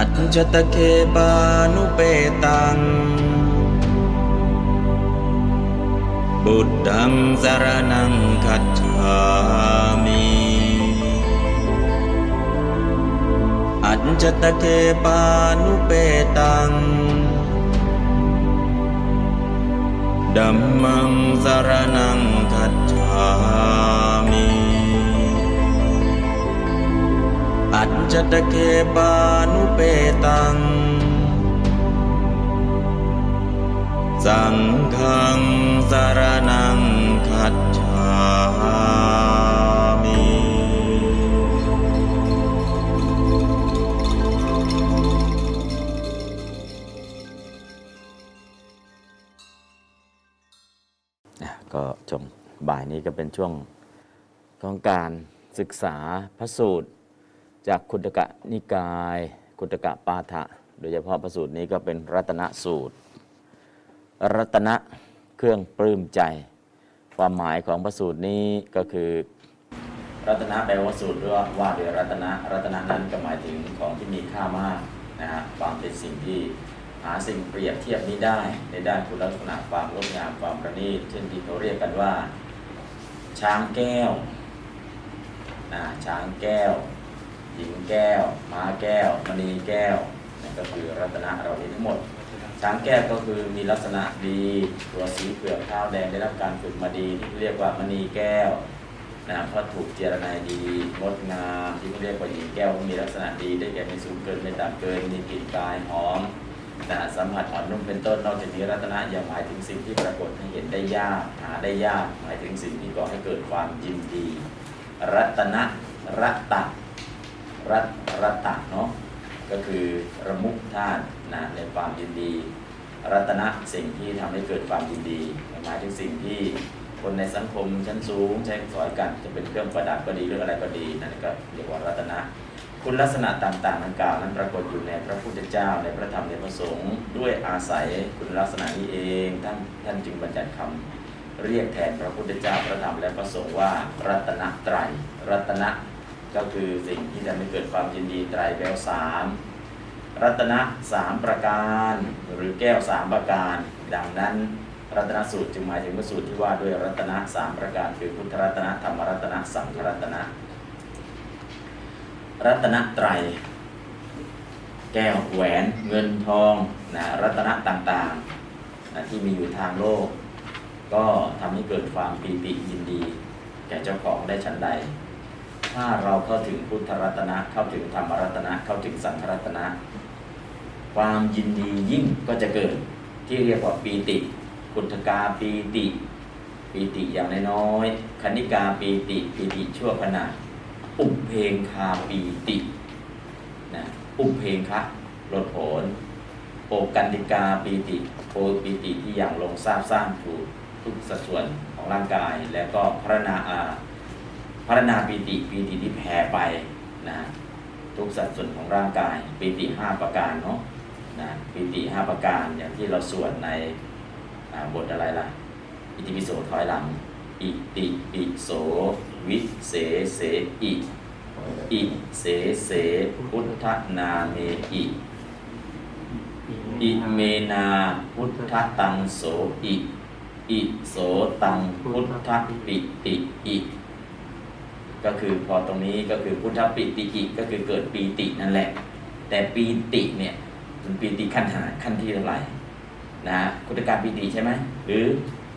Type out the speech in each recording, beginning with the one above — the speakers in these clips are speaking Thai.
अञ्जतके भानुपेतम् गच्छ्वामि अञ्जतके भानुपेतम् धम्मं शरणं गच्छामि। อัจจตเคปานุเปตังสารนังคัจฉามิอัจจตเคปานุเปตัง สังฆังสารนังคัจฉามิก็ชมบ่ายนี้ก็เป็นช่วงของการศึกษาพระสูตร จากคุตกะนิกายคุตกะปาฐะโดยเฉพาะพระสูตรนี้ก็เป็นรัตนสูตร รัตนะเครื่องปลื้มใจ ความหมายของพระสูตรนี้ก็คือรัตนะแปลว่าสูตรหรือว่าว่าด้วยรัตนะรัตนะนั้นก็หมายถึงของที่มีค่ามากนะฮะความเป็นสิ่งที่หาสิ่งเปรียบเทียบนี้ได้ ในด้านคุณลักษณะความงดงามความประณีตเช่นที่เขาเรียกกันว่า ช้างแก้วนะช้างแก้ว หญิงแก้ว ม้าแก้ว มณีแก้วนั่นก็คือรัตนะเรานี้ทั้งหมด ช้างแก้วก็คือมีลักษณะดี ตัวสีเปลือกข้าวแดงได้รับการฝึกมาดีที่เรียกว่ามณีแก้วนะเพราะถูกเจรนายดีงดงามที่เรียกว่าหญิงแก้วมีลักษณะดีได้แก่ไม่สูงเกินไม่ต่ำเกินมีกลิ่นกายหอมนะสัมผัสอ่อนนุ่มเป็นต้นนอกจากนี้รัตนะยังหมายถึงสิ่งที่ปรากฏให้เห็นได้ยากหาได้ยากหมายถึงสิ่งที่ก่อให้เกิดความยินดี รัตนะรัตตะ รัตรัตตะเนาะก็คือระมุขท่านนะในความยินดี รัตนะสิ่งที่ทำให้เกิดความยินดีหมายถึงสิ่งที่คนในสังคมชั้นสูงใช้สอยกันจะเป็นเครื่องประดับก็ดีหรืออะไรก็ดีนั่นก็เรียกว่ารัตนะ คุณลักษณะต่างๆดังกล่าวนั้นปรากฏอยู่ในพระพุทธเจ้าในพระธรรมในพระสงฆ์ด้วยอาศัยคุณลักษณะนี้เองท่านท่านจึงบัญญัติคำเรียกแทนพระพุทธเจ้าพระธรรมและพระสงฆ์ว่ารัตนตรัยรัตนะ ก็คือสิ่งที่จะไม่เกิดความยินดีไตรแปลวสามรัตนะสามประการ หรือแก้วสามประการ ดังนั้นรัตนสูตรจึงหมายถึงพระสูตรที่ว่าด้วยรัตนะสามประการ คือพุทธรัตนะธรรมรัตนะสังฆรัตนะ รัตนไตร แก้วแหวนเงินทองนะรัตนะต่างๆนะที่มีอยู่ทางโลก ก็ทำให้เกิดความปีติยินดี แก่เจ้าของได้ชั้นใด ถ้าเราเข้าถึงพุทธรัตนะ เข้าถึงธรรมรัตนะ เข้าถึงสังฆรัตนะ ความยินดียิ่งก็จะเกิดที่เรียกว่าปีติกุทกาปีติ ปีติอย่างน้อยๆคณิกาปีติปีติชั่วขณะอุเพงคาปีตินะอุเพงคะลดผลโอกันติกาปีติโอปีติที่อย่างลงทราบสร้างถูกทุกสัดส่วนของร่างกาย แล้วก็พระนาอา พระนาปีติปีติที่แผ่ไปนะทุกสัดส่วนของร่างกายปีติห้าประการเนาะนะปีติห้าประการอย่างที่เราสวดในบทอะไรล่ะ อิติปิโสถอยหลัง อิติปิโสวิเสเสอิอิเสเสพุทธนาเมอิอิเมนาพุทธตังโสอิอิโสตังพุทธปิติอิ ก็คือพอตรงนี้ก็คือพุทธปิติอิก็คือเกิดปีตินั่นแหละ แต่ปีติเนี่ยมันปีติขั้นหาขั้นที่เท่าไหร่นะกุตการปีติใช่ไหมหรือ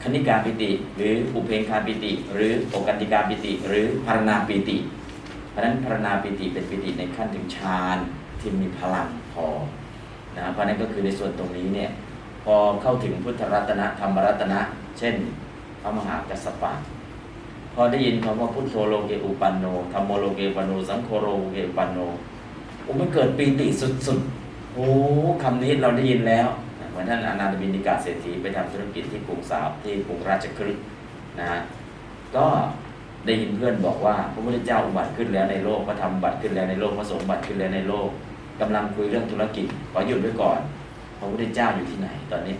คณิกาปิติ หรืออุเพงคาปิติ หรือโอกันติกาปิติ หรือพารณาปิติ เพราะนั้นพารณาปิติเป็นปิติในขั้นถึงฌานที่มีพลังพอนะเพราะนั้นก็คือในส่วนตรงนี้เนี่ยพอเข้าถึงพุทธรัตนะธรรมรัตนะ เช่น พระมหากัสสปะ อได้ยินคำว่าพุทโธโลเกอุปันโนธรรมโมโลเกปันโน สังโฆโลเกอุปันโนโอ้มันเกิดปีติสุดๆโอ้คำนี้เราได้ยินแล้วเหมือนท่านอนันตบินิกาเศรษฐีไปทำธุรกิจที่กรุงสาวที่กรุงราชคฤห์นะฮะก็ได้ยินเพื่อนบอกว่าพระพุทธเจ้าอุบัติขึ้นแล้วในโลกพระธรรมบัติขึ้นแล้วในโลกพระสงฆ์บัติขึ้นแล้วในโลกกำลังคุยเรื่องธุรกิจขอหยุดไว้ก่อนพระพุทธเจ้าอยู่ที่ไหนตอนนี้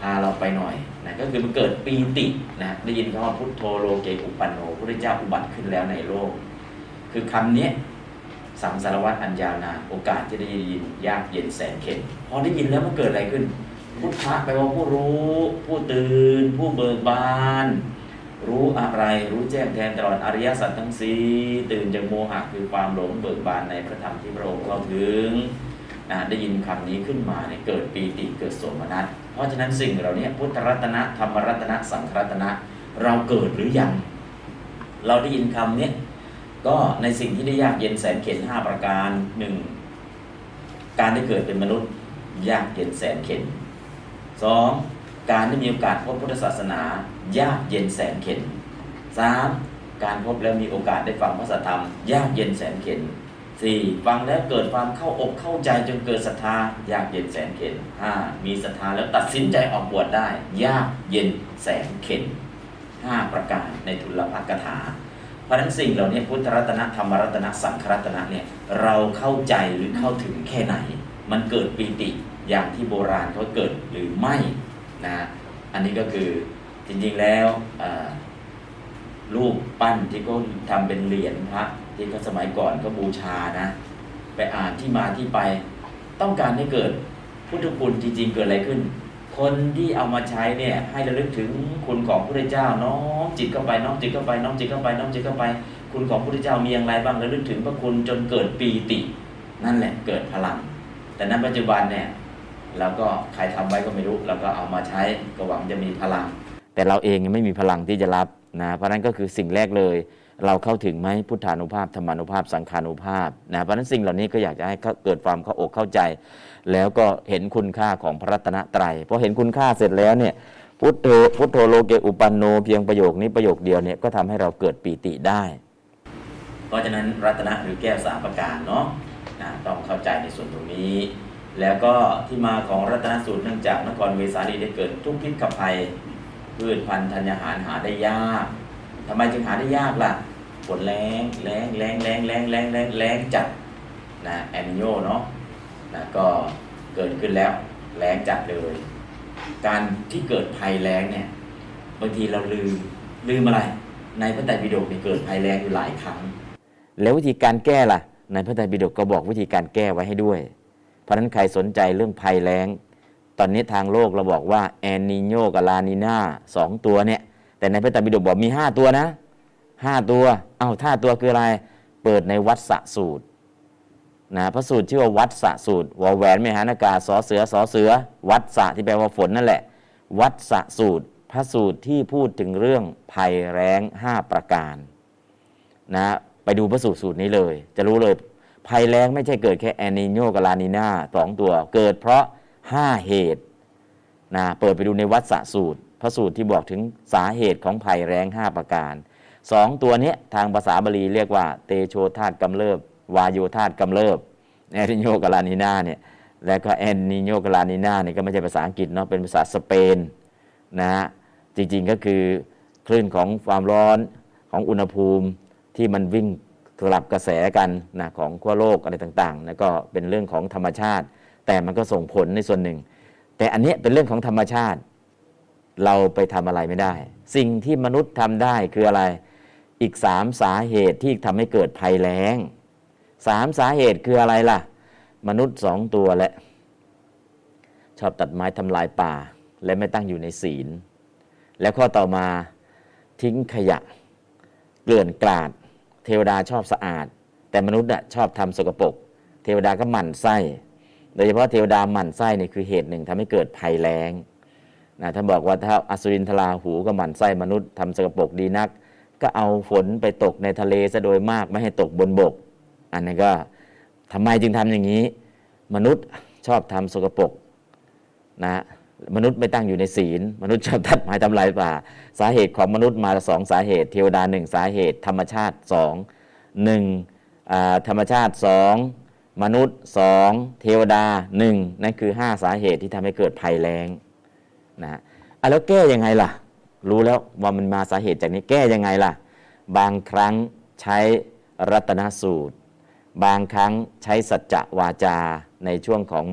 พาเราไปหน่อยนะก็คือมันเกิดปีตินะได้ยินคำว่าพุทโธโลเกอุปันโนพระพุทธเจ้าอุบัติขึ้นแล้วในโลก คือคำเนี้ยสังสารวัตรอันยาวนานโอกาสที่ได้ยินยากเย็นแสนเข็ญพอได้ยินแล้วมันเกิดอะไรขึ้น พุทธะแปลว่าผู้รู้ ผู้ตื่น ผู้เบิกบาน รู้อะไรรู้แจ้งแทนตลอดอริยสัจทั้งสี่ตื่นจากโมหะคือความหลงเบิกบานในพระธรรมที่พระองค์เข้าถึงนะได้ยินคำนี้ขึ้นมาเนี่ยเกิดปีติเกิดโสมนัส เพราะฉะนั้นสิ่งเหล่านี้พุทธรัตนะธรรมรัตนะสังฆรัตนะ เราเกิดหรือยัง เราได้ยินคำนี้ก็ในสิ่งที่ได้ยากเย็นแสนเข็นห้าประการหนึ่งการได้เกิดเป็นมนุษย์ยากเย็นแสนเข็นสองการได้มีโอกาสพบพุทธศาสนา ยากเย็นแสนเข็นสามการพบแล้วมีโอกาสได้ฟังพระธรรม ยากเย็นแสนเข็น สี่ฟังแล้วเกิดความเข้าอกเข้าใจจนเกิดศรัทธา ยากเย็นแสนเข็นห้ามีศรัทธาแล้วตัดสินใจออกบวชได้ ยากเย็นแสนเข็นห้าประการในทุลภักถาเพราะนั้นสิ่งเหล่านี้พุทธรัตนะธรรมรัตนะสังฆรัตนะเนี่ยเราเข้าใจหรือเข้าถึงแค่ไหน มันเกิดปีติอย่างที่โบราณเขาเกิดหรือไม่นะอันนี้ก็คือจริงๆแล้วรูปปั้นที่เขาทำเป็นเหรียญพระ ที่สมัยก่อนก็บูชานะ ไปอ่านที่มาที่ไป ต้องการให้เกิดพุทธคุณจริง ๆ เกิดอะไรขึ้น คนที่เอามาใช้เนี่ย ให้ระลึกถึงคุณของพระเจ้าน้อมจิตเข้าไปน้อมจิตเข้าไปน้อมจิตเข้าไปน้อมจิตเข้าไป คุณของพระเจ้ามีอย่างไรบ้างระลึกถึงพระคุณจนเกิดปีติ นั่นแหละเกิดพลัง แต่นั้นปัจจุบันเนี่ยเราก็ใครทำไว้ก็ไม่รู้เราก็เอามาใช้ก็หวังจะมีพลัง แต่เราเองยังไม่มีพลังที่จะรับนะเพราะนั้นก็คือสิ่งแรกเลย เราเข้าถึงไหมพุทธานุภาพธรรมานุภาพสังขานุภาพนะเพราะนั้นสิ่งเหล่านี้ก็อยากจะให้เกิดความเข้าอกเข้าใจ แล้วก็เห็นคุณค่าของพระรัตนตรัยพอเห็นคุณค่าเสร็จแล้วเนี่ยพุทโธพุทโธโลเกอุปันโนเพียงประโยคนี้ประโยคเดียวเนี่ยก็ทำให้เราเกิดปีติได้ เพราะฉะนั้นรัตนะหรือแก้วสามประการเนาะนะต้องเข้าใจในส่วนตรงนี้ แล้วก็ที่มาของรัตนสูตรเนื่องจากนครเวสาลีได้เกิดทุกพิษกับภัยพืชพันธุ์ธัญญาหารหาได้ยากทำไมจึงหาได้ยากล่ะ นแรงแรงแรงแรงแรงแรงแรงแรงจัดนะแอนิโยเนาะนะก็เกิดขึ้นแล้วแรงจัดเลย การที่เกิดภัยแรงเนี่ยบางทีเราลืมลืมอะไร ในพระไตรปิฎกเนี่ยเกิดภัยแรงอยู่หลายครั้ง แล้ววิธีการแก้ล่ะ ในพระไตรปิฎกก็บอกวิธีการแก้ไว้ให้ด้วย เพราะฉะนั้นใครสนใจเรื่องภัยแรงตอนนี้ทางโลกเราบอกว่าแอนนิโยกับลานิน่าสองตัวเนี่ยแต่ในพระไตรปิฎกบอกมีห้าตัวนะ ห้าตัวเอา้าท่าตัวคืออะไร เปิดในวัดสะสูตรนะพระสูตรชื่อว่าวัดสะสูตรวอแหวนมหานากาสอเสือสอเสือ วัดสะที่แปลว่าฝนนั่นแหละ วัดสะสูตร พระสูตรที่พูดถึงเรื่องภัยแรงห้าประการนะไปดูพระสูตรสูตรนี้เลย จะรู้เลยภัยแรงไม่ใช่เกิดแค่แอนิโยกับลานิน่าสองตัว เกิดเพราะห้าเหตุนะเปิดไปดูในวัดสะสูตร พระสูตรที่บอกถึงสาเหตุของภัยแรงห้าประการ สองตัวนี้ทางภาษาบาลีเรียกว่า เตโชธาตกำเริบ วายโยธาตกำเริบแอนิโยกลานินาเนี่ยแล้วก็แอนนิโยกลานินาเนี่ยก็ไม่ใช่ภาษาอังกฤษเนาะเป็นภาษาสเปนนะฮะจริงๆก็คือคลื่นของความร้อนของอุณหภูมิที่มันวิ่งกลับกระแสกันนะของขั้วโลกอะไรต่างๆแล้วก็เป็นเรื่องของธรรมชาติ แต่มันก็ส่งผลในส่วนหนึ่ง แต่อันนี้เป็นเรื่องของธรรมชาติ เราไปทำอะไรไม่ได้ สิ่งที่มนุษย์ทำได้คืออะไร อีกสามสาเหตุที่ทำให้เกิดภัยแล้งสามสาเหตุคืออะไรล่ะ มนุษย์สองตัวและ ชอบตัดไม้ทำลายป่า และไม่ตั้งอยู่ในศีล และข้อต่อมาทิ้งขยะ เกลื่อนกลาด เทวดาชอบสะอาด แต่มนุษย์ชอบทำสกปรกเทวดาก็หมั่นไส้โดยเฉพาะเทวดาหมั่นไส้นี่คือเหตุหนึ่งทำให้เกิดภัยแรงนะท่านบอกว่าถ้าอสุรินทราหูก็หมั่นไส้มนุษย์ทำสกปรกดีนัก ก็เอาฝนไปตกในทะเลซะโดยมากไม่ให้ตกบนบก อันนี้ก็ทำไมจึงทำอย่างนี้ มนุษย์ชอบทำสกปรกนะมนุษย์ไม่ตั้งอยู่ในศีล มนุษย์ชอบตัดไม้ทำลายป่า สาเหตุของมนุษย์มาสองสาเหตุ เทวดาหนึ่งสาเหตุ ธรรมชาติสองหนึ่งธรรมชาติสองมนุษย์สองเทวดาหนึ่งนั่นคือห้าสาเหตุที่ทำให้เกิดภัยแรงนะอะแล้วแก้ยังไงล่ะ รู้แล้วว่ามันมาสาเหตุจากนี้แก้ยังไงล่ะ บางครั้งใช้รัตนสูตร บางครั้งใช้สัจจะวาจาในช่วงของ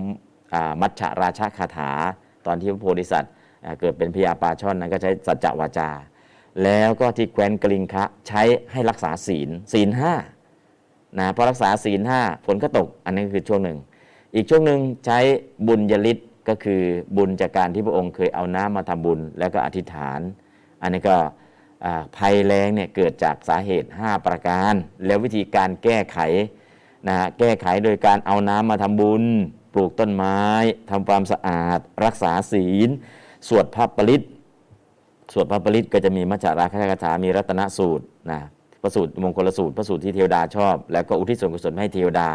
อมัชฌราชาคาถา ตอนที่พระโพธิสัตว์เกิดเป็นพญาปาช่อนนั้นก็ใช้สัจจะวาจา แล้วก็ที่แคว้นกลิงคะใช้ให้รักษาศีลศีลห้านะพอรักษาศีลห้าฝนก็ตกอันนี้คือช่วงหนึ่ง อีกช่วงหนึ่งใช้บุญยลิศ ก็คือบุญจากการที่พระองค์เคยเอาน้ำมาทำบุญ แล้วก็อธิษฐาน อันนี้ก็ภัยแรงเนี่ยเกิดจากสาเหตุ 5 ประการ แล้ววิธีการแก้ไขนะแก้ไขโดยการเอาน้ำมาทำบุญ ปลูกต้นไม้ทำความสะอาด รักษาศีล สวดพระปริตสวดพระปริตก็จะมีมัจจาราคาถามีรัตนสูตรนะพระสูตรมงคลสูตรพระสูตรที่เทวดาชอบ แล้วก็อุทิศส่วนกุศลให้เทวดา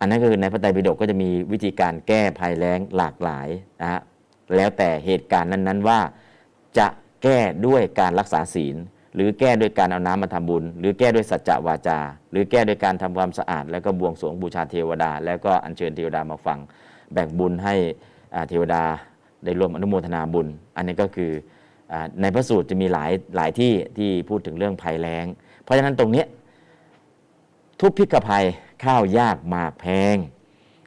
อันนั้นก็คือในพระไตรปิฎกก็จะมีวิธีการแก้ภัยแล้งหลากหลายนะฮะแล้วแต่เหตุการณ์นั้นๆว่า จะแก้ด้วยการรักษาศีล หรือแก้ด้วยการเอาน้ำมาทำบุญ หรือแก้ด้วยสัจจะวาจา หรือแก้ด้วยการทำความสะอาด แล้วก็บวงสรวงบูชาเทวดา แล้วก็อัญเชิญเทวดามาฟัง แบ่งบุญให้เทวดาได้ร่วมอนุโมทนาบุญ อันนี้ก็คือในพระสูตรจะมีหลายหลายที่ที่พูดถึงเรื่องภัยแล้ง เพราะฉะนั้นตรงนี้ทุกพิกภัย ข้าวยากหมากแพง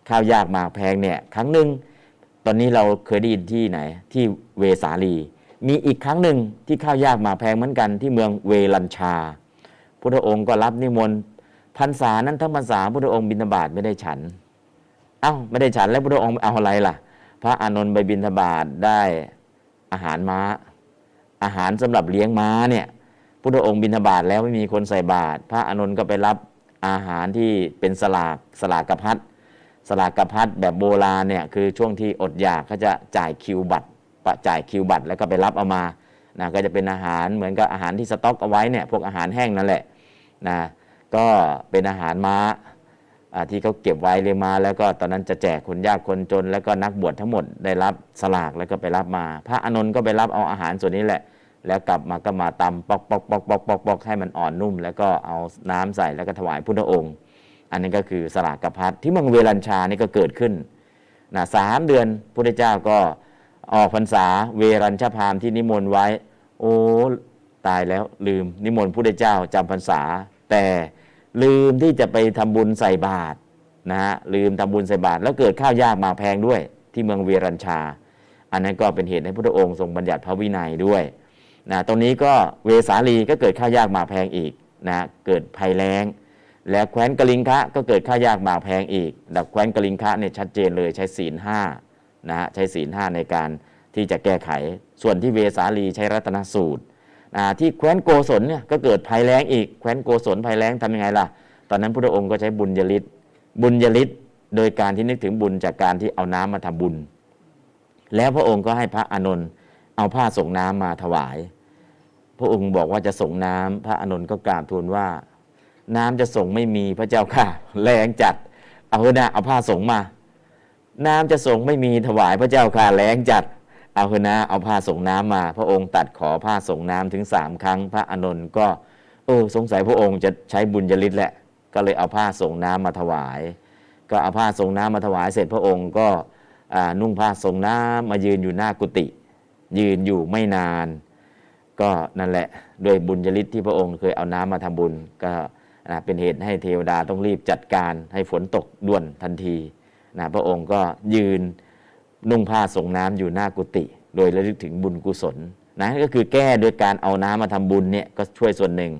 ข้าวยากหมากแพงเนี่ยครั้งหนึ่งตอนนี้เราเคยได้ยินที่ไหน ที่เวสาลี มีอีกครั้งหนึ่งที่ข้าวยากมาแพงเหมือนกันที่เมืองเวลัญชาพุทธองค์ก็รับนิมนต์พรรษานั้นทั้งพรรษาพุทธองค์บิณฑบาตไม่ได้ฉันเอา้าไม่ได้ฉันแล้วพุทธองค์เอาอะไรล่ะ พระอานนท์ไปบิณฑบาตได้อาหารม้า อาหารสำหรับเลี้ยงม้าเนี่ยพุทธองค์บิณฑบาตแล้วไม่มีคนใส่บาตรพระอานนท์ก็ไปรับ อาหารที่เป็นสลากสลากกระพัดสลากกระพัดแบบโบราณเนี่ยคือช่วงที่อดอยากเขาจะจ่ายคิวบัตรจ่ายคิวบัตรแล้วก็ไปรับเอามานะก็จะเป็นอาหารเหมือนกับอาหารที่สต็อกเอาไว้เนี่ยพวกอาหารแห้งนั่นแหละนะก็เป็นอาหารม้าที่เขาเก็บไว้เลยมา แล้วก็ตอนนั้นจะแจกคนยากคนจน แล้วก็นักบวชทั้งหมดได้รับสลากแล้วก็ไปรับมา พระอานนท์ก็ไปรับเอาอาหารส่วนนี้แหละ แล้วกลับมาก็มาตำปอกปอกปอกปอกปอกปอกให้มันอ่อนนุ่ม แล้วก็เอาน้ำใส่แล้วก็ถวายพุทธองค์ อันนี้ก็คือสลากกระพัดที่เมืองเวลัญชานี่ก็เกิดขึ้นนะสามเดือนพุทธเจ้าก็ออกพรรษาเวรัญชพามที่นิมนต์ไว้ โอ้ตายแล้วลืมนิมนต์พระเจ้าจำพรรษา แต่ลืมที่จะไปทำบุญใส่บาตรนะฮะลืมทำบุญใส่บาตรแล้วเกิดข้าวยากมาแพงด้วย ที่เมืองเวรัญชา อันนั้นก็เป็นเหตุให้พระองค์ทรงบัญญัติพระวินัยด้วย นะตรงนี้ก็เวสาลีก็เกิดข้าวยากหมาแพงอีกนะเกิดภัยแล้ง และแคว้นกลิงคะก็เกิดข้าวยากหมาแพงอีกดับแคว้นกลิงคะเนี่ยชัดเจนเลยใช้ศีลห้านะฮะใช้ศีลห้าในการที่จะแก้ไข ส่วนที่เวสาลีใช้รัตนสูตรนะที่แคว้นโกศลเนี่ยก็เกิดภัยแล้งอีกแคว้นโกศลภัยแล้งทำยังไงล่ะ ตอนนั้นพระองค์ก็ใช้บุญยลิศบุญยลิศโดยการที่นึกถึงบุญจากการที่เอาน้ำมาทำบุญ แล้วพระองค์ก็ให้พระอานนท์เอาผ้าส่งน้ำมาถวาย ระองค์บอกว่าจะส่งน้ำพระอานนท์ก็กราบทูลว่า น้ำจะส่งไม่มีพระเจ้าค่ะ แรงจัด เอาเถอะนะเอาผ้าส่งมา น้ำจะส่งไม่มีถวายพระเจ้าค่ะแรงจัด เอาคือนะเอาผ้าส่งน้ำมา พระองค์ตัดขอผ้าส่งน้ำถึงสามครั้ง พระอานนท์ก็เออสงสัยพระองค์จะใช้บุญยริศแหละ ก็เลยเอาผ้าส่งน้ำมาถวาย ก็เอาผ้าส่งน้ำมาถวายเสร็จพระองค์ก็นุ่งผ้าส่งน้ำมายืนอยู่หน้ากุฏิยืนอยู่ไม่นาน ก็นั่นแหละด้วยบุญยริศที่พระองค์เคยเอาน้ำมาทำบุญ ก็เป็นเหตุให้เทวดาต้องรีบจัดการให้ฝนตกด่วนทันทีนะพระองค์ก็ยืนนุ่งผ้าส่งน้ำอยู่หน้ากุฏิโดยระลึกถึงบุญกุศลนะก็คือแก้โดยการเอาน้ำมาทำบุญเนี่ยก็ช่วยส่วนหนึ่ง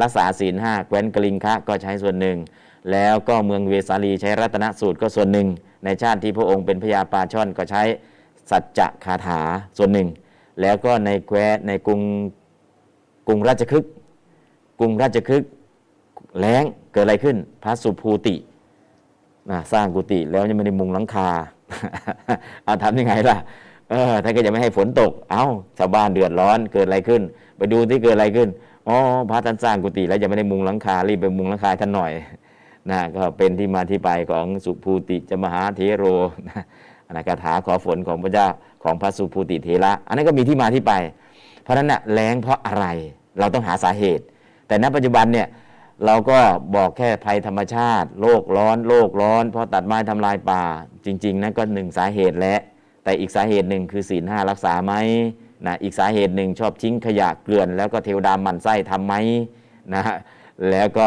รักษาศีลห้าแคว้นกลิงคะก็ใช้ส่วนหนึ่ง แล้วก็เมืองเวสาลีใช้รัตนสูตรก็ส่วนหนึ่ง ในชาติที่พระองค์เป็นพญาปาช่อนก็ใช้สัจจะคาถาส่วนหนึ่ง แล้วก็ในแคว้ในกรุงกรุงราชคฤห์กรุงราชคฤห์แล้งเกิดอะไรขึ้น พระสุภูตินะสร้างกุฏิแล้วยังไม่ได้มุงหลังคาเอาทำยังไงล่ะเออถ้าก็จะไม่ให้ฝนตก เอา้าชาวบ้านเดือดร้อนเกิดอะไรขึ้น ไปดูที่เกิดอะไรขึ้นอ๋อพระท่านสร้างกุฏิแล้วยังไม่ได้มุงหลังคารีบไปมุงหลังคาท่านหน่อยนะก็เป็นที่มาที่ไปของสุภูติจมหาเทโรนะ นะคาถาขอฝนของพระเจ้าของพระสุภูติเทระ อันนั้นก็มีที่มาที่ไป เพราะนั้นนะ่ะแรงเพราะอะไรเราต้องหาสาเหตุ แต่ณปัจจุบันเนี่ยเราก็บอกแค่ภัยธรรมชาติ โลกร้อน โลกร้อน เพราะตัดไม้ทำลายป่า จริง ๆนั่นก็หนึ่งสาเหตุและ แต่อีกสาเหตุหนึ่งคือศีลห้ารักษาไหมนะอีกสาเหตุหนึ่งชอบทิ้งขยะเกลื่อน แล้วก็เทวดามันไส้ทำไหมนะแล้วก็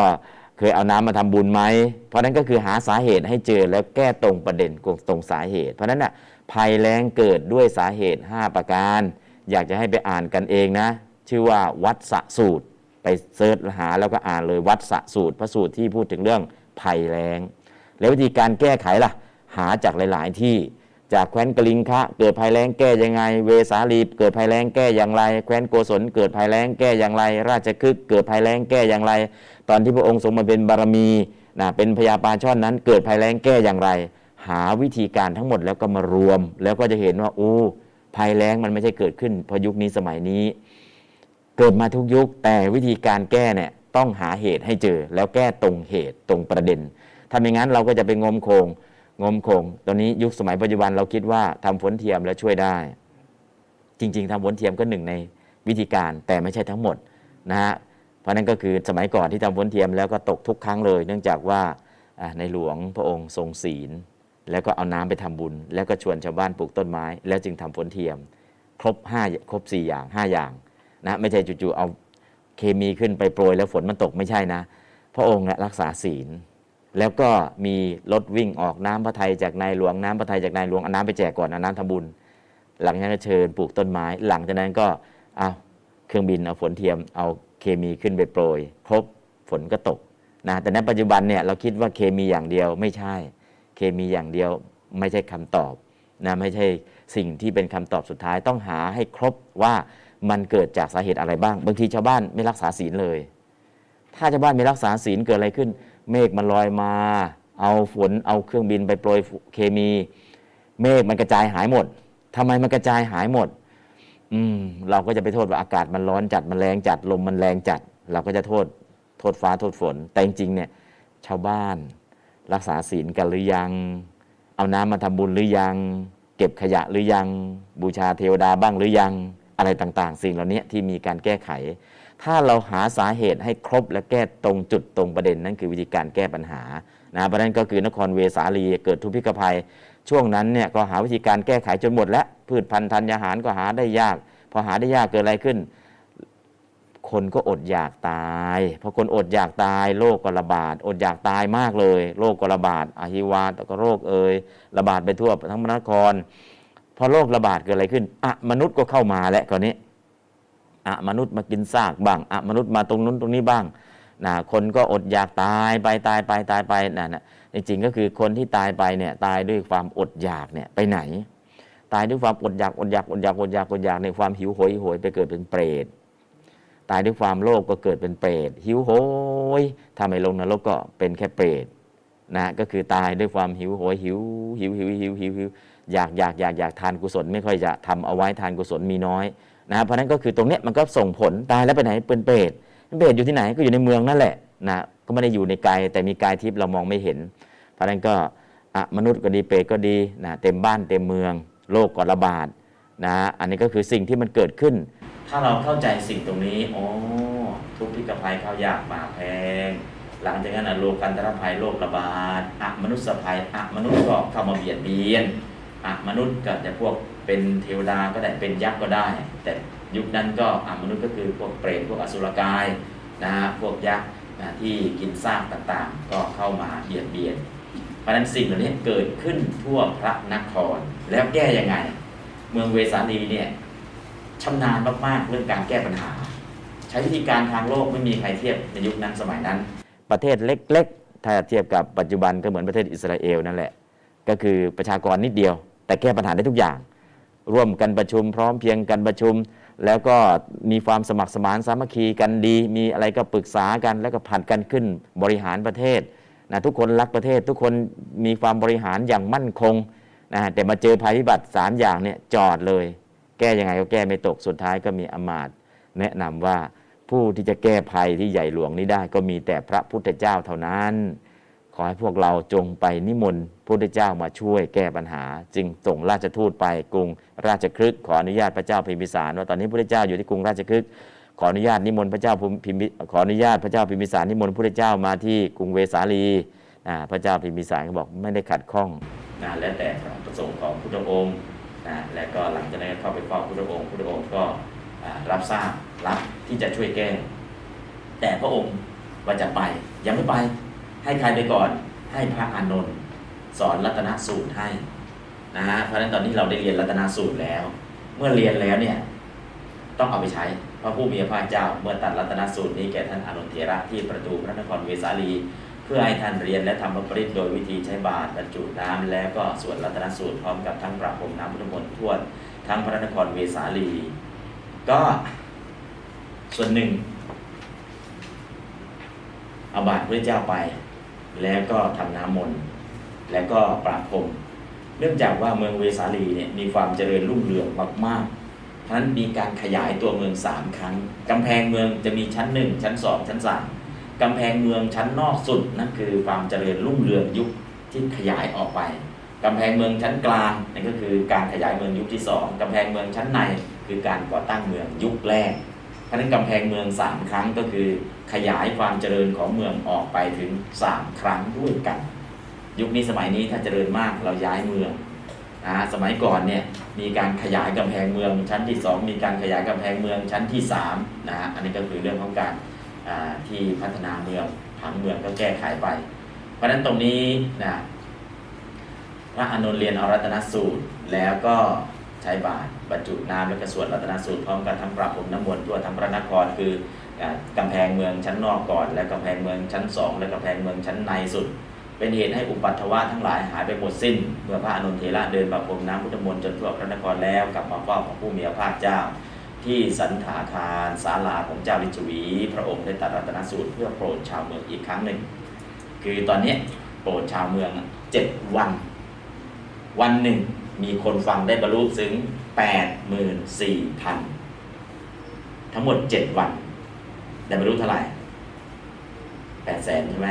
ยเอาน้ำมาทำบุญไหม เพราะนั้นก็คือหาสาเหตุให้เจอแล้วแก้ตรงประเด็นตรงสาเหตุ เพราะนั้นนะ่ะภัยแรงเกิดด้วยสาเหตุ 5 ประการ อยากจะให้ไปอ่านกันเองนะ ชื่อว่าวัดสสูตร ไปเซิร์ชหาแล้วก็อ่านเลยวัดสะสูตรพระสูตรที่พูดถึงเรื่องภัยแล้งแล้ววิธีการแก้ไขล่ะ หาจากหลาย ๆ ที่จากแคว้นกลิงคะเกิดภัยแล้งแก้ยังไง เวสาลีเกิดภัยแล้งแก้อย่างไร แคว้นโกศลเกิดภัยแล้งแก้อย่างไร ราชคฤห์เกิดภัยแล้งแก้อย่างไร ตอนที่พระองค์ทรงบำเพ็ญบารมีนะเป็นพญาปลาช่อนนั้น เกิดภัยแล้งแก้อย่างไร หาวิธีการทั้งหมดแล้วก็มารวม แล้วก็จะเห็นว่าโอ้ภัยแล้งมันไม่ใช่เกิดขึ้นเฉพาะยุคนี้สมัยนี้ เกิดมาทุกยุคแต่วิธีการแก้เนี่ยต้องหาเหตุให้เจอ แล้วแก้ตรงเหตุตรงประเด็นถ้าไม่งั้นเราก็จะไปงมโคงงมคงตอนนี้ยุคสมัยปัจจุบันเราคิดว่าทำฝนเทียมแล้วช่วยได้ จริง ๆทำฝนเทียมก็หนึ่งในวิธีการแต่ไม่ใช่ทั้งหมดนะฮะ เพราะนั้นก็คือสมัยก่อนที่ทำฝนเทียมแล้วก็ตกทุกครั้งเลย เนื่องจากว่าในหลวงพระองค์ทรงศีล แล้วก็เอาน้ำไปทำบุญ แล้วก็ชวนชาวบ้านปลูกต้นไม้ แล้วจึงทำฝนเทียม ครบ5ครบ 4 อย่าง 5 อย่างนะไม่ใช่จู่ๆเอาเคมีขึ้นไปโปรยแล้วฝนมันตกไม่ใช่นะ พระองค์รักษาศีล แล้วก็มีรถวิ่งออกน้ำพระทัยจากนายหลวงน้ำพระทัยจากนายหลวงเอาน้ำไปแจกก่อนเอาน้ำทำบุญ หลังจากนั้นก็เชิญปลูกต้นไม้ หลังจากนั้นก็เอาเครื่องบินเอาฝนเทียมเอา เคมีขึ้นไปโปรย ครบฝนก็ตกนะแต่ในปัจจุบันเนี่ยเราคิดว่าเคมีอย่างเดียวไม่ใช่ เคมีอย่างเดียวไม่ใช่คำตอบนะไม่ใช่สิ่งที่เป็นคำตอบสุดท้ายต้องหาให้ครบว่ามันเกิดจากสาเหตุอะไรบ้าง บางทีชาวบ้านไม่รักษาศีลเลย ถ้าชาวบ้านไม่รักษาศีลเกิดอะไรขึ้น เมฆมันลอยมา เอาฝนเอาเครื่องบินไปโปรยเคมี เมฆมันกระจายหายหมดทำไมมันกระจายหายหมด อืมเราก็จะไปโทษว่าอากาศมันร้อนจัดมันแรงจัดลมมันแรงจัด เราก็จะโทษโทษฟ้าโทษฝน แต่จริงๆเนี่ย ชาวบ้านรักษาศีลกันหรือยัง เอาน้ำมาทำบุญหรือยัง เก็บขยะหรือยัง บูชาเทวดาบ้างหรือยัง อะไรต่างๆ สิ่งเหล่านี้ที่มีการแก้ไข ถ้าเราหาสาเหตุให้ครบและแก้ตรงจุดตรงประเด็นนั่นคือวิธีการแก้ปัญหานะประเด็นก็คือนครเวสาลีเกิดทุพพิกภัย ช่วงนั้นเนี่ยก็หาวิธีการแก้ไขจนหมดแล้วพืชพันธุ์ธัญญาหารก็หาได้ยาก พอหาได้ยากเกิดอะไรขึ้น คนก็อดอยากตายพอคนอดอยากตายโรคก็ระบาด อดอยากตายมากเลยโรคก็ระบาดอาหิวาตก็โรคเอ่ยระบาดไปทั่วทั้งมนคร พอโรคระบาดเกิดอะไรขึ้นอะมนุษย์ก็เข้ามาแล้วกรนี้อะมนุษย์มากินซากบ้างอะมนุษย์มาตรงนู้นตรงนี้บ้างนะคนก็อดอยากตายไปตายไปตายไปนะนะ จริงก็คือคนที่ตายไปเนี่ยตายด้วยความอดอยากเนี่ยไปไหน ตายด้วยความอดอยากอดอยากอดอยากอดอยากอดอยากในความหิวโหยโหยไปเกิดเป็นเปรตตายด้วยความโลภก็เกิดเป็นเปรตหิวโหยถ้าไม่ลงนรกก็เป็นแค่เปรตนะก็คือตายด้วยความหิวโหยหิวหิวหิวหิวหิวหิวอยากอยากอยากอยากทานกุศลไม่ค่อยจะทำเอาไว้ทานกุศลมีน้อยนะเพราะนั้นก็คือตรงเนี้ยมันก็ส่งผลตายแล้วไปไหนเป็นเปรตเปรตอยู่ที่ไหนก็อยู่ในเมืองนั่นแหละ นะก็ไม่ได้อยู่ในกายแต่มีกายทิพย์เรามองไม่เห็น เพราะนั้นก็มนุษย์ก็ดีเปรตก็ดีนะเต็มบ้านเต็มเมืองโรคก็ระบาดนะอันนี้ก็คือสิ่งที่มันเกิดขึ้น ถ้าเราเข้าใจสิ่งตรงนี้โอ้ทุกพิกภัยข้าวยากหมาแพง หลังจากนั้นโลกันตรภัยโรคระบาดอะมนุษย์ภัยอะมนุษย์ก็เข้ามาเบียดเบียนอะมนุษย์ก็จะพวกเป็นเทวดาก็ได้เป็นยักษ์ก็ได้ แต่ยุคนั้นก็อมนุษย์ก็คือพวกเปรตพวกอสุรกายนะฮะพวกยักษ์ ที่กินซากต่างๆ ก็เข้ามาเบียดเบียน เพราะฉะนั้นสิ่งเหล่านี้เกิดขึ้นทั่วพระนคร แล้วแก้ยังไง เมืองเวสาลีเนี่ยชำนาญมากๆเรื่องการแก้ปัญหา ใช้วิธีการทางโลกไม่มีใครเทียบในยุคนั้นสมัยนั้น ประเทศเล็กๆ ถ้าเทียบกับปัจจุบันก็เหมือนประเทศอิสราเอลนั่นแหละ ก็คือประชากรนิดเดียว แต่แก้ปัญหาได้ทุกอย่าง ร่วมกันประชุมพร้อมเพียงกันประชุม แล้วก็มีความสมัครสมานสามัคคีกันดี มีอะไรก็ปรึกษากันแล้วก็ผัดกันขึ้นบริหารประเทศนะทุกคนรักประเทศทุกคนมีความบริหารอย่างมั่นคงนะแต่มาเจอภัยพิบัติ3อย่างเนี่ยจอดเลย แก้ยังไงก็แก้ไม่ตกสุดท้ายก็มีอมาตแนะนำว่าผู้ที่จะแก้ภัยที่ใหญ่หลวงนี้ได้ ก็มีแต่พระพุทธเจ้าเท่านั้น ขอให้พวกเราจงไปนิมนต์ พระพุทธเจ้ามาช่วยแก้ปัญหา จึงส่งราชทูตไปกรุงราชคฤห์ขออนุญาตพระเจ้าพิมพิสารว่าตอนนี้พระพุทธเจ้าอยู่ที่กรุงราชคฤห์ขออนุญาตนิมนต์พระเจ้าพิมิขออนุญาตพระเจ้าพิมพิสารนิมนต์พระพุทธเจ้ามาที่กรุงเวสาลีพระเจ้าพิมพิสารก็บอกไม่ได้ขัดข้องนะแล้วแต่ประสงค์ของพุทธองค์นะและก็หลังจากนั้นเข้าไปเฝ้าพุทธองค์พุทธองค์ก็รับทราบรับที่จะช่วยแก้ แต่พระองค์ว่าจะไปยังไม่ไปให้ใครไปก่อนให้พระอานนท์ สอนรัตนสูตรให้นะฮะเพราะฉะนั้นตอนนี้เราได้เรียนรัตนสูตรแล้ว เมื่อเรียนแล้วเนี่ยต้องเอาไปใช้พระผู้มีพระเจ้าเมื่อตัดรัตนสูตรนี้แก่ท่านอนุเถระที่ประตูพระนครเวสาลี เพื่อให้ท่านเรียนและทำพระปริตโดยวิธีใช้บาตรบรรจุน้ำแล้วก็สวดรัตนสูตรพร้อมกับทั้งประพรมน้ำพุทธมนต์ทั่วทั้งพระนครเวสาลี ก็ส่วนหนึ่งเอาบาตรพระเจ้าไป แล้วก็ทำน้ำมนต์ แล้วก็ประพรมเนื่องจากว่าเมืองเวสาลีเนี่ยมีความเจริญรุ่งเรืองมากๆเพราะฉะนั้นมีการขยายตัวเมืองสามครั้งกำแพงเมืองจะมีชั้นหนึ่งชั้นสองชั้นสามกำแพงเมืองชั้นนอกสุดนั่นคือความเจริญรุ่งเรืองยุคที่ขยายออกไปกำแพงเมืองชั้นกลางนั่นก็คือการขยายเมืองยุคที่สองกำแพงเมืองชั้นในคือการก่อตั้งเมืองยุคแรกเพราะนั้นกำแพงเมืองสามครั้งก็คือ ขยายความเจริญของเมืองออกไปถึงสามครั้งด้วยกัน ยุคนี้สมัยนี้ถ้าเจริญมากเราย้ายเมืองนะสมัยก่อนเนี่ยมีการขยายกำแพงเมืองชั้นที่สองมีการขยายกำแพงเมืองชั้นที่สามนะฮะอันนี้ก็คือเรื่องของการที่พัฒนาเมืองผังเมืองก็แก้ไขไป เพราะฉะนั้นตรงนี้นะพระอนุนเรียนอรัตนสูตรแล้วก็ใช้บาตรบรรจุน้ำและกระสวดรัตนสูตรพร้อมกันทั้งประพรมน้ำมนต์ทั่วทั้งพระนครคือกำแพงเมืองชั้นนอกก่อน และกำแพงเมืองชั้นสองและกำแพงเมืองชั้นในสุด เป็นเหตุให้อุปัตถวะทั้งหลายหายไปหมดสิ้น เมื่อพระอนุเทระเดินประพรมน้ำพุทธมนต์จนทั่วพระนครแล้วกลับมาเฝ้าของผู้มีพระภาคเจ้า ที่สันถาคารศาลาของเจ้าลิชวี พระองค์ได้ตรัสรัตนสูตรเพื่อโปรดชาวเมืองอีกครั้งหนึ่ง คือตอนนี้โปรดชาวเมืองเจ็ดวัน วันหนึ่งมีคนฟังได้บรรลุถึงแปดหมื่นสี่พันทั้งหมดเจ็ดวัน ได้บรรลุเท่าไหร่แปดแสนใช่ไหม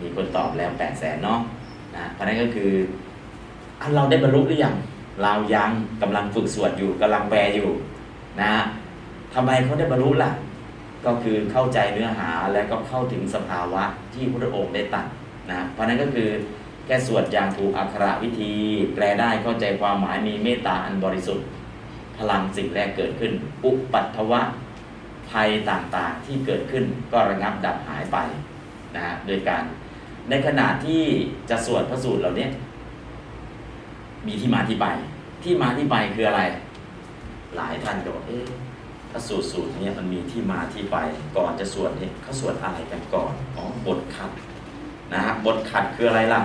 มีคนตอบแล้วแปดแสนเนาะนะเพราะนั้นก็คือเราได้บรรลุหรือยังเรายังกำลังฝึกสวดอยู่กำลังแปลอยู่นะทำไมเขาได้บรรลุล่ะ ก็คือเข้าใจเนื้อหาและก็เข้าถึงสภาวะที่พระองค์ได้ตัดนะเพราะนั้นก็คือแค่สวดอย่างถูกอักขระวิธี แปลได้เข้าใจความหมายมีเมตตาอันบริสุทธิ์ พลังสิ่งแรกเกิดขึ้น อุปัตถวะภัยต่างๆที่เกิดขึ้นก็ระงับดับหายไปนะฮะโดยการ ในขณะที่จะสวดพระสูตรเหล่านี้มีที่มาที่ไป ที่มาที่ไปคืออะไร หลายท่านก็บอกเอ๊ะถ้าสูตรสูตรเนี่ยมันมีที่มาที่ไป ก่อนจะสวดเนี่ยเขาสวดอะไรกันก่อนอ๋อบทขัดนะฮะบทขัดคืออะไรล่ะ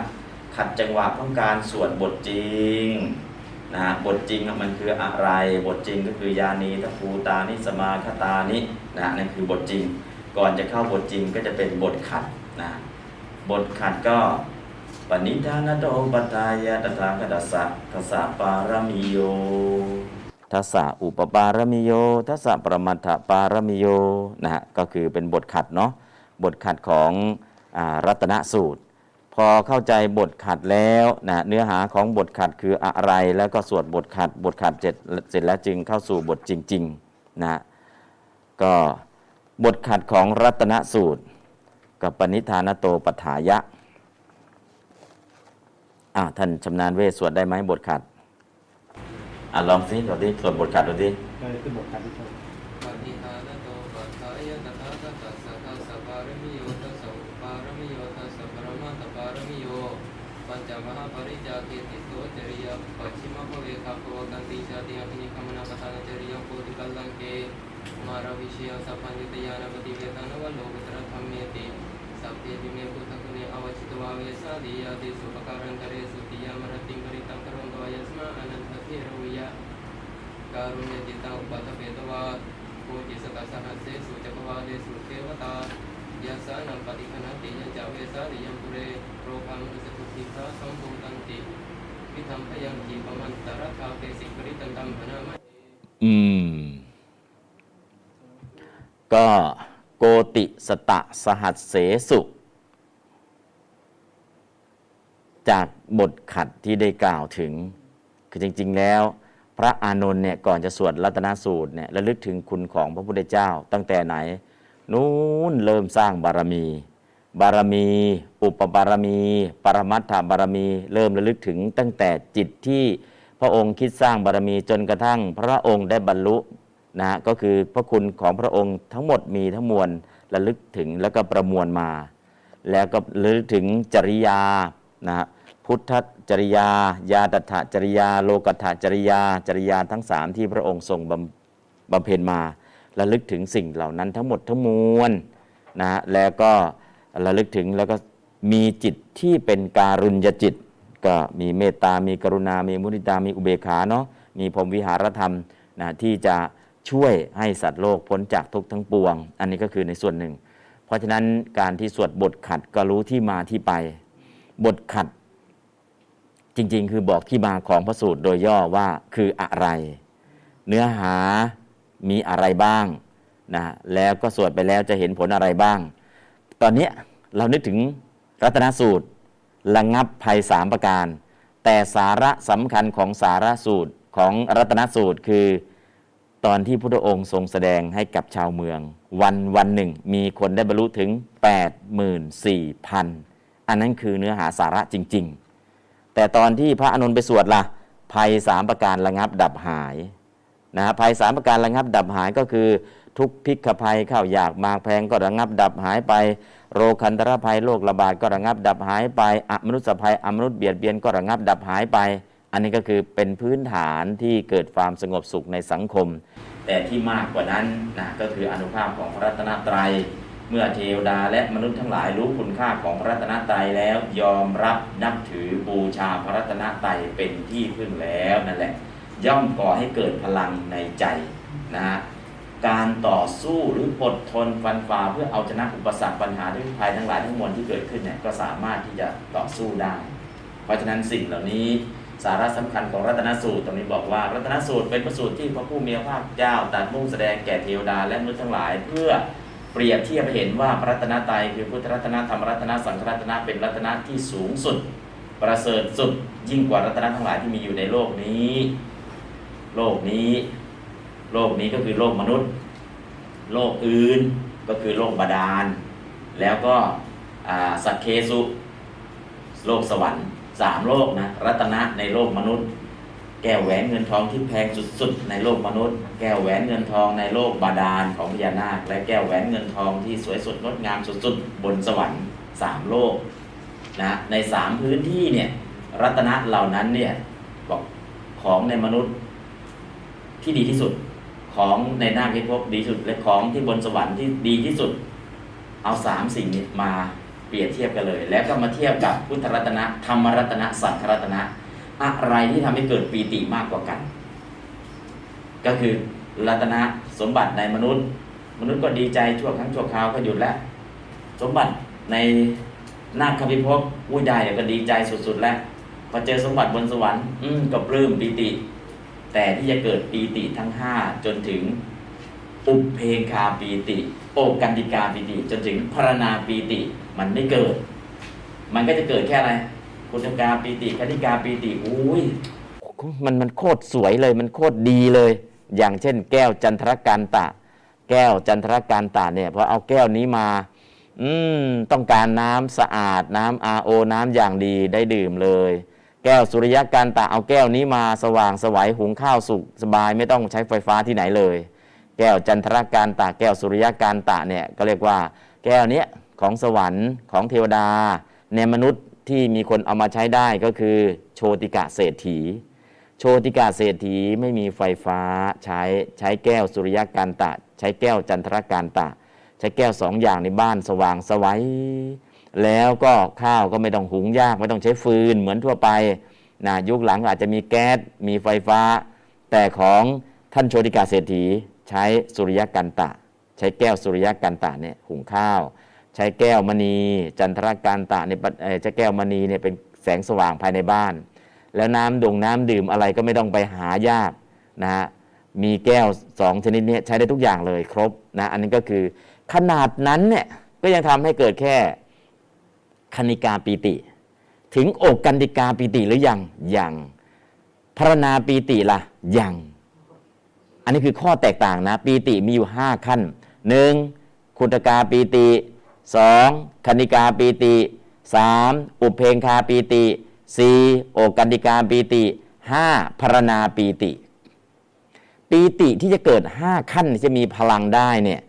ขัดจังหวะของการสวดบทจริงนะบทจริงมันคืออะไร บทจริงก็คือยานีทัภูตานิสมาคตานินะนั่นคือบทจริง ก่อนจะเข้าบทจริงก็จะเป็นบทขัดนะ บทขัดก็ปณิธานโตปตายะตถาคตสัทสะปารมิโยทัสสะอุปปารมิโยทัสสะประมัตถปารมิโยนะฮะก็คือเป็นบทขัดเนาะบทขัดของอรัตนสูตร พอเข้าใจบทขัดแล้วนะเนื้อหาของบทขัดคืออะไรแล้วก็สวดบทขัดบทขัดเสร็จเสร็จแล้วจึงเข้าสู่บทจริงๆนะก็บทขัดของรัตนสูตร กับปณิธานโตปัฏฐายะอ่าท่านชำนาญเวสวดได้ไหมบทขัดอะลองสิเราดิสวดบทขัดดูดิเออขึ้นบทการที่ ก็โกติสตะสหัสเสสุ จากบทขัดที่ได้กล่าวถึง คือจริง ๆ แล้ว พระอานนท์เนี่ยก่อนจะสวดรัตนสูตรเนี่ยระลึกถึงคุณของพระพุทธเจ้าตั้งแต่ไหน นู้นเริ่มสร้างบารมี บารมี อุปบารมี ปรมัตถบารมี เริ่มระลึกถึงตั้งแต่จิตที่พระองค์คิดสร้างบารมีจนกระทั่ง พระองค์ได้บรรลุ นะฮะก็คือพระคุณของพระองค์ทั้งหมดมีทั้งมวลระลึกถึงแล้วก็ประมวลมา แล้วก็ระลึกถึงจริยานะฮะพุทธจริยา ยาตถจริยา โลกัตถจริยา จริยาทั้งสามที่พระองค์ทรงบำบำเพ็ญมาระลึกถึงสิ่งเหล่านั้นทั้งหมดทั้งมวลนะฮะแล้วก็ระลึกถึงแล้วก็มีจิตที่เป็นการุญยจิต ก็มีเมตตา มีกรุณา มีมุทิตา มีอุเบกขาเนาะมีพรหมวิหารธรรมนะที่จะ ช่วยให้สัตว์โลกพ้นจากทุกข์ทั้งปวง อันนี้ก็คือในส่วนหนึ่ง เพราะฉะนั้นการที่สวดบทขัดก็รู้ที่มาที่ไป บทขัด จริงๆ คือบอกที่มาของพระสูตรโดยย่อว่าคืออะไร เนื้อหามีอะไรบ้างนะแล้วก็สวดไปแล้วจะเห็นผลอะไรบ้าง ตอนนี้เรานึกถึงรัตนสูตรระงับภัยสามประการ แต่สาระสำคัญของสาระสูตรของรัตนสูตรคือ ตอนที่พระองค์ทรงแสดงให้กับชาวเมือง วันวันหนึ่ง มีคนได้บรรลุถึง 84,000 อันนั้นคือเนื้อหาสาระจริง ๆ แต่ตอนที่พระอนุนไปสวดละ่ะภัยสามประการระงับดับหายนะภัยสามประการระงับดับหายก็คือ ทุกพิกภัยข้าวอยากมากแพงก็ระงับดับหายไป โรคันตรภัยโรคระบาดก็ระงับดับหายไปอมนุษยภัยอมนุษย์เบียดเบียนก็ระงับดับหายไป อันนี้ก็คือเป็นพื้นฐานที่เกิดความสงบสุขในสังคม แต่ที่มากกว่านั้นนะก็คืออนุภาพของพระรัตนตรัย เมื่อเทวดาและมนุษย์ทั้งหลายรู้คุณค่าของพระรัตนตรัยแล้วยอมรับนับถือบูชาพระรัตนตรัยเป็นที่พึ่งแล้วนั่นแหละ ย่อมก่อให้เกิดพลังในใจนะฮะการต่อสู้หรืออดทนฟันฝ่าเพื่อเอาชนะอุปสรรคปัญหาทุกภัยทั้งหลายทั้งมวลที่เกิดขึ้นเนี่ยก็สามารถที่จะต่อสู้ได้ เพราะฉะนั้นสิ่งเหล่านี้ สาระสำคัญของรัตนสูตรตรงนี้บอกว่า รัตนสูตรเป็นพระสูตรที่พระผู้มีพระภาคเจ้าตรัสมุ่งแสดงแก่เทวดาและมนุษย์ทั้งหลาย เพื่อเปรียบเทียบให้เห็นว่าพระรัตนตรัยคือพุทธรัตนธรรมรัตนสังฆรัตนเป็นรัตนที่สูงสุด ประเสริฐสุดยิ่งกว่ารัตนทั้งหลายที่มีอยู่ในโลกนี้ โลกนี้ โลกนี้ก็คือโลกมนุษย์ โลกอื่นก็คือโลกบาดาล แล้วก็สักเคสุ โลกสวรรค์ สามโลกนะรัตนะในโลกมนุษย์ แก้วแหวนเงินทองที่แพงสุดๆ ในโลกมนุษย์ แก้วแหวนเงินทองในโลกบาดาลของพญานาค และแก้วแหวนเงินทองที่สวยสดงดงามสุดๆ บนสวรรค์สามโลกนะในสามพื้นที่เนี่ยรัตนะเหล่านั้นเนี่ยบอกของในมนุษย์ที่ดีที่สุดของในหน้าพิภพดีสุดและของที่บนสวรรค์ที่ดีที่สุด เอาสามสิ่งนี้มา เปรียบเทียบกันเลย แล้วก็มาเทียบกับพุทธรัตนะธรรมรัตนะสังฆรัตนะอะไรที่ทำให้เกิดปีติมากกว่ากัน ก็คือรัตนะสมบัติในมนุษย์ มนุษย์ก็ดีใจชั่วครั้งชั่วคราวก็หยุดแล้ว สมบัติในนาคพิภพอุ้ยได้ก็ดีใจสุดๆแล้วพอเจอสมบัติบนสวรรค์อืมก็ปลื้มปีติ แต่ที่จะเกิดปีติทั้งห้าจนถึงอุปเพงคาปีติ โอกันติกาปีติ จนถึงพรณาปีติ มันไม่เกิด มันก็จะเกิดแค่อะไรกุณกาปีติคณิกาปีติอุ้ยมันมันโคตรสวยเลย มันโคตรดีเลย อย่างเช่น แก้วจันทรการตะ แก้วจันทรการตะเนี่ยพอเอาแก้วนี้มา อืมต้องการน้ำสะอาดน้ำอาโอน้ำอย่างดีได้ดื่มเลย แก้วสุริยการตะเอาแก้วนี้มาสว่างสวัยหุงข้าวสุกสบายไม่ต้องใช้ไฟฟ้าที่ไหนเลย แก้วจันทรการตะแก้วสุริยการตะเนี่ยก็เรียกว่า แก้วเนี้ย ของสวรรค์ของเทวดา ในมนุษย์ที่มีคนเอามาใช้ได้ก็คือ โชติกะเศรษฐี โชติกาเศรษฐีไม่มีไฟฟ้าใช้ใช้แก้วสุริยการตะ ใช้แก้วจันทรการตะ ใช้แก้วสองอย่างในบ้านสว่างสวัยแล้วก็ข้าวก็ไม่ต้องหุงยากไม่ต้องใช้ฟืนเหมือนทั่วไปนะยุคหลังอาจจะมีแก๊สมีไฟฟ้า แต่ของท่านโชติกาเศรษฐี ใช้สุริยกันตะ ใช้แก้วสุริยกันตะเนี่ยหุงข้าว ใช้แก้วมณี จันทรการตะเนี่ยใช้แก้วมณีเนี่ยเป็นแสงสว่างภายในบ้าน แล้วน้ำดงน้ำดื่มอะไรก็ไม่ต้องไปหายากนะฮะมีแก้วสองชนิดนี้ใช้ได้ทุกอย่างเลยครบนะอันนี้ก็คือขนาดนั้นเนี่ยก็ยังทำให้เกิดแค่คณิกาปีติ ถึงอกกันติกาปีติหรือยังยังพรณาปีติละ่ะยังอันนี้คือข้อแตกต่างนะ ปีติมีอยู่ห้าขั้นหนึ่งคุตกาปีติ สองคณิกาปีติสามอุเพงคาปีติสี่โอกันติกาปีติห้าพรณาปีติ ปีติที่จะเกิดห้าขั้นจะมีพลังได้เนี่ย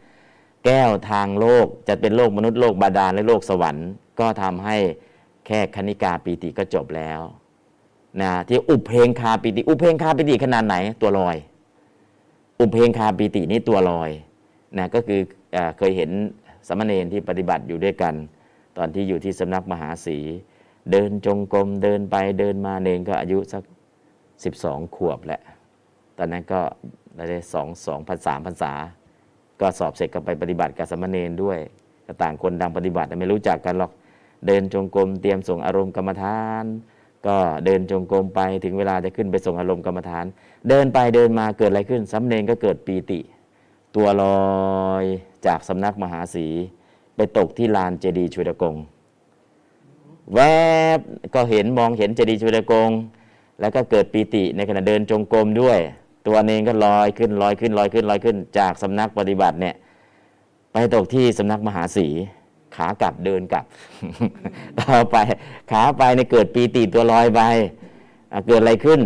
แก้วทางโลกจะเป็นโลกมนุษย์โลกบาดาลและโลกสวรรค์ ก็ทำให้แค่คณิกาปีติก็จบแล้วนะที่อุเพงคาปีติ อุเพงคาปีติขนาดไหนตัวลอย อุเพงคาปีตินี่ตัวลอยนะก็คืออเคยเห็น สามเณรที่ปฏิบัติอยู่ด้วยกัน ตอนที่อยู่ที่สำนักมหาศีเดินจงกรมเดินไปเดินมาเนนก็อายุสัก 12 ขวบแหละ ตอนนั้นก็ได้สองสองพันสามพันษา ก็สอบเสร็จก็ไปปฏิบัติกับสามเณรด้วยก็ต่างคนดังปฏิบัติแต่ไม่รู้จักกันหรอกเดินจงกรมเตรียมส่งอารมณ์กรรมฐาน ก็เดินจงกรมไปถึงเวลาจะขึ้นไปส่งอารมณ์กรรมฐาน เดินไปเดินมาเกิดอะไรขึ้นสำเนงก็เกิดปีติ ตัวลอยจากสำนักมหาศีไปตกที่ลานเจดีย์ชุดกง แวบก็เห็นมองเห็นเจดีย์ชุดกง แล้วก็เกิดปีติในขณะเดินจงกรมด้วย ตัวเองก็ลอยขึ้นลอยขึ้นลอยขึ้นลอยขึ้น จากสำนักปฏิบัติเนี่ย ไปตกที่สำนักมหาศีขากลับเดินกลับต่อไปขาไปในเกิดปีติตัวลอยไปเกิดอะไรขึ้น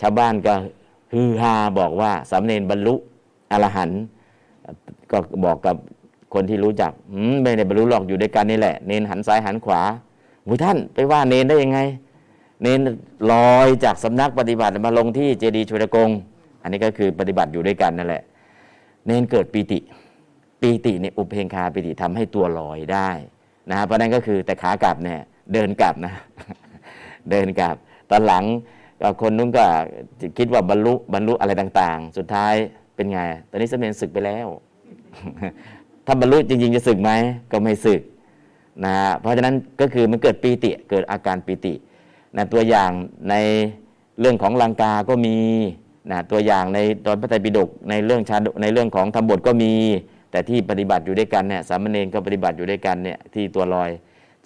ชาวบ้านก็ฮือฮาบอกว่าสำเนนบรรลุอรหันต์ ก็บอกกับคนที่รู้จัก"อืมไม่ได้บรรลุหรอกอยู่ด้วยกันนี่แหละ เนนหันซ้ายหันขวาหุยท่านไปว่าเนนได้ยังไง เนนลอยจากสำนักปฏิบัติมาลงที่เจดีย์ชุดกง อันนี้ก็คือปฏิบัติอยู่ด้วยกันนั่นแหละ เนนเกิดปีติ ปีติเนี่ยอุเพงคาปีติทำให้ตัวลอยได้นะเพราะนั้นก็คือแต่ขากลับเนี่ยเดินกลับนะ เดินกลับ ตอนหลังคนนู้นก็คิดว่าบรรลุบรรลุอะไรต่าง ๆ สุดท้าย เป็นไง ตอนนี้สมเด็จศึกไปแล้ว ถ้าบรรลุจริง ๆ จะศึกไหม ก็ไม่ศึกนะเพราะฉะนั้นก็คือมันเกิดปีติ เกิดอาการปีตินะตัวอย่างในเรื่องของลังกาก็มีนะตัวอย่างในตอนพระไตรปิฎกในเรื่องชาดในเรื่องของธรรมบทก็มี แต่ที่ปฏิบัติอยู่ด้วยกันเนี่ยสามเณรก็ปฏิบัติอยู่ด้วยกันเนี่ยที่ตัวลอย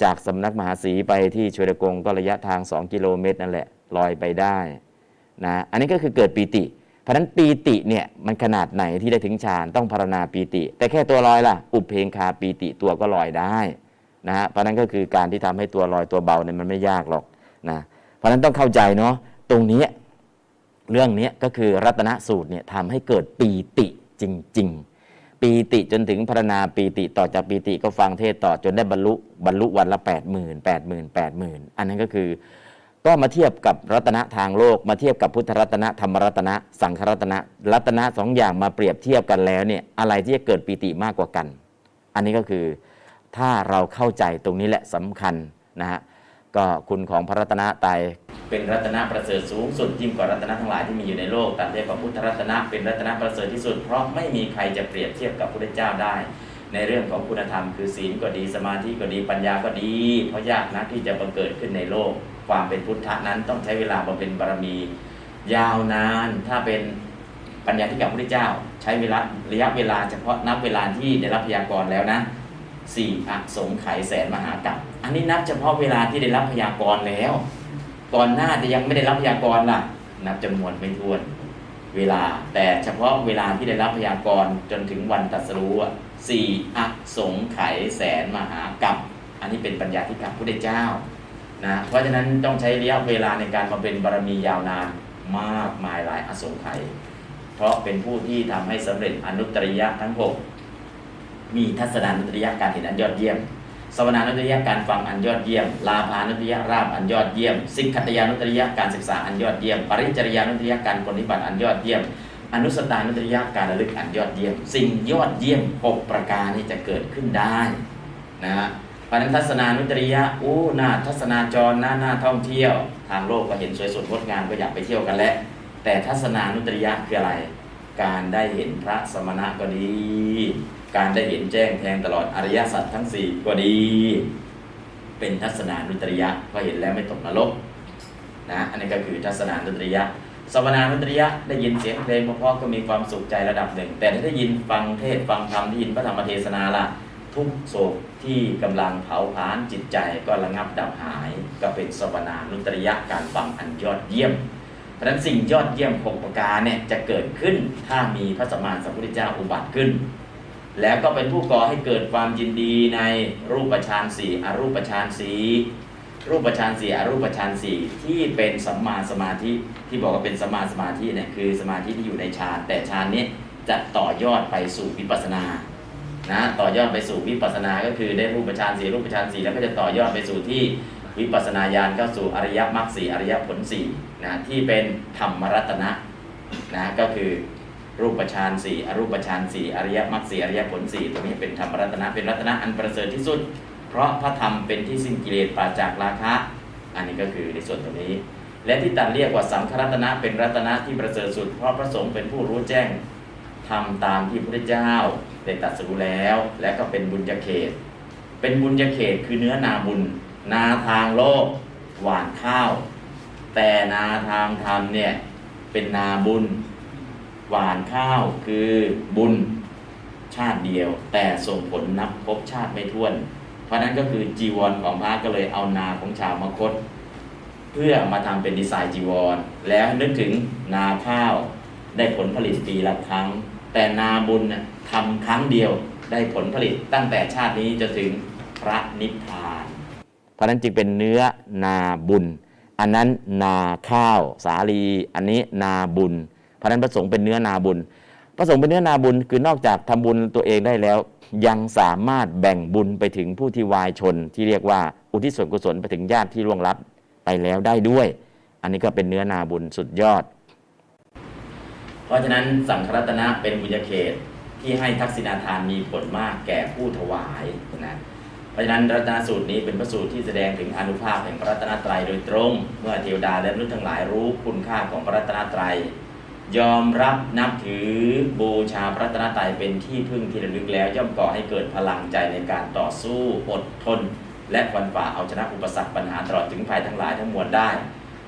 จากสำนักมหาศรีไปที่ชวยกงก็ระยะทาง 2 กิโลเมตรนั่นแหละลอยไปได้นะอันนี้ก็คือเกิดปีติ ราะนั้นปีติเนี่ยมันขนาดไหนที่ได้ถึงฌานต้องพารณาปีติ แต่แค่ตัวลอยล่ะ อุเพงคาปีติตัวก็ลอยได้นะฮะเพราะนั้นก็คือการที่ทำให้ตัวลอยตัวเบาเนี่ยมันไม่ยากหรอกนะเพราะนั้นต้องเข้าใจเนาะตรงนี้เรื่องนี้ก็คือรัตนสูตรเนี่ยทำให้เกิดปีติจริง ๆ ปีติจนถึงพารณาปีติต่อจากปีติก็ฟังเทศต่อจนได้บรรลุบรรลุวันละ8 0 0 0 0 8 0 0 0 0 8 0 0 0 0 อันนั้นก็คือ ก็มาเทียบกับรัตนะทางโลก มาเทียบกับพุทธรัตนะธรรมรัตนะ สังขรัตนะ รัตนะสองอย่างมาเปรียบเทียบกันแล้วเนี่ยอะไรที่จะเกิดปีติมากกว่ากัน อันนี้ก็คือถ้าเราเข้าใจตรงนี้แหละสำคัญนะฮะก็คุณของพระรัตนะตายเป็นรัตนะประเสริฐสูงสุดยิ่งกว่ารัตนะทั้งหลายที่มีอยู่ในโลกแต่เรียกว่าพุทธรัตนะเป็นรัตนะประเสริฐที่สุดเพราะไม่มีใครจะเปรียบเทียบกับพระเจ้าได้ ในเรื่องของคุณธรรม คือศีลก็ดีสมาธิก็ดีปัญญาก็ดี เพราะยากนะที่จะบังเกิดขึ้นในโลก ความเป็นพุทธะนั้นต้องใช้เวลาบำเพ็ญบารมี ยาวนาน ถ้าเป็นปัญญาที่กับพระพุทธเจ้า ใช้เวลาระยะเวลาเฉพาะนับเวลาที่ได้รับพยากรณ์แล้วนะสี่อสงไขยแสนมหากรัปอันนี้นับเฉพาะเวลาที่ได้รับพยากรณ์แล้ว ก่อนหน้าจะยังไม่ได้รับพยากรณ์ล่ะ นับจำนวนไม่ถ้วนเวลา แต่เฉพาะเวลาที่ได้รับพยากรณ์จนถึงวันตรัสรู้อะ สี่อสงไขยแสนมหากรัปอันนี้เป็นปัญญาที่กับพระพุทธเจ้านะเพราะฉะนั้นต้องใช้ระยะเวลาในการมาเป็นบารมียาวนานมากมายหลายอสงไขยเพราะเป็นผู้ที่ทำให้สำเร็จอนุตริยะทั้งหกมีทัศนานุตริยะการเห็นอันยอดเยี่ยมสวนานุตริยะการฟังอันยอดเยี่ยม ลาภานุตริยะราบอันยอดเยี่ยมสิกขตยานุตริยะการศึกษาอันยอดเยี่ยม ปริจริยานุตริยะการปฏิบัติอันยอดเยี่ยม อนุสตานุตริยะการระลึกอันยอดเยี่ยม สิ่งยอดเยี่ยมหกประการนี้จะเกิดขึ้นได้นะฮะปนันทัศนานุตริยะอู้หน้าทัศนาจรหน้าหน้าท่องเที่ยว ทางโลกก็เห็นสวยสดงดงามก็อยากไปเที่ยวกันแล้วแต่ทัศนานุตริยะคืออะไร การได้เห็นพระสมณะก็ดี การได้เห็นแจ้งแทงตลอดอริยสัจทั้งสี่ก็ดี เป็นทัศนานุตริยะพราะเห็นแล้วไม่ตกนรกนะอันนี้ก็คือทัศนานุตริยะ สวนานุตริยะได้ยินเสียงเพลงเพราะๆก็มีความสุขใจระดับหนึ่ง แต่ถ้าได้ยินฟังเทศฟังธรรมได้ยินพระธรรมเทศนาละทุกโศกที่กำลังเผาผลาญจิตใจก็ระงับดับหาย ก็เป็นสวนานุตริยะการฟังอันยอดเยี่ยมเพราะนั้นสิ่งยอดเยี่ยมหกประการเนี่ยจะเกิดขึ้นถ้ามีพระสัมมาสัมพุทธเจ้าอุบัติขึ้น แล้วก็เป็นผู้ก่อให้เกิดความยินดีในรูปฌานสี่อรูปฌานสี่ รูปฌานสี่อรูปฌานสี่ที่เป็นสัมมาสมาธิที่บอกว่าเป็นสัมมาสมาธิเนี่ยคือสมาธิที่อยู่ในฌานแต่ฌานนี้จะต่อยอดไปสู่วิปัสสนานะต่อยอดไปสู่วิปัสสนาก็คือได้รูปฌานสี่รูปฌานสี่แล้วก็จะต่อยอดไปสู่ที่วิปัสสนาญาณเข้าสู่อริยมรรคสี่อริยผลสี่นะที่เป็นธรรมรัตนะนะก็คือรูปฌานสี่อรูปฌานสี่อริยมรรคสี่อริยผลสี่ตรงนี้เป็นธรรมรัตนะเป็นรัตนะอันประเสริฐที่สุด เพราะพระธรรมเป็นที่สิ้นกิเลสปราจากราคะ อันนี้ก็คือในส่วนตรงนี้ และที่ตัดเรียกว่าสังฆรัตนะเป็นรัตนะที่ประเสริฐสุด เพราะพระสงฆ์เป็นผู้รู้แจ้งทำตามที่พระเจ้าได้ตรัสรู้แล้ว และก็เป็นบุญญาเขต เป็นบุญญาเขตคือเนื้อนาบุญ นาทางโลก หวานข้าว แต่นาทางธรรมเนี่ยเป็นนาบุญ หวานข้าวคือบุญชาติเดียว แต่ส่งผลนับพบชาติไม่ท้วน เพราะนั้นก็คือจีวรของพระก็เลยเอานาของชาวมคต เพื่อมาทำเป็นดีไซน์จีวร แล้วนึกถึงนาข้าวได้ผลผลิตปีละครั้ง แต่นาบุญทำครั้งเดียวได้ผลผลิตตั้งแต่ชาตินี้จะถึงพระนิพพาน เพราะนั้นจึงเป็นเนื้อนาบุญ อันนั้นนาข้าวสาลี อันนี้นาบุญ เพราะนั้นพระสงฆ์เป็นเนื้อนาบุญ พระสงฆ์เป็นเนื้อนาบุญคือนอกจากทำบุญตัวเองได้แล้ว ยังสามารถแบ่งบุญไปถึงผู้ที่วายชน ที่เรียกว่าอุทิศส่วนกุศลไปถึงญาติที่ล่วงลับไปแล้วได้ด้วย อันนี้ก็เป็นเนื้อนาบุญสุดยอด เพราะฉะนั้นสังฆรัตนะเป็นบุญญาเขตที่ให้ทักษิณาทานมีผลมากแก่ผู้ถวายนะเพราะฉะนั้นรัตนสูตรนี้เป็นพระสูตรที่แสดงถึงอนุภาพแห่งพระรัตนตรัยโดยตรง เมื่อเทวดาและมนุษย์ทั้งหลายรู้คุณค่าของพระรัตนตรัย ยอมรับนับถือบูชาพระตนตรัยเป็นที่พึ่งที่ระลึกแล้ว ย่อมก่อให้เกิดพลังใจในการต่อสู้อดทน และฟันฝ่าเอาชนะอุปสรรคปัญหาตลอดถึงภัยทั้งหลายทั้งมวลได้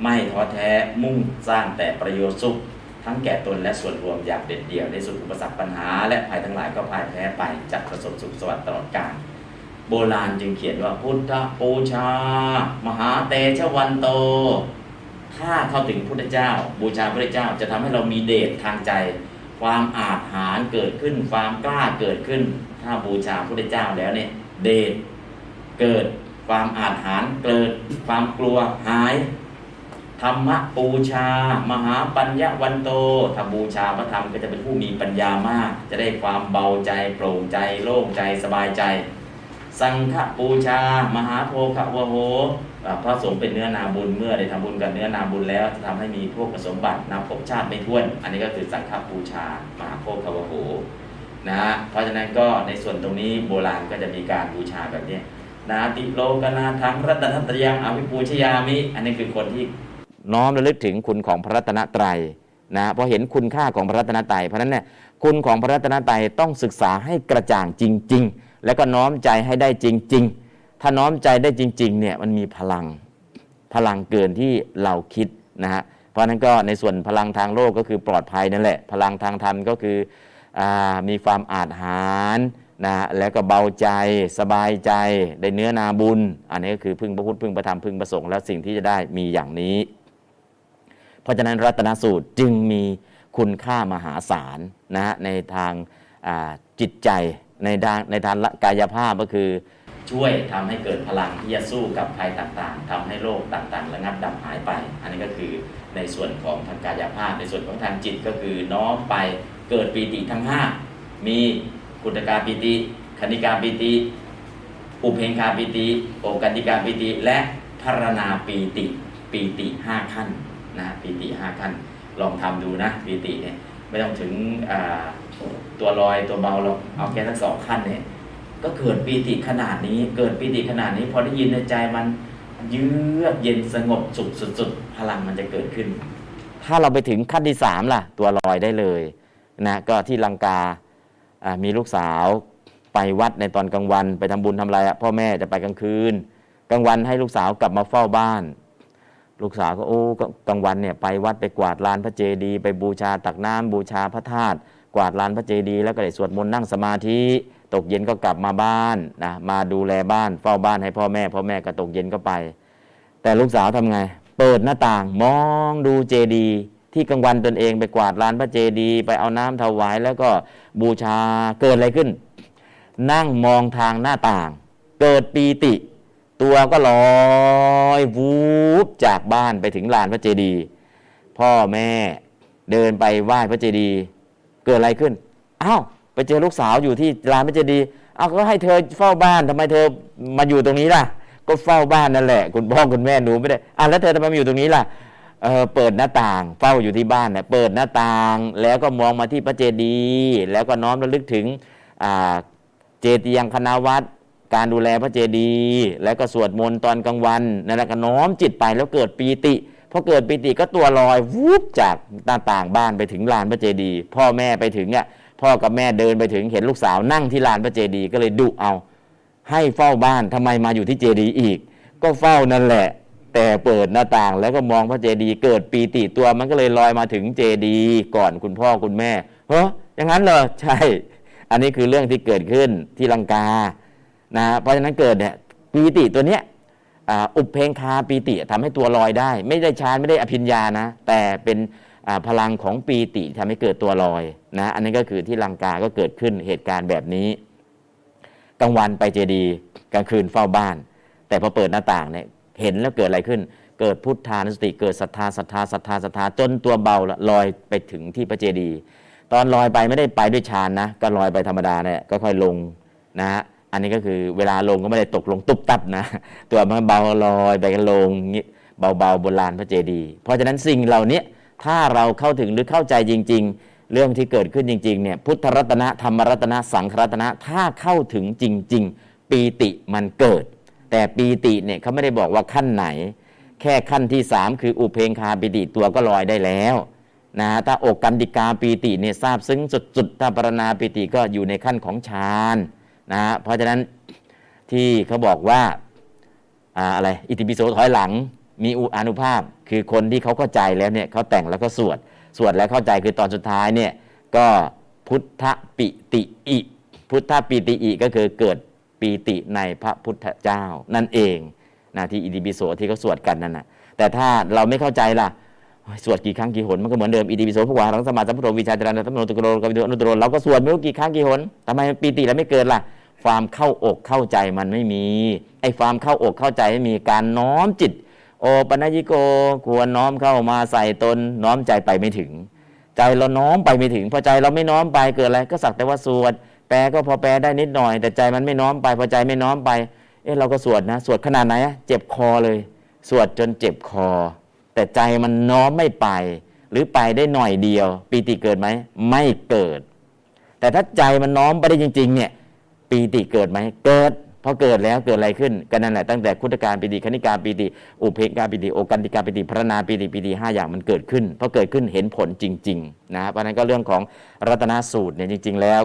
ไม่ท้อแท้มุ่งสร้างแต่ประโยชน์สุข ทั้งแก่ตนและส่วนรวมอย่างเด็ดเดี่ยวในสุดอุปสรรคปัญหา และภัยทั้งหลายก็พ่ายแพ้ไปจักประสบสุขสวัสดิ์ตลอดกาลโบราณจึงเขียนว่าพุทธปูชา มหาเตชะวันโต ถ้าเข้าถึงพุทธเจ้า บูชาพระเจ้าจะทำให้เรามีเดชทางใจ ความอาจหารเกิดขึ้น ความกล้าเกิดขึ้น ถ้าบูชาพระเจ้าแล้วเนี่ย เดชเกิดความอาจหารเกิด ความกลัวหายธรรมะปูชา มหาปัญญาวันโตถ้าบูชาพระธรรมก็จะเป็นผู้มีปัญญามาก จะได้ความเบาใจโปร่งใจโล่งใจสบายใจ สังฆปูชา มหาโพควโหพระสงฆ์เป็นเนื้อนาบุญเมื่อได้ทำบุญกับเนื้อนาบุญแล้วจะทำให้มีพวกสมบัตินำภพชาติไม่ท้วน อันนี้ก็คือสังฆปูชา มหาโพควโหนะฮะเพราะฉะนั้นก็ในส่วนตรงนี้โบราณก็จะมีการบูชาแบบนี้นาติโลกนาทังรัตนตรยังอภิปูชยามิ อันนี้คือคนที่น้อมระลึกถึงคุณของพระรัตนตรัยนะพราะเห็นคุณค่าของพระรัตนตรัยเพราะฉะนั้นเนี่ยคุณของพระรัตนตรัยต้องศึกษาให้กระจ่างจริง ๆ แล้วก็น้อมใจให้ได้จริง ๆ ถ้าน้อมใจได้จริง ๆ เนี่ยมันมีพลังพลังเกินที่เราคิดนะฮะเพราะนั้นก็ในส่วนพลังทางโลกก็คือปลอดภัยนั่นแหละ พลังทางธรรมก็คืออมีความอาจหารนะแล้วก็เบาใจสบายใจได้เนื้อนาบุญ อันนี้ก็คือพึ่งพระพุทธพึ่งพระธรรมพึ่งพระสงฆ์แล้วสิ่งที่จะได้มีอย่างนี้ เพราะฉะนั้นรัตนสูตรจึงมีคุณค่ามหาศาลนะฮะในทางจิตใจ ในทางในทางกายภาพก็คือ ช่วยทำให้เกิดพลังที่จะสู้กับภัยต่างๆทำให้โรคต่างๆ ระงับดับหายไป อันนี้ก็คือในส่วนของทางกายภาพ ในส่วนของทางจิตก็คือน้อมไปเกิดปีติทั้ง 5 มีกุตกาปีติคณิกาปีติอุเพงคาปีติโอกันติกาปีติและพารณาปีติปีติห้าขั้นนะปีติห้าขั้น ลองทำดูนะปีติเนี่ยไม่ต้องถึงอ่า ตัวลอยตัวเบาหรอกเอาแค่ทั้งสองขั้นเนี่ย ก็เกิดปีติขนาดนี้ เกิดปีติขนาดนี้ พอได้ยินในใจมันเยือกเย็นสงบสุขสุดๆพลังมันจะเกิดขึ้น ถ้าเราไปถึงขั้นที่สามล่ะ ตัวลอยได้เลยนะก็ที่ลังกามีลูกสาวไปวัดในตอนกลางวัน ไปทำบุญทำอะไรพ่อแม่จะไปกลางคืน กลางวันให้ลูกสาวกลับมาเฝ้าบ้าน ลูกสาวก็โอ้ก็กลางวันเนี่ยไปวัดไปกวาดลานพระเจดีย์ไปบูชาตักน้ำบูชาพระธาตุ กวาดลานพระเจดีย์แล้วก็ได้สวดมนต์นั่งสมาธิ ตกเย็นก็กลับมาบ้านนะมาดูแลบ้านเฝ้าบ้านให้พ่อแม่พ่อแม่ก็ตกเย็นก็ไป แต่ลูกสาวทำไง เปิดหน้าต่างมองดูเจดีย์ที่กลางวันตนเองไปกวาดลานพระเจดีย์ไปเอาน้ำถวายแล้วก็บูชาเกิดอะไรขึ้น นั่งมองทางหน้าต่าง เกิดปีติ ตัวก็ลอยวูบจากบ้านไปถึงลานพระเจดีย์พ่อแม่เดินไปไหว้พระเจดีย์ เกิดอะไรขึ้นอ้าวไปเจอลูกสาวอยู่ที่ลานพระเจดีย์อ้าวก็ให้เธอเฝ้าบ้านทำไมเธอมาอยู่ตรงนี้ล่ะ ก็เฝ้าบ้านนั่นแหละ คุณพ่อคุณแม่หนูไม่ได้อะแล้วเธอทำไมมาอยู่ตรงนี้ล่ะเออเปิดหน้าต่าง เฝ้าอยู่ที่บ้านเนี่ยเปิดหน้าต่าง แล้วก็มองมาที่พระเจดีย์แล้วก็น้อมระลึกถึงอ่าเจติยังคณาวัดการดูแลพระเจดีย์แล้วก็สวดมนต์ตอนกลางวันนั่นแหละก็น้อมจิตไปแล้วเกิดปีติ พอเกิดปีติก็ตัวลอยวูบจากหน้าต่างบ้านไปถึงลานพระเจดีย์พ่อแม่ไปถึงเนี่ยพ่อกับแม่เดินไปถึงเห็นลูกสาวนั่งที่ลานพระเจดีย์ก็เลยดุเอา ให้เฝ้าบ้านทำไมมาอยู่ที่เจดีย์อีก ก็เฝ้านั่นแหละ แต่เปิดหน้าต่างแล้วก็มองพระเจดีย์เกิดปีติตัวมันก็เลยลอยมาถึงเจดีย์ก่อนคุณพ่อคุณแม่เฮ้ยอย่างนั้นเหรอใช่ อันนี้คือเรื่องที่เกิดขึ้นที่ลังกานะเพราะฉะนั้นเกิดเนี่ยปีติตัวเนี้ย อุปเพงคาปีติทำให้ตัวลอยได้ ไม่ได้ฌานไม่ได้อภิญญานะ แต่เป็นพลังของปีติทำให้เกิดตัวลอยนะอันนี้ก็คือที่ลังกาก็เกิดขึ้นเหตุการณ์แบบนี้กลางวันไปเจดีกลางคืนเฝ้าบ้าน แต่พอเปิดหน้าต่างเนี่ยเห็นแล้วเกิดอะไรขึ้น เกิดพุทธานุสติเกิดศรัทธาศรัทธาศรัทธาศรัทธาจนตัวเบาละลอยไปถึงที่พระเจดี ตอนลอยไปไม่ได้ไปด้วยฌานนะก็ลอยไปธรรมดาเนี่ยก็ค่อยลงนะฮะ อันนี้ก็คือเวลาลงก็ไม่ได้ตกลงตุบตับนะ ตัวมันเบาลอยไปกันลงเบาๆบนลานพระเจดีย์เพราะฉะนั้นสิ่งเหล่านี้ถ้าเราเข้าถึงหรือเข้าใจจริง ๆ เรื่องที่เกิดขึ้นจริงๆเนี่ยพุทธรัตนะธรรมรัตนะสังขรัตนะถ้าเข้าถึงจริง ๆ ปีติมันเกิด แต่ปีติเนี่ยเขาไม่ได้บอกว่าขั้นไหน แค่ขั้นที่ 3 คืออุเพงคาปีติตัวก็ลอยได้แล้วนะถ้าอกกันติกาปีติเนี่ยทราบซึ้งสุดๆถ้าปรณาปีติก็อยู่ในขั้นของฌาน นะฮะเพราะฉะนั้นที่เขาบอกว่าอ่าอะไรอิติปิโสถอยหลังมีอุอานุภาพ คือคนที่เขาเข้าใจแล้วเนี่ยเขาแต่งแล้วก็สวด สวดแล้วเข้าใจคือตอนสุดท้ายเนี่ยก็พุทธปิติอิพุทธปิติอิก็คือเกิดปีติในพระพุทธเจ้านั่นเองนะที่อิติปิโสที่เขาสวดกันนั่นนะแต่ถ้าเราไม่เข้าใจล่ะสวดกี่ครั้งกี่หนมันก็เหมือนเดิมอิติปิโสพระวารังสมาสัมพุทโธวิชาจารณะธรรมโนตุกโรกวิโดอนุตโรเราก็สวดไม่รู้กี่ครั้งกี่หนทำไมปีติแล้วไม่เกิดล่ะ ความเข้าอกเข้าใจมันไม่มี ไอ้ความเข้าอกเข้าใจไม่มีการน้อมจิต โอปัญญิโกควรน้อมเข้ามาใส่ตนน้อมใจไปไม่ถึง ใจเราน้อมไปไม่ถึงพอใจเราไม่น้อมไปเกิดอะไรก็สักแต่ว่าสวดแปลก็พอแปลได้นิดหน่อย แต่ใจมันไม่น้อมไปพอใจไม่น้อมไป เอ๊ะเราก็สวดนะ สวดขนาดไหนเจ็บคอเลย สวดจนเจ็บคอ แต่ใจมันน้อมไม่ไป หรือไปได้หน่อยเดียวปีติเกิดไหมไม่เกิด แต่ถ้าใจมันน้อมไปได้จริง ๆ เนี่ย ปีติเกิดไหมเกิดพอเกิดแล้วเกิดอะไรขึ้นก็นั่นแหละตั้งแต่คุตการปีติคณิการปีติอุเพกาปีติโอกันติกาปีติพระนาปีติปีติห้าอย่างมันเกิดขึ้นพอเกิดขึ้นเห็นผลจริงๆนะเพราะนั้นก็เรื่องของรัตนสูตรเนี่ยจริง ๆ แล้ว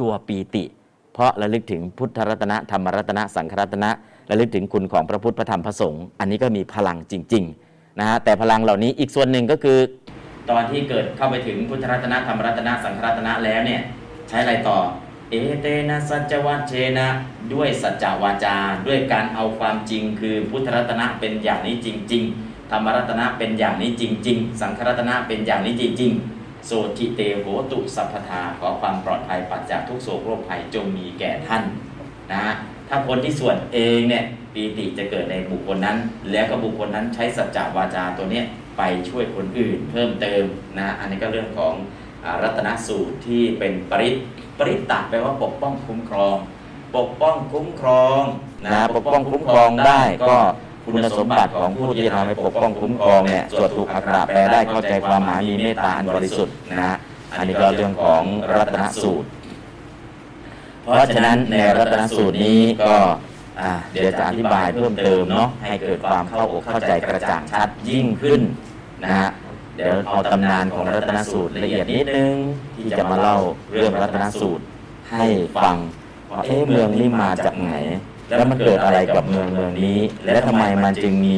ตัวปีติ เพราะระลึกถึงพุทธรัตนะธรรมรัตนะสังฆรัตนะระลึกถึงคุณของพระพุทธพระธรรมพระสงฆ์อันนี้ก็มีพลังจริงๆนะฮะแต่พลังเหล่านี้อีกส่วนหนึ่งก็คือ ตอนที่เกิดเข้าไปถึงพุทธรัตนะธรรมรัตนะสังฆรัตนะแล้วเนี่ยใช้อะไรต่อ เอเตนะสัจวัชเชนะ ด้วยสัจวาจา ด้วยการเอาความจริง คือพุทธรัตนะเป็นอย่างนี้จริง ๆ ธรรมรัตนะเป็นอย่างนี้จริง ๆ สังฆรัตนะเป็นอย่างนี้จริง ๆ โสทิเตโหตุสัพพทาขอความปลอดภัยปัดจากทุกโศกโรคภัยจงมีแก่ท่านนะฮะถ้าคนที่สวดเองเนี่ยปีติจะเกิดในบุคคลนั้น แล้วก็บุคคลนั้นใช้สัจจวาจาตัวเนี้ยไปช่วยคนอื่นเพิ่มเติมนะอันนี้ก็เรื่องของอรัตนสูตรที่เป็นปริต ปริตตะแปลว่าปกป้องคุ้มครอง ปกป้องคุ้มครองนะปกป้องคุ้มครองได้ก็คุณสมบัติของผู้ที่จะทำให้ปกป้องคุ้มครองเนี่ยสวดถูกอักขระแปลได้เข้าใจความหมายมีเมตตาอันบริสุทธิ์นะฮะอันนี้ก็เรื่องของรัตนสูตร เพราะฉะนั้นในรัตนสูตรนี้ก็อ่าเดี๋ยวจะอธิบายเพิ่มเติมเนาะให้เกิดความเข้าอกเข้าใจกระจ่างชัดยิ่งขึ้นนะฮะ เดี๋ยวเอาตำนานของรัตนสูตรละเอียดนิดนึง ที่จะมาเล่าเรื่องรัตนสูตร ให้ฟังว่าเอ๊ะเมืองนี้มาจากไหน แล้วมันเกิดอะไรกับเมืองเมืองนี้ และทำไมมันจึงมี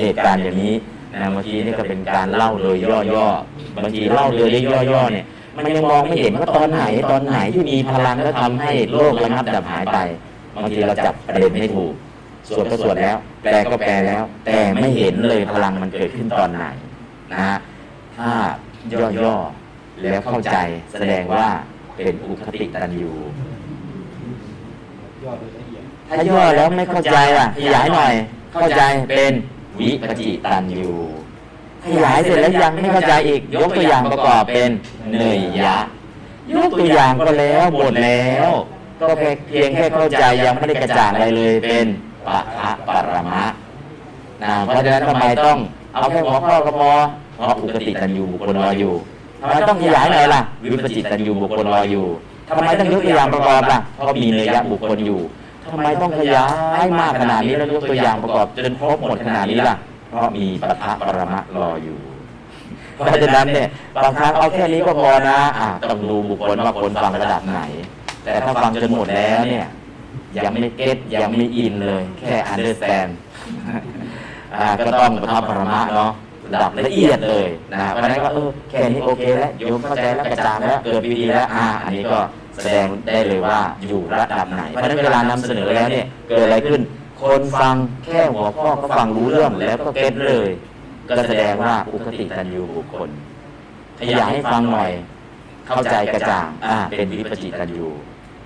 เหตุการณ์อย่างนี้นะเมื่อกี้นี่ก็เป็นการเล่าโดยย่อๆบางทีเล่าโดยย่อๆเนี่ย มันยังมองไม่เห็นว่าตอนไหนตอนไหนที่มีพลังแล้วทำให้โลกระงับดับหายไปบางทีเราจับประเด็นไม่ถูกสวดก็สวดแล้ว แปลก็แปลแล้ว แต่ไม่เห็นเลยพลังมันเกิดขึ้นตอนไหนนะฮะ ถ้าย่อๆ แล้วเข้าใจแสดงว่าเป็นอุคติตันยูย่อโดยละเอียดถ้าย่อแล้วไม่เข้าใจอะขยายหน่อย เข้าใจเป็นวิปจิตันยูขยายเสร็จแล้วยังไม่เข้าใจอีก ยกตัวอย่างประกอบเป็นเนยยะ ยกตัวอย่างก็แล้วหมดแล้ว ก็แค่เพียงแค่เข้าใจยังไม่ได้กระจ่างอะไรเลยเป็นปะทะปรมะนะเพราะฉะนั้นทำไมต้องเอาแค่หัวข้อก็พอ เพราะอุกติตันยูบุคคลรออยู่ทำไมต้องขยายหน่อยล่ะ วิปจิตตันยูบุคคลรออยู่ทำไมต้องยกตัวอย่างประกอบล่ะเพราะมีเนยยะบุคคลอยู่ทำไมต้องขยายมากขนาดนี้แล้วยกตัวอย่างประกอบจนครบหมดขนาดนี้ล่ะ เพราะมีปทะปรมะรออยู่เพราะฉะนั้นเนี่ยบางครั้งเอาแค่นี้ก็พอนะอะต้องดูบุคคลว่าคนฟังระดับไหน แต่ถ้าฟังจนหมดแล้วเนี่ยยังไม่เก็ตยังไม่อินเลย แค่ understand อ่าก็ต้องประทับปรมะเนาะระ ดับละเอียดเลยนะเพราะฉะนั้นก็เออแค่นี้โอเคแล้วโยมเข้าใจแล้วกระจ่างแล้วเกิดปีดีแล้วอ่าอันนี้ก็แสดงได้เลยว่าอยู่ระดับไหนเพราะฉะนั้นเวลานำเสนอแล้วเนี่ยเกิดอะไรขึ้น คนฟังแค่หัวข้อก็ฟังรู้เรื่องแล้วก็เก็ตเลย ก็แสดงว่าอุคติตันยูบุคคลขยายให้ฟังหน่อย เข้าใจกระจ่างอ่าเป็นวิปจิตันยู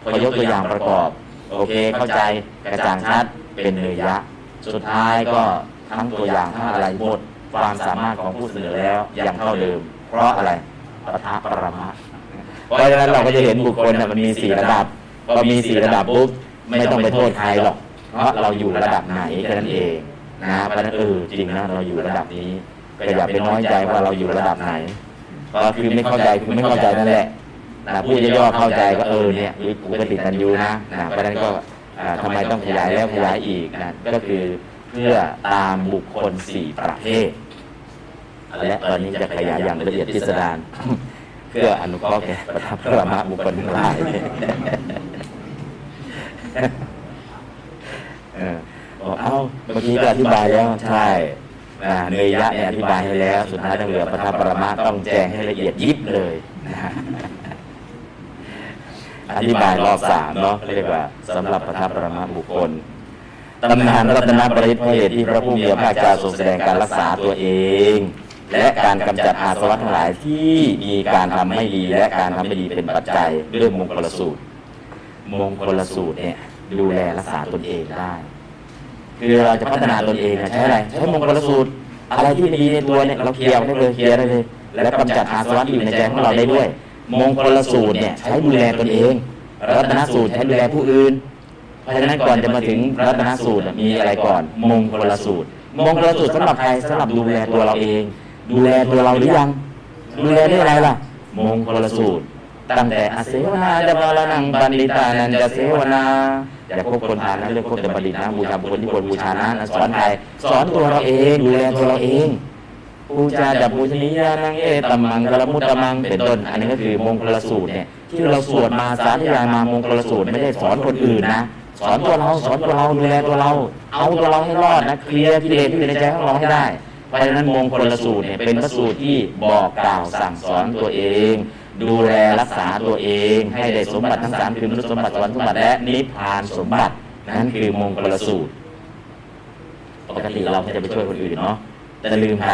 พอยกตัวอย่างประกอบ โอเคเข้าใจกระจ่างชัดเป็นเนยยะ สุดท้ายก็ทั้งตัวอย่างทั้งอะไรหมด ความสามารถของผู้เสนอแล้วยังเท่าเดิม เพราะอะไรปทะปรมะเพราะฉะนั้นเราก็จะเห็นบุคคลมันมีสี่ระดับพอมีสี่ระดับปุ๊บไม่ต้องไปโทษใครหรอก เพราะเราอยู่ระดับไหนแค่นั้นเองนะเพราะนั้นเออจริงนะเราอยู่ระดับนี้ก็อย่าไปน้อยใจว่าเราอยู่ระดับไหนก็คือไม่เข้าใจคือไม่เข้าใจนั่นแหละนะผู้ย่อๆเข้าใจก็เออเนี่ยกูก็ติดกันอยู่นะนะเพราะนั้นก็อ่าทำไมต้องขยายแล้วขยายอีกนะก็คือเพื่อตามบุคคลสี่ประเภท และตอนนี้จะขยายอย่างละเอียดพิสดารเพื่ออนุเคราะห์แก่ประทับพระมหาบุคคลทั้งหลายเออบอกเอ้าเมื่อกี้ก็อธิบายแล้วใช่อ่าเนยยะเนี่ยอธิบายให้แล้ว สุดท้ายต้องเหลือประทับปรมะต้องแจ้งให้ละเอียดยิบเลยนะอธิบายรอบสามเนาะเรียกว่าสำหรับประทับปรมะบุคคลตำนานรัตนปริตเพราะเหตุที่พระผู้มีพระภาคเจ้าทรงแสดงการรักษาตัวเอง และการกำจัดอาสวะทั้งหลายที่มีการทำไม่ดีและการทำไม่ดีเป็นปัจจัยด้วยมงคลสูตร มงคลสูตรเนี่ยดูแลรักษาตนเองได้ คือเราจะพัฒนาตนเองใช้อะไรใช้มงคลสูตร อะไรที่ไม่ดีในตัวเนี่ยเราเคลียร์ได้เลยเคลียร์ได้เลย แล้วกำจัดอาสวะที่อยู่ในใจของเราได้ด้วย มงคลสูตรเนี่ยใช้ดูแลตนเองรัตนสูตรใช้ดูแลผู้อื่นเพราะฉะนั้นก่อนจะมาถึงรัตนสูตรมีอะไรก่อน มงคลสูตร มงคลสูตรสำหรับใครสำหรับดูแลตัวเราเอง ดูแลตัวเราหรือยัง ดูแลด้วยอะไรล่ะ มงคลสูตร ตั้งแต่อาเสวนาจะบาลนังบัณฑิตานันจะเสวนาอย่าคบคนทานนะเรื่องคบแต่บัณฑิตนะบูชาบุคคลที่ควรบูชานะนะสอนใครสอนตัวเราเองดูแลตัวเราเองปูจาจับปูชนียานังเอตัมมังกลมุตตมังเป็นต้น อันนี้ก็คือมงคลสูตรเนี่ยที่เราสวดมาสาธยายมามงคลสูตรไม่ได้สอนคนอื่นนะสอนตัวเราสอนตัวเราดูแลตัวเรา เอาตัวเราให้รอดนะเคลียร์กิเลสที่อยู่ในใจของเราให้ได้ เพราะฉะนั้นมงคลสูตรเนี่ยเป็นพระสูตรที่บอกกล่าวสั่งสอนตัวเอง ดูแลรักษาตัวเอง ให้ได้สมบัติทั้งสามคือมนุษย์สมบัติสวรรค์สมบัติและนิพพานสมบัตินั่นคือมงคลสูตรปกติเราจะไปช่วยคนอื่นเนาะแต่ลืมใคร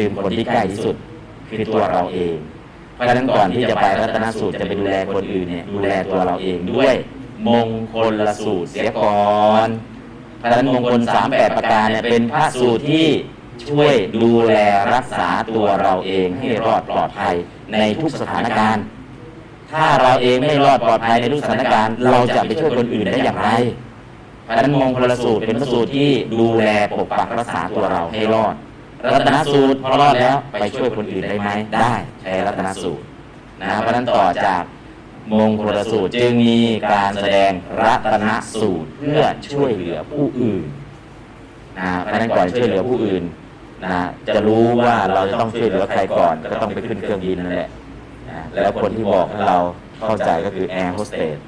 ลืมคนที่ใกล้ที่สุด คือตัวเราเอง เพราะฉะนั้นก่อนที่จะไปรัตนสูตรจะไปดูแลคนอื่นเนี่ยดูแลตัวเราเองด้วยมงคลสูตรเสียก่อนเพราะฉะนั้นมงคลสามแปดประการเนี่ยเป็นพระสูตรที่ ช่วยดูแลรักษาตัวเราเองให้รอดปลอดภัยในทุกสถานการณ์ ถ้าเราเองไม่รอดปลอดภัยในทุกสถานการณ์ เราจะไปช่วยคนอื่นได้อย่างไรเพราะนั้นมงคลสูตรเป็นพระสูตรที่ดูแลปกปักรักษาตัวเราให้รอด รัตนสูตรพอรอดแล้วไปช่วยคนอื่นได้ไหมได้ใช้รัตนสูตรนะเพราะฉะนั้นต่อจากมงคลสูตรจึงมีการแสดงรัตนสูตรเพื่อช่วยเหลือผู้อื่นนะเพราะนั้นก่อนช่วยเหลือผู้อื่น นะจะรู้ว่าเราจะต้องช่วยเหลือใครก่อนก็ต้องไปขึ้นเครื่องบินนั่นแหละนะแล้วคนที่บอกให้เราเข้าใจก็คือแอร์โฮสเตส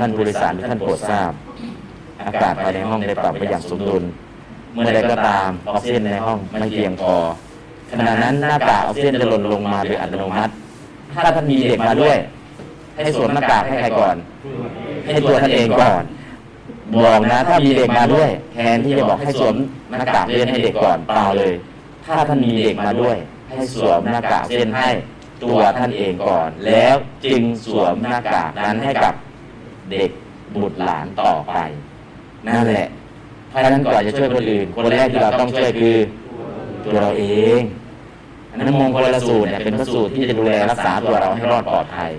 ท่านผู้โดยสารทุกท่านโปรดทราบ อากาศภายในห้องได้ปรับไปอย่างสมดุล เมื่อใดก็ตามออกซิเจนในห้องไม่เพียงพอขณะนั้นหน้ากากออกซิเจนจะหล่นลงมาโดยอัตโนมัติ ถ้าท่านมีเด็กมาด้วย ให้สวมหน้ากากให้ใครก่อน ให้ตัวท่านเองก่อน บอกนะ ถ้ามีเด็กมาด้วย แทนที่จะบอกให้สวมหน้ากากเรียนให้เด็กก่อนเปล่าเลย ถ้าท่านมีเด็กมาด้วย ให้สวมหน้ากากเส้นให้ตัวท่านเองก่อน แล้วจึงสวมหน้ากากนั้นให้กับเด็กบุตรหลานต่อไปนั่นแหละเพราะฉะนั้นก่อนจะช่วยคนอื่น คนแรกที่เราต้องช่วยคือตัวเราเองอันนั้นมงคลสูตรเนี่ยเป็นพระสูตรที่จะดูแลรักษาตัวเราให้รอดปลอดภัย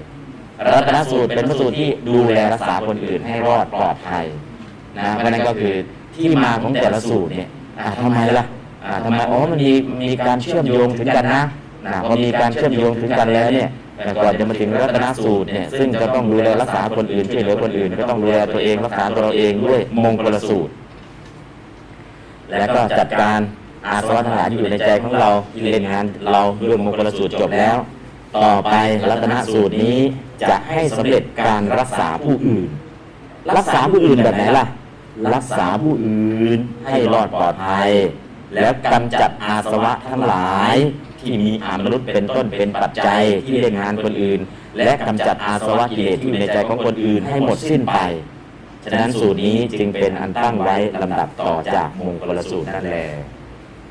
รัตนสูตรเป็นพระสูตรที่ดูแลรักษาคนอื่นให้รอดปลอดภัย นะเพราะฉะนั้นก็คือที่มาของแต่ละสูตรเนี่ยอ่าทำไมล่ะอ่าทำไมอ๋อมันมีมีการเชื่อมโยงถึงกันนะนะพอมีการเชื่อมโยงถึงกันแล้วเนี่ยแต่ก่อนจะมาถึงรัตนสูตรเนี่ยซึ่งจะต้องดูแลรักษาคนอื่นช่วยเหลือคนอื่น ก็ต้องดูแลตัวเองรักษาตัวเราเองด้วยมงคลสูตร และก็จัดการอาสวะทั้งหลายที่อยู่ในใจของเราที่เล่นงานเราด้วยมงคลสูตรจบแล้ว ต่อไปรัตนสูตรนี้จะให้สำเร็จการรักษาผู้อื่น รักษาผู้อื่นแบบไหนล่ะ รักษาผู้อื่นให้รอดปลอดภัย แล้วกำจัดอาสวะทั้งหลาย ที่มีอามนุษย์เป็นต้นเป็นปัจจัยที่เล่นงานคนอื่น และกำจัดอาสวะกิเลสที่อยู่ในใจของคนอื่นให้หมดสิ้นไป ฉะนั้นสูตรนี้จึงเป็นอันตั้งไว้ลำดับต่อจากมงคลสูตรนั่นแหละ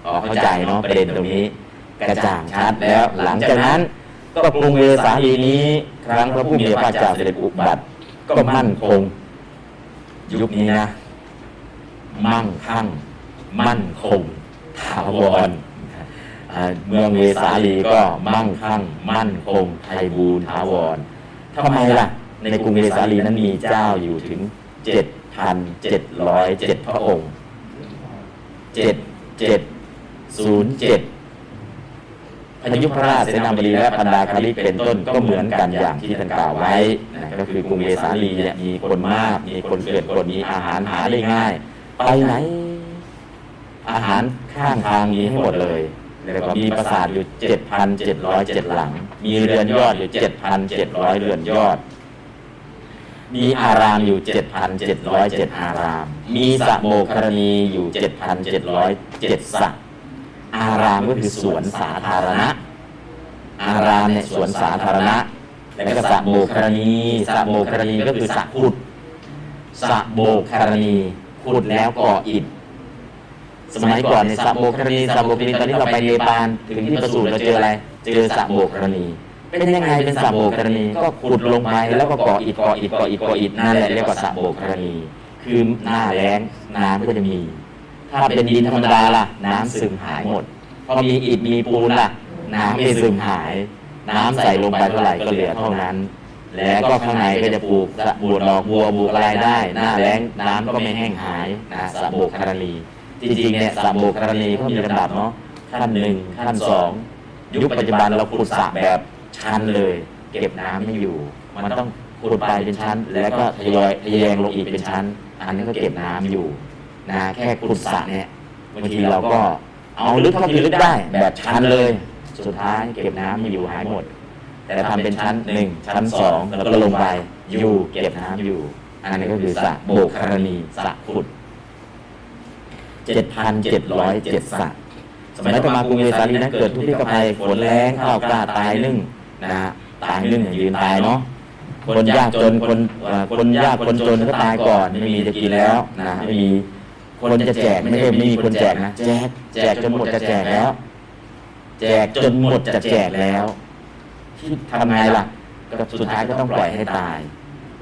ออเข้าใจเนาะประเด็นตรงนี้กระจ่างชัดแล้วหลังจากนั้นก็กรุงเวสาลีนี้ ครั้งพระผู้มีพระเจ้าเสด็จอุบัติก็มั่นคงยุคนี้นะ มั่งคั่ง มั่นคงถาวรเมืองเวสาลีก็มั่งคั่ง มั่นคงไทยบูรถาวรทำไมล่ะ ในกรุงเวสาลีนั้นมีเจ้าอยู่ถึงเจ็ดพันเจ็ดร้อยเจ็ดพระองค์เจ็ดเจ็ดศูนย์เจ็ดพยุพระราชเสนาบดีและพันดาคาริเป็นต้นก็เหมือนกันอย่างที่ท่านกล่าวไว้ ก็คือกรุงเวสาลีเนี่ยมีคนมาก มีคนเกิดคนมีอาหารหาได้ง่าย ไปไหน อาหารข้างทางมีให้หมดเลยแล้วก็มีปราสาทอยู่เจ็ดพันเจ็ดร้อยเจ็ดหลัง มีเรือนยอดอยู่เจ็ดพันเจ็ดร้อยเรือนยอด มีอารามอยู่เจ็ดพันเจ็ดร้อยเจ็ดอาราม มีสระโมครณีอยู่เจ็ดพันเจ็ดร้อยเจ็ดสระอารามก็คือสวนสาธารณะ อารามเนี่ยสวนสาธารณะ แล้วก็สระโมครณีสระโมครณีก็คือสระขุดสระโมคครณี ขุดแล้วก่ออิฐสมัยก่อนในสระโมคครณีสระโมคครณีตอนนี้เราไปเนปาลถึงที่ประสูติเราเจออะไร เจอสระโมคครณี เป็นยังไงเป็นสระโมคครณี ก็ขุดลงไปแล้วก็ก่ออิฐก่ออิฐก่ออิฐก่ออิฐนั่นแหละเรียกว่าสระโมคครณี คือหน้าแล้งน้ำก็จะมี ถ้าเป็นดินธรรมดาล่ะ น้ำซึมหายหมดพอมีอิฐมีปูนล่ะ น้ำไม่ซึมหาย น้ำใส่ลงไปเท่าไหร่ก็เหลือเท่านั้น แล้วก็ข้างในก็จะปลูกสระบัวดอกบัวปลูกอะไรได้ หน้าแล้งน้ำก็ไม่แห้งหายนะสระโมคครณีจริงๆเนี่ยสระโมคครณีเขามีลำดับเนาะขั้นหนึ่งขั้นสองยุคปัจจุบันเราขุดสระแบบชันเลย เก็บน้ำไม่อยู่ มันต้องขุดไปเป็นชั้น แล้วก็ทยอยทะแยงลงอีกเป็นชั้น อันนี้ก็เก็บน้ำอยู่นะแค่ขุดสระเนี่ยบางทีเราก็เอาลึกเข้าไปลึกได้ แบบชันเลย สุดท้ายเก็บน้ำไม่อยู่หายหมด แต่ทำเป็นชั้นหนึ่งชั้นสองแล้วก็ลงไปอยู่เก็บน้ำอยู่ อันนี้ก็คือสระโบกครณีสระขุดเจ็ดพันเจ็ดร้อยเจ็ดสระสมัยต่อมากรุงเวสาลีนั้นเกิดทุพภิกขภัยฝนแล้งข้าวกล้าตายนึ่งนะฮะตายนึ่งอย่างยืนตายเนาะคนยากจนคนคนยากคนจนก็ตายก่อนไม่มีจะกินแล้วนะไม่มีคนจะแจกไม่ใช่ไม่มีคนแจกนะแจกแจกจนหมดจะแจกแล้ว แจกจนหมดจะแจกแล้ว ที่ทำไงล่ะก็สุดท้ายก็ต้องปล่อยให้ตาย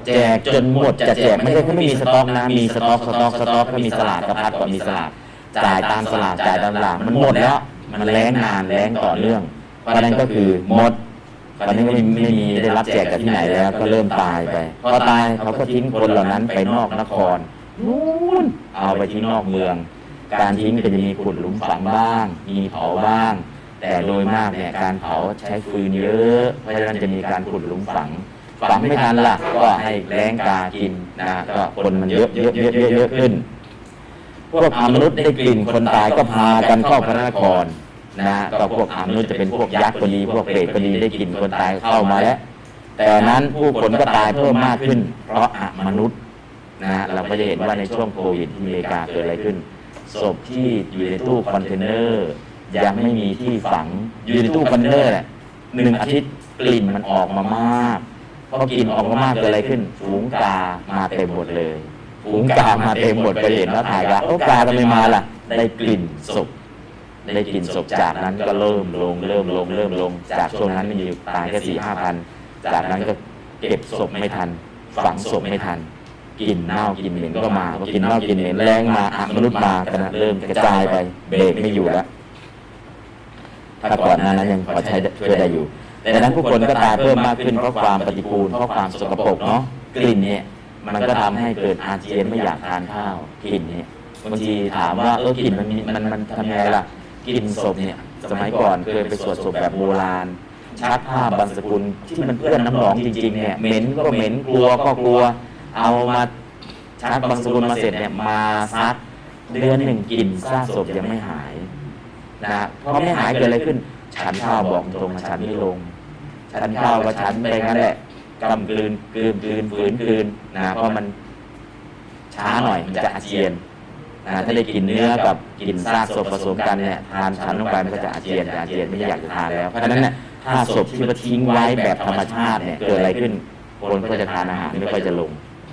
แจกจนหมดจะแจกไม่ใช่เขาไม่มีสต็อกนะมีสต็อกสต็อกสต็อกก็มีสลากกระพัดก็มีสลากจ่ายตามสลากจ่ายตามสลากมันหมดแล้ว มันแรงนานแรงต่อเนื่องเพราะฉะนั้นก็คือหมดตอนนี้ไม่ไม่มีได้รับแจกจากที่ไหนแล้ว ก็เริ่มตายไปพอตายเขาก็ทิ้งคนเหล่านั้นไปนอกนครนู่นเอาไปทิ้งนอกเมือง การทิ้งก็จะมีขุดหลุมฝังบ้าง มีเผาบ้าง แต่โดยมากเนี่ยการเผาใช้ฟืนเยอะเพราะฉะนั้นจะมีการขุดหลุมฝัง ฝังไม่ทันล่ะ ก็ให้แร้งกากินนะก็คนมันเยอะเยอะเยอะเยอะเยอะขึ้นพวกอมนุษย์ได้กลิ่นคนตายก็พากันเข้าพระนครนะก็พวกอมนุษย์จะเป็นพวกยักษ์ก็ดีพวกเปรตก็ดีได้กลิ่นคนตายเข้ามาแล้วแต่นั้นผู้คนก็ตายเพิ่มมากขึ้น เพราะอมนุษย์นะเราก็จะเห็นว่าในช่วงโควิดที่อเมริกาเกิดอะไรขึ้นศพที่อยู่ในตู้คอนเทนเนอร์ ยังไม่มีที่ฝังอยู่ในตู้คอนเทนเนอร์แหละหนึ่งอาทิตย์กลิ่นมันออกมามากพอกลิ่นออกมามากเกิดอะไรขึ้น ฝูงกามาเต็มหมดเลยฝูงกามาเต็มหมดไปเห็นแล้วถ่ายว่าโอ้กาทำไมมาล่ะ ได้กลิ่นศพได้กลิ่นศพจากนั้นก็เริ่มลงเริ่มลงเริ่มลง จากช่วงนั้นมีอยู่ตายแค่สี่ห้าพันจากนั้นก็เก็บศพไม่ทัน ฝังศพไม่ทันกลิ่นเน่ากลิ่นเหม็นก็มาพอกินเน่ากลิ่นเหม็นแรงมาอมนุษย์มากันนะเริ่มกระจายไปเบรกไม่อยู่แล้ว ถ้าก่อนหน้านั้นยังพอใช้ช่วยได้อยู่ แต่นั้นผู้คนก็ตายเพิ่มมากขึ้นเพราะความปฏิกูลเพราะความสกปรกเนาะกลิ่นเนี่ยมันก็ทำให้เกิดอาเจียนไม่อยากทานข้าวกลิ่นเนี่ยบางทีถามว่าเออกลิ่นมันมันมันทำไงล่ะกลิ่นศพเนี่ยสมัยก่อนเคยไปสวดศพแบบโบราณชักผ้าบรรสกุลที่มันเปื้อนน้ำหนองจริงๆเนี่ยเหม็นก็เหม็นกลัวก็กลัว เอามาชักบรรสกุลมาเสร็จเนี่ยมาซักเดือนหนึ่งกลิ่นซากศพยังไม่หาย นะเพราะไม่หายเกิดอะไรขึ้น ฉันข้าวบอกตรงๆฉันไม่ลง ฉันข้าวก็ฉันไปงั้นแหละกำกลืนกลืนกลืนฝืนกลืนนะเพราะมันช้าหน่อยมันจะอาเจียนนะถ้าได้กินเนื้อกับกินซากศพผสมกันเนี่ยทานฉันลงไปมันก็จะอาเจียนจะอาเจียนไม่อยากจะทานแล้วเพราะฉะนั้นเนี่ยถ้าศพที่มาทิ้งไว้แบบธรรมชาติเนี่ยเกิดอะไรขึ้นคนก็จะทานอาหารไม่ค่อยจะลง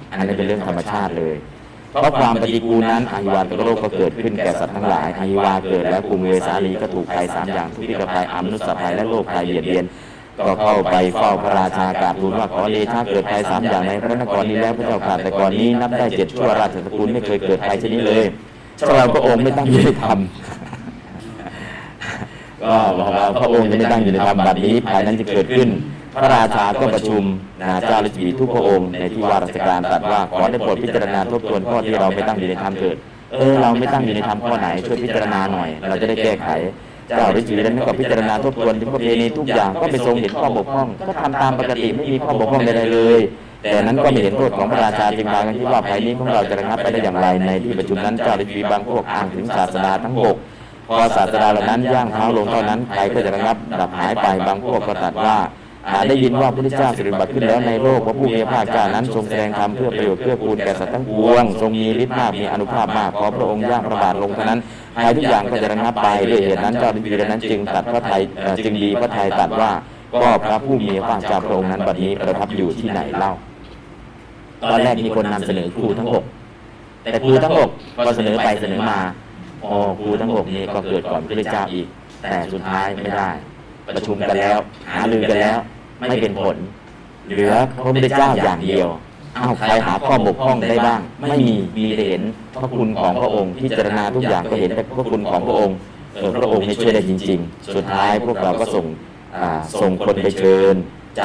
อันนี้เป็นเรื่องธรรมชาติเลย เพราะความปฏิกูลนั้นอาหิวาตกโรคก็เกิดขึ้นแก่สัตว์ทั้งหลายอาหิวาเกิดแล้วกรุงเวสาลีก็ถูกภัยสามอย่างทุกข์ภัยอมนุษภัยและโรคภัยเบียดเบียนก็เข้าไปเฝ้าพระราชากราบทูลว่าขอเดชะเกิดภัยสามอย่างในพระนครนี้แล้วพระเจ้าข่าแต่ก่อนนี้นับได้เจ็ดชั่วราชสกุลไม่เคยเกิดภัยชนิดเลยเราพระองค์ไม่ตั้งอยู่ในธรรมก็บอกว่าพระองค์จะไม่ตั้งอยู่ในธรรมบัดนี้ภายนั้นจะเกิดขึ้น พระราชาก็ประชุมนาเจ้าฤาษีทุกพระองค์ในที่ว่าราชการตรัสว่าขอได้โปรดพิจารณาทบทวนข้อที่เราไม่ตั้งอยู่ในธรรมเถิดเออเราไม่ตั้งอยู่ในธรรมข้อไหนช่วยพิจารณาหน่อย เราจะได้แก้ไขเจ้าฤาษีนั้นก็พิจารณาทบทวนถึงประเพณีทุกอย่างก็ไปทรงเห็นข้อบกพร่อง ก็ทำตามปกติไม่มีข้อบกพร่องใดๆเลย แต่นั้นก็ไม่เห็นโทษของพระราชาจึงพากันคิดว่าภัยนี้ของเราจะระงับไปได้อย่างไรในที่ประชุมนั้นเจ้าฤาษีบางพวกอ้างถึงศาสดาทั้งหกพอศาสดาเหล่านั้นย่างเท้าลงเท่านั้นภัยก็จะระงับดับหายไปบางพวกก็ตรัสว่า ได้ยินว่าพระพุทธเจ้าสิริบัติขึ้นแล้วในโลกพระผู้มีพระภาคเจ้านั้นทรงแสดงธรรมเพื่อประโยชน์เพื่อกูลแก่สัตว์ทั้งปวง ทรงมีฤทธิ์มากมีอนุภาพมากขอพระองค์ย่างพระบาทลงเท่านั้นภัยทุกอย่างก็จะระงับไปด้วยเหตุนั้นเจ้าดิบีนั้นจึงตัดพระไทยจึงดีพระไทยตัดว่าก็พระผู้มีพระภาคเจ้าพระองค์นั้นบัดนี้ประทับอยู่ที่ไหนเล่า ตอนแรกมีคนนำเสนอครูทั้งหกแต่ครูทั้งหกก็เสนอไปเสนอมาโอ๋อครูทั้งหกนี้ก็เกิดก่อนพระเจ้าอีก แต่สุดท้ายไม่ได้ ประชุมกันแล้ว หารือกันแล้ว ไม่เป็นผล เหลือพระพุทธเจ้าอย่างเดียวอ้าวใครหาข้อบกพร่องได้บ้าง ไม่มีมีแต่เห็นพระคุณของพระองค์พิจารณาทุกอย่างก็เห็นแต่พระคุณของพระองค์เออพระองค์นี่ช่วยได้จริง ๆ สุดท้ายพวกเราก็ส่งอ่าส่งคนไปเชิญ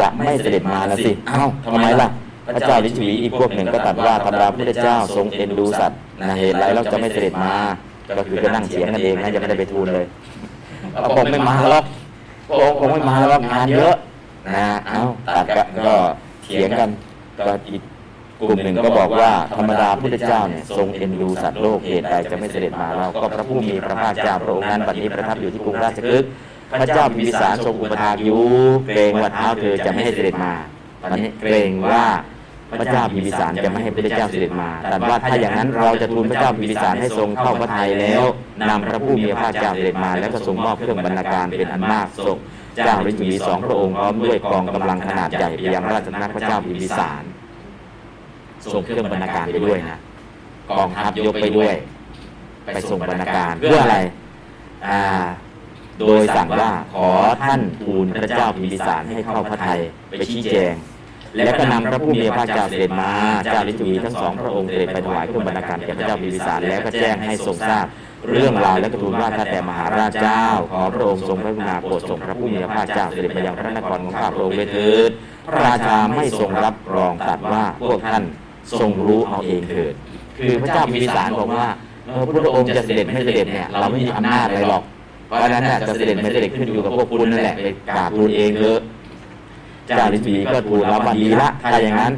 จะไม่เสด็จมาแล้วสิอ้าวทำไมล่ะ พระเจ้าลิชวีอีกพวกหนึ่งก็ตรัสว่าธรรมดาพระพุทธเจ้าทรงเอ็นดูสัตว์นะเหตุไรเราจะไม่เสด็จมา ก็คือก็นั่งเถียงกันเองนะยังไม่ได้ไปทูลเลยพระองค์ไม่มาหรอกพระองค์คงไม่มาหรอกงานเยอะ นะเอ้าตัดกันก็เถียงกันก็อีกกลุ่มหนึ่งก็บอกว่าธรรมดาพระพุทธเจ้าเนี่ยทรงเอ็นดูสัตว์โลกเหตุใดจะไม่เสด็จมาเราก็พระผู้มีพระภาคเจ้าพระองค์นั้นบัดนี้ประทับอยู่ที่กรุงราชคฤห์พระเจ้าพิมพิสารทรงอุปถากอยู่เกรงว่าเท้าเธอจะไม่ให้เสด็จมาตอนนี้เกรงว่าพระเจ้าพิมพิสารจะไม่ให้พระเจ้าเสด็จมาแต่ว่าถ้าอย่างนั้นเราจะทูลพระเจ้าพิมพิสารให้ทรงเข้าพระทัยแล้วนำพระผู้มีพระภาคเจ้าเสด็จมาแล้วก็ทรงมอบเครื่องบรรณาการเป็นอันมากส่ง เจ้าฤทธิ์มีสองพระองค์พร้อมด้วยกองกำลังขนาดใหญ่ไปยังราชนักพระเจ้าพิมพิสารส่งเครื่องบรรณาการไปด้วยนะกองทัพยกไปด้วย ไปส่งบรรณาการเพื่ออะไร อ่า โดยสั่งว่าขอท่านทูลพระเจ้าพิมพิสารให้เข้าพระทัยไปชี้แจงแล้วก็นำพระผู้มีพระเจ้าเสด็จมาเจ้าลิจุมีทั้งสองพระองค์เสด็จไปถวายเครื่องบรรณาการแก่พระเจ้าพิมพิสารแล้วก็แจ้งให้ทรงทราบ เรื่องราวและก็ทูลว่าถ้าแต่มหาราชเจ้า ขอพระองค์ทรงพระกรุณาโปรดส่งพระผู้มีพระภาคเจ้าเสด็จมายังพระนครของข้าพระองค์ด้วยเถิดพระราชาไม่ทรงรับรองตรัสว่าพวกท่านทรงรู้เอาเองเถิด คือพระเจ้ามพิสารบอกว่าเออพระองค์จะเสด็จไม่เสด็จเนี่ยเราไม่มีอำนาจอะไรหรอก เพราะฉะนั้นน่ะจะเสด็จไม่เสด็จขึ้นอยู่กับพวกคุณนั่นแหละไปกราบทูลเองเถอะเจ้าลิจีก็ทูลรับว่าดีละถ้าอย่างนั้น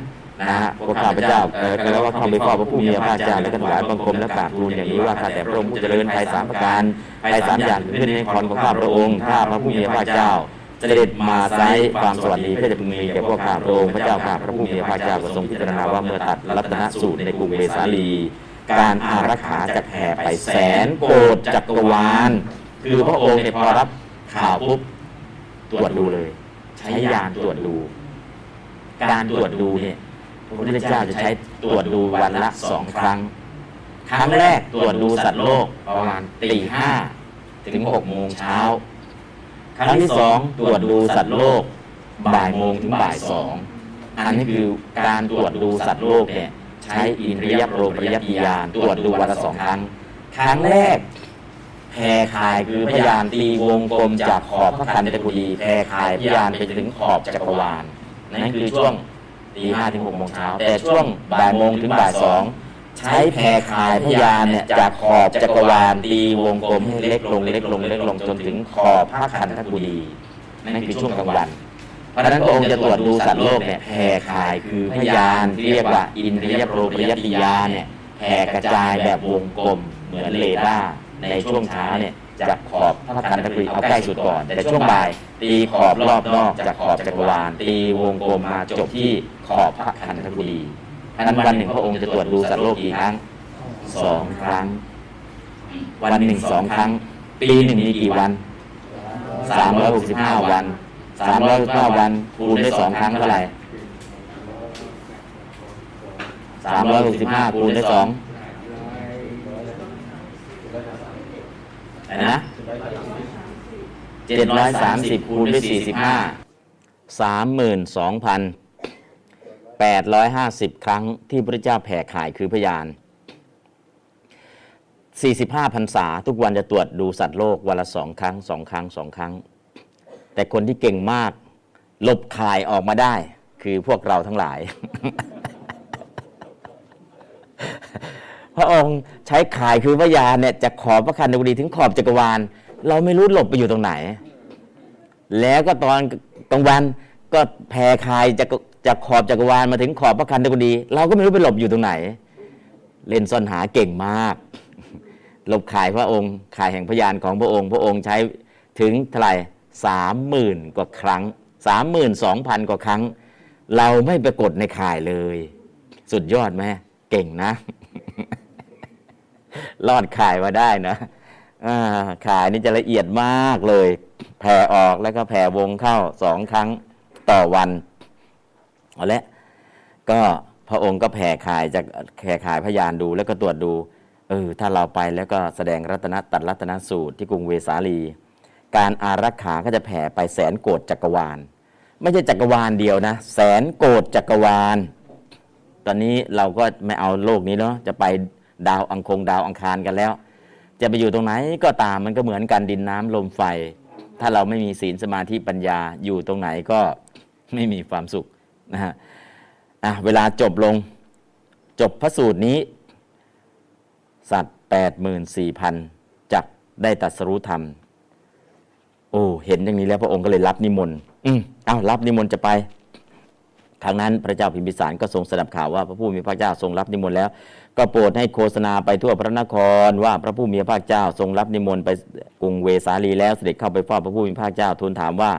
นะฮะพวกข้าพเจ้าเออก็แล้วก็เข้าไปเฝ้าพระผู้มีพระภาคเจ้าแล้วก็ถวายบังคมและกราบทูลอย่างนี้ว่าข้าแต่พระองค์ผู้เจริญภัยสามประการภัยสามอย่างเกิดขึ้นในครของข้าพระองค์ข้าพระผู้มีพระภาคเจ้าเสด็จมาไซความสวัสดีเพื่อจะพึงมีแก่พวกข้าพระองค์พระเจ้าข้าพระผู้มีพระภาคเจ้าก็ทรงพิจารณาว่าเมื่อตัดรัตนสูตรในกรุงเวสาลี การอารักขาจะแผ่ไปแสนโกดจักรวาล คือพระองค์เนี่ยพอรับข่าวปุ๊บตรวจดูเลย ใช้ยานตรวจดู การตรวจดูเนี่ย พระพุทธเจ้าจะใช้ตรวจดูวันละสองครั้ง ครั้งแรกตรวจดูสัตว์โลกประมาณตีห้าถึงหกโมงเช้า ครั้งที่สองตรวจดูสัตว์โลกบ่ายโมงถึงบ่ายสองอันนี้คือการตรวจดูสัตว์โลกเนี่ยใช้อินทรียโปรปริยติยานตรวจดูวันละสองครั้ง ครั้งแรกแพรคายคือพยานตีวงกลมจากขอบพระคันธกุฎีแพรคายพยานไปถึงขอบจักรวาลนั่นคือช่วง ตีห้าถึงหกโมงเช้าแต่ช่วงบ่ายโมงถึงบ่ายสองใช้แผ่ขายพยานเนี่ยจากขอบจักรวาลตีวงกลมให้เล็กลงเล็กลงเล็กลงจนถึงขอบพระคันธกุฎีนั่นคือช่วงกลางวันเพราะฉะนั้นพระองค์จะตรวจดูสัตว์โลกเนี่ยแผ่ข่ายคือพระญาณที่เรียกว่า อินทริยปโรปริยัตติญาณเนี่ยแผ่กระจายแบบวงกลมเหมือนเรดาร์ในช่วงเช้าเนี่ยจากขอบพระคันธกุฎีเอาใกล้สุดก่อน แต่ช่วงบ่าย ตีขอบรอบนอกจากขอบจักรวาลตีวงกลมมาจบที่ขอบพระคันธกุฎีอันนั้นวันหนึ่งพระองค์จะตรวจดูสัตว์โลกกี่ครั้งสองครั้ง วันหนึ่งสองครั้ง ปีหนึ่งมีกี่วันสามร้อยหกสิบห้าวันสามร้อยห้าวันคูณได้สองครั้งเท่าไหร่สามร้อยหกสิบห้าคูณได้สองอะไร นะเจ็ดร้อยสามสิบคูณด้วยสี่สิบห้าสามหมื่นสองพันแปดร้อยห้าสิบครั้งที่พระเจ้าแผ่ขายคือพยาน45พรรษา ทุกวันจะตรวจดูสัตว์โลกวันละสองครั้งสองครั้งสองครั้ง แต่คนที่เก่งมากหลบคายออกมาได้ คือพวกเราทั้งหลาย พระองค์ใช้ขายคือพยาเนี่ยจากขอบพระคันธกุฎีถึงขอบจักรวาล เราไม่รู้หลบไปอยู่ตรงไหน แล้วก็ตอนกลางวันก็แผ่คายจากจากขอบจักรวาลมาถึงขอบพระคันธกุฎีเราก็ไม่รู้ไปหลบอยู่ตรงไหน เล่นซ่อนหาเก่งมาก หลบขายพระองค์ ขายแห่งพยานของพระองค์ พระองค์ใช้ถึงเท่าไหร่สามหมื่นกว่าครั้งสามหมื่นสองพันกว่าครั้ง เราไม่ปรากฏในข่ายเลย สุดยอดไหมเก่งนะ รอดข่ายมาได้นะข่ายนี่จะละเอียดมากเลย แผ่ออกแล้วก็แผ่วงเข้าสองครั้งต่อวันเอาละก็พระองค์ก็แผ่ขายจากแผ่ขายพยานดูแล้วก็ตรวจดูเออถ้าเราไปแล้วก็แสดงรัตนตัดรัตนสูตรที่กรุงเวสาลี การอารักขาก็จะแผ่ไปแสนโกดจักรวาล ไม่ใช่จักรวาลเดียวนะ แสนโกดจักรวาล ตอนนี้เราก็ไม่เอาโลกนี้เนาะจะไป ดาวอังคงดาวอังคารกันแล้ว จะไปอยู่ตรงไหนก็ตามมันก็เหมือนกันดินน้ำลมไฟ ถ้าเราไม่มีศีลสมาธิปัญญาอยู่ตรงไหนก็ไม่มีความสุขนะฮะอะเวลาจบลงจบพระสูตรนี้ สัตว์แปดหมื่นสี่พันจักได้ตัดสรู้ธรรม โอ้เห็นอย่างนี้แล้วพระองค์ก็เลยรับนิมนต์อืมเอารับนิมนต์จะไปครั้งนั้นพระเจ้าพิมพิสารก็ทรงสดับข่าวว่าพระผู้มีพระเจ้าทรงรับนิมนต์แล้ว ก็โปรดให้โฆษณาไปทั่วพระนครว่าพระผู้มีพระเจ้าทรงรับนิมนต์ไปกรุงเวสาลีแล้วเสด็จเข้าไปเฝ้าพระผู้มีพระเจ้าทูลถามว่า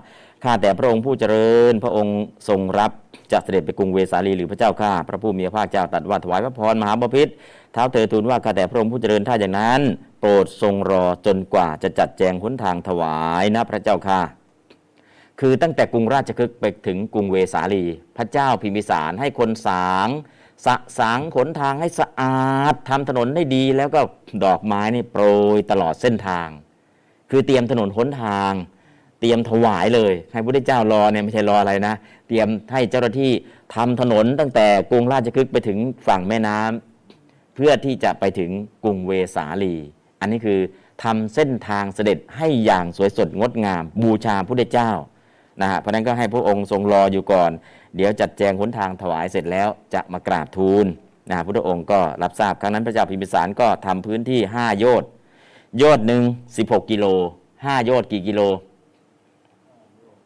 ข้าแต่พระองค์ผู้เจริญ พระองค์ทรงรับจะเสด็จไปกรุงเวสาลีหรือพระเจ้าข้าพระผู้มีพระเจ้าตรัสว่าถวายพระพรมหาบพิตรเท้าเธอทูลว่าข้าแต่พระองค์ผู้เจริญถ้าอย่างนั้น โปรดทรงรอจนกว่าจะจัดแจงหนทางถวายนะพระเจ้าข้าคือตั้งแต่กรุงราชคฤห์ไปถึงกรุงเวสาลี พระเจ้าพิมิสารให้คนสาง สะสางขนทางให้สะอาดทำถนนได้ดีแล้วก็ดอกไม้นี่โปรยตลอดเส้นทาง คือเตรียมถนนหนทาง เตรียมถวายเลยให้พระพุทธเจ้ารอเนี่ยไม่ใช่รออะไรนะ เตรียมให้เจ้าหน้าที่ทำถนนตั้งแต่กรุงราชคฤห์ไปถึงฝั่งแม่น้ำเพื่อที่จะไปถึงกรุงเวสาลี อันนี้คือทำเส้นทางเสด็จให้อย่างสวยสดงดงาม บูชาพระพุทธเจ้านะฮะเพราะนั้นก็ให้พระองค์ทรงรออยู่ก่อน เดี๋ยวจัดแจงหนทางถวายเสร็จแล้วจะมากราบทูลนะฮะพระองค์ก็รับทราบครั้งนั้นพระเจ้าพิมพิสารก็ทำพื้นที่ 5 โยชน์โยชน์หนึ่ง16 กิโล 5 โยชน์กี่กิโล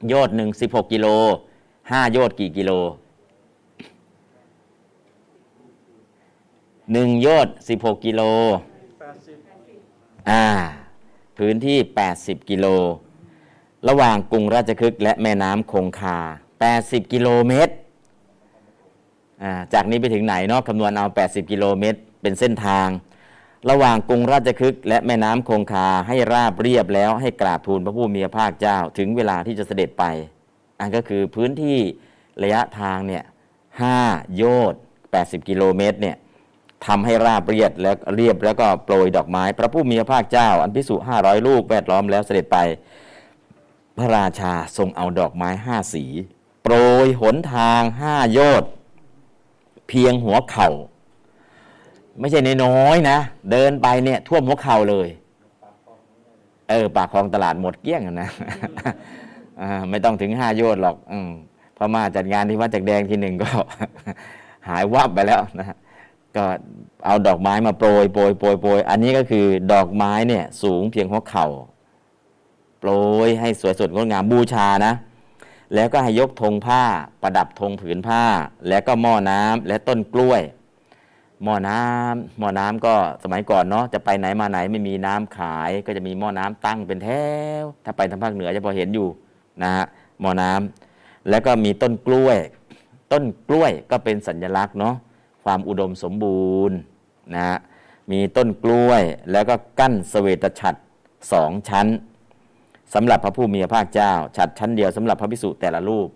โยชน์หนึ่ง16 กิโล 5 โยชน์กี่กิโลหนึ่งโยชน์16 กิโลอ่าพื้นที่ 80 กิโล ระหว่างกรุงราชคฤห์และแม่น้ำคงคา 80 กิโลเมตรจากนี้ไปถึงไหนเนาะคำนวณเอา 80 กิโลเมตร เป็นเส้นทาง ระหว่างกรุงราชคฤห์และแม่น้ำคงคาให้ราบเรียบแล้วให้กราบทูลพระผู้มีพระภาคเจ้าถึงเวลาที่จะเสด็จไป อันก็คือพื้นที่ระยะทางเนี่ย5โยชน์80 กิโลเมตรเนี่ยทำให้ราบเรียบแล้วเรียบแล้วก็โปรยดอกไม้ พระผู้มีพระภาคเจ้า อันพิสุ500ลูกแวดล้อมแล้วเสด็จไป พระราชาทรงเอาดอกไม้ห้าสี โปรยหนทางห้าโยชน์เพียงหัวเข่า ไม่ใช่ในน้อยนะ เดินไปเนี่ยท่วมหัวเข่าเลย เออ ปากคลองตลาดหมดเกลี้ยงนะไม่ต้องถึงห้าโยชน์หรอก อืมพอมาจัดงานที่วัดจักแดงที่หนึ่งก็ หายวับไปแล้วนะก็เอาดอกไม้มาโปรยโปรยโปรยโปรยอันนี้ก็คือดอกไม้เนี่ย สูงเพียงหัวเข่าโปรยให้สวยสดงดงามบูชานะ แล้วก็ให้ยกธงผ้าประดับธงผืนผ้า แล้วก็หม้อน้ำและต้นกล้วย หม้อน้ำหม้อน้ำก็สมัยก่อนเนาะจะไปไหนมาไหนไม่มีน้ำขาย ก็จะมีหม้อน้ำตั้งเป็นแถวถ้าไปทางภาคเหนือจะพอเห็นอยู่นะฮะหม้อน้ำแล้วก็มีต้นกล้วย ต้นกล้วยก็เป็นสัญลักษณ์เนาะความอุดมสมบูรณ์นะฮะมีต้นกล้วยแล้วก็กั้นสเวตฉัตรสองชั้น สำหรับพระผู้มีพระภาคเจ้า ฉัตรชั้นเดียวสำหรับพระภิกษุแต่ละรูป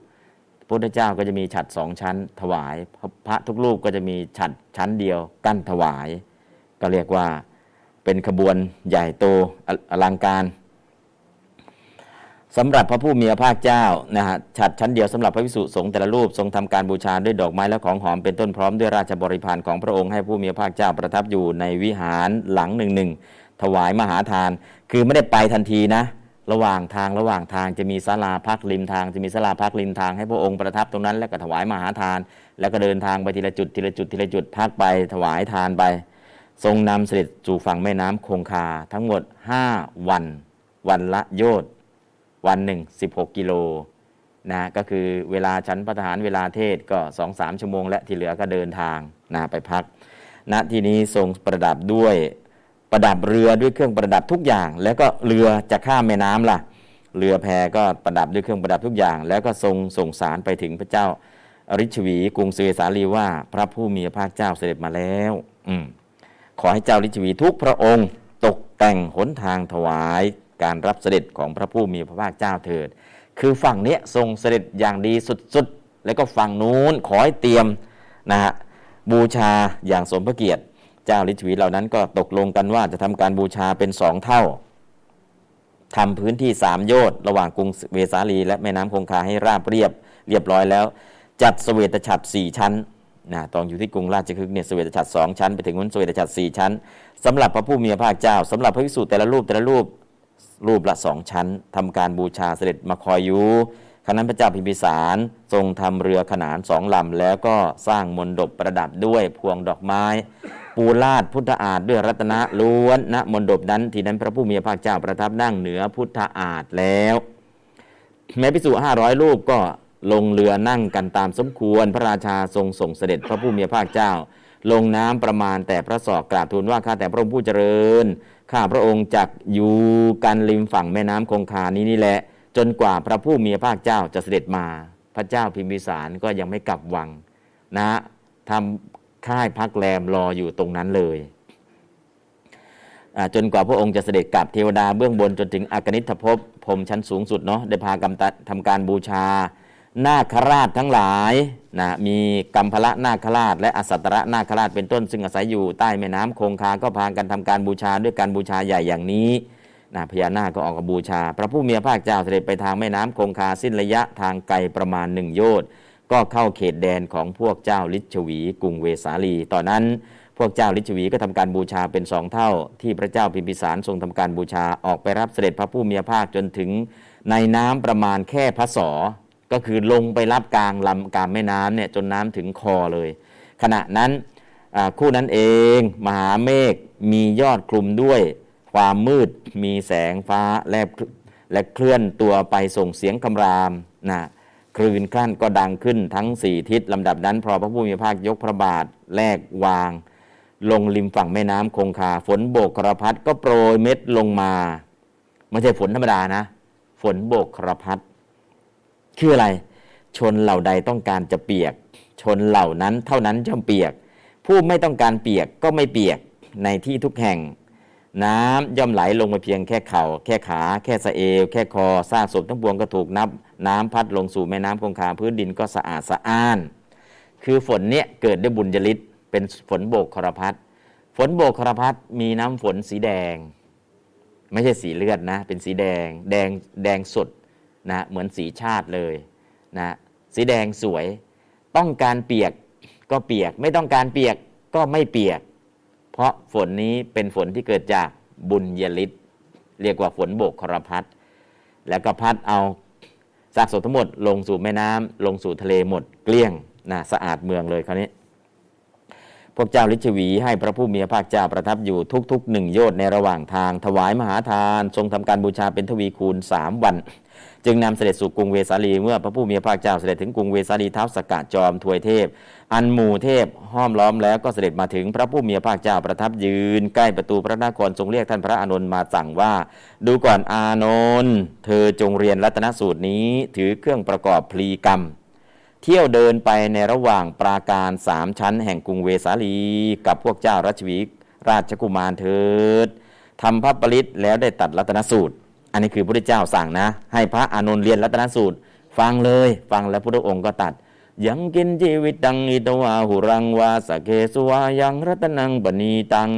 พระพุทธเจ้าก็จะมีฉัตรสองชั้นถวายพระพระทุกรูปก็จะมีฉัตรชั้นเดียวกั้นถวาย ก็เรียกว่าเป็นขบวนใหญ่โตออลังการสำหรับพระผู้มีพระภาคเจ้านะฮะฉัตรชั้นเดียวสำหรับพระภิกษุสงฆ์แต่ละรูปทรงทำการบูชาด้วยดอกไม้และของหอมเป็นต้นพร้อมด้วยราชบริพารของพระองค์ให้ผู้มีพระภาคเจ้าประทับอยู่ในวิหารหลังหนึ่งหนึ่งถวายมหาทาน คือไม่ได้ไปทันทีนะ ระหว่างทางระหว่างทางจะมีศาลาพักริมทางจะมีศาลาพักริมทางให้พระองค์ประทับตรงนั้น แล้วก็ถวายมหาทาน แล้วก็เดินทางไปทีละจุดทีละจุดทีละจุดพักไปถวายทานไป ทรงนำเสด็จสู่ฝั่งแม่น้ำคงคาทั้งหมด 5 วัน วันละโยชน์วันหนึ่ง16 กิโลนะก็คือเวลาชั้นพระทารเวลาเทศก็2-3ชั่วโมง และที่เหลือก็เดินทางนะไปพักณที่นี้ทรงประดับด้วย ประดับเรือด้วยเครื่องประดับทุกอย่าง แล้วก็เรือจะข้ามแม่น้ำล่ะ เรือแพก็ประดับด้วยเครื่องประดับทุกอย่าง แล้วก็ทรงส่งสารไปถึงพระเจ้าอริชวีกรุงเสวสาลีว่า พระผู้มีพระภาคเจ้าเสด็จมาแล้ว อืมขอให้เจ้าลิชวีทุกพระองค์ตกแต่งหนทางถวายการรับเสด็จของพระผู้มีพระภาคเจ้าเถิด คือฝั่งนี้ทรงเสด็จอย่างดีสุดๆ แล้วก็ฝั่งนู้นขอให้เตรียมนะฮะบูชาอย่างสมพระเกียรติ เจ้าลิชวีเหล่านั้นก็ตกลงกันว่าจะทำการบูชาเป็นสองเท่าทำพื้นที่สามโยชน์ระหว่างกรุงเวสาลี และแม่น้ำคงคาให้ราบเรียบเรียบร้อยแล้ว จัดสเวตฉัตรสี่ชั้นนะตอนอยู่ที่กรุงราชคฤห์เนี่ยสเวตฉัตรสองชั้น ไปถึงวันสเวตฉัตรสี่ชั้นสำหรับพระผู้มีพระภาคเจ้าสำหรับพระภิกษุแต่ละรูปแต่ละรูปรูปละสองชั้นทำการบูชาเสด็จมาคอยอยู่ครั้นั้นพระเจ้าพิมพิสารทรงทำเรือขนานสองลำแล้วก็สร้างมนดบประดับด้วยพวงดอกไม้ ปูลาดพุทธอาฏด้วยรัตนะล้วนณมนดบนั้นที่นั้นพระผู้มีพระภาคเจ้าประทับนั่งเหนือพุทธอาฏแล้ว แม้พิสุห้าร้อยรูปก็ลงเรือนั่งกันตามสมควรพระราชาทรงส่งเสด็จพระผู้มีพระภาคเจ้า ลงน้ำประมาณแต่พระศอกกราบทูลว่าข้าแต่พระองค์ผู้เจริญข้าพระองค์จักอยู่กันริมฝั่งแม่น้ำคงคานี้นี่แหละ จนกว่าพระผู้มีพระภาคเจ้าจะเสด็จมา พระเจ้าพิมพิสารก็ยังไม่กลับวังนะทำ ค่ายพักแรมรออยู่ตรงนั้นเลยจนกว่าพระองค์จะเสด็จกลับเทวดาเบื้องบนจนถึงอากนิทภพพรมชั้นสูงสุดเนาะได้พากำตัดทำการบูชา นาคราชทั้งหลายนะมีกัมพละนาคราช และอสัตระนาคราชเป็นต้นซึ่งอาศัยอยู่ใต้แม่น้ำคงคาก็พากันทำการบูชาด้วยการบูชาใหญ่อย่างนี้นะพญานาคก็ออกบูชา พระผู้มีพระภาคเจ้าเสด็จไปทางแม่น้ำคงคาสิ้นระยะทางไกลประมาณหนึ่งโยชน์ ก็เข้าเขตแดนของพวกเจ้าลิชวีกรุงเวสาลี ตอนนั้นพวกเจ้าลิชวีก็ทำการบูชาเป็นสองเท่า ที่พระเจ้าพิมพิสารทรงทำการบูชาออกไปรับเสด็จพระผู้มีพระภาคจนถึงในน้ำประมาณแค่พระศอก็คือลงไปรับกลางลำกลางแม่น้ำเนี่ยจนน้ำถึงคอเลย ขณะนั้นคู่นั้นเองมหาเมฆมียอดคลุมด้วยความมืดมีแสงฟ้าแลบและเคลื่อนตัวไปส่งเสียงคำรามนะ คลื่นคลั่นก็ดังขึ้นทั้งสี่ทิศลำดับนั้นพอพระผู้มีพระภาคยกพระบาทแลกวาง ลงริมฝั่งแม่น้ำคงคา ฝนโบกครพัดก็โปรยเม็ดลงมา ไม่ใช่ฝนธรรมดานะ ฝนโบกครพัดคืออะไร ชนเหล่าใดต้องการจะเปียก ชนเหล่านั้นเท่านั้นจะเปียก ผู้ไม่ต้องการเปียกก็ไม่เปียกในที่ทุกแห่ง น้ำย่อมไหลลงมาเพียงแค่เข่าแค่ขา แค่สะเอว แค่คอซากศพทั้งปวงก็ถูกนับ น้ำพัดลงสู่แม่น้ำคงคาพื้นดินก็สะอาดสะอ้าน คือฝนเนี้ยเกิดด้วยบุญยฤทธิ์เป็นฝนโบกครพัดฝนโบกครพัดมีน้ำฝนสีแดง ไม่ใช่สีเลือดนะ เป็นสีแดง แดงแดงสดนะเหมือนสีชาติเลยนะสีแดงสวย ต้องการเปียกก็เปียก ไม่ต้องการเปียกก็ไม่เปียก เพราะฝนนี้เป็นฝนที่เกิดจากบุญยฤทธิ์เรียกว่าฝนโบกครพัดแล้วก็พัดเอา ซากศพทั้งหมดลงสู่แม่น้ำลงสู่ทะเลหมดเกลี้ยงนะสะอาดเมืองเลยคราวนี้ พวกเจ้าลิชวีให้พระผู้มีพระภาคเจ้าประทับอยู่ทุกๆหนึ่งโยชน์ในระหว่างทางถวายมหาทาน ทรงทำการบูชาเป็นทวีคูณสามวัน จึงนำเสด็จสู่กรุงเวสาลีเมื่อพระผู้มีพระภาคเจ้าเสด็จถึงกรุงเวสาลีท้าวสกะจอมทวยเทพ อันหมู่เทพห้อมล้อมแล้วก็เสด็จมาถึงพระผู้มีพระภาคเจ้าประทับยืน ใกล้ประตูพระนครทรงเรียกท่านพระอานนท์มาสั่งว่า ดูก่อนอานนท์เธอจงเรียนรัตนสูตรนี้ถือเครื่องประกอบพลีกรรม เที่ยวเดินไปในระหว่างปราการสามชั้น แห่งกรุงเวสาลี กับพวกเจ้ารัชวีราชกุมารเถิดทำพระปริตแล้วได้ตัดรัตนสูตร อันนี้คือพระเจ้าสั่งนะ ให้พระอานนท์เรียนรัตนสูตร ฟังเลย ฟังแล้วพระองค์ก็ตัด ยังกินชีวิตดังอิตวาหุรังวาสเกสวายังรัตนังบณีตัง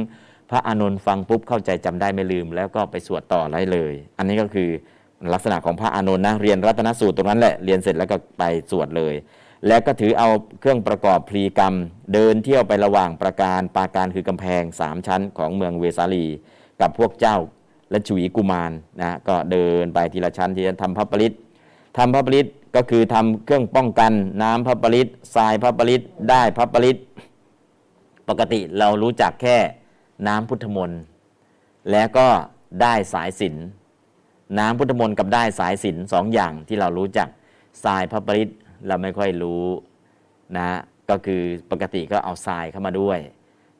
พระอานนท์ฟังปุ๊บเข้าใจจำได้ไม่ลืม แล้วก็ไปสวดต่อไรเลย อันนี้ก็คือลักษณะของพระอานนท์นะเรียนรัตนสูตรตรงนั้นแหละเรียนเสร็จแล้วก็ไปสวดเลย แล้วก็ถือเอาเครื่องประกอบพลีกรรม เดินเที่ยวไประหว่างประการปราการคือกำแพงสามชั้นของเมืองเวสาลี กับพวกเจ้า และฉุยกุมารนะก็เดินไปทีละชั้นทีละทำพระปริตทำพระปริตก็คือทำเครื่องป้องกันน้ำพระปริตทรายพระปริตได้พระปริตปกติเรารู้จักแค่น้ำพุทธมนต์แล้วก็ได้สายสินน้ำพุทธมนต์กับได้สายสินสองอย่างที่เรารู้จักทรายพระปริตเราไม่ค่อยรู้นะก็คือปกติก็เอาทรายเข้ามาด้วย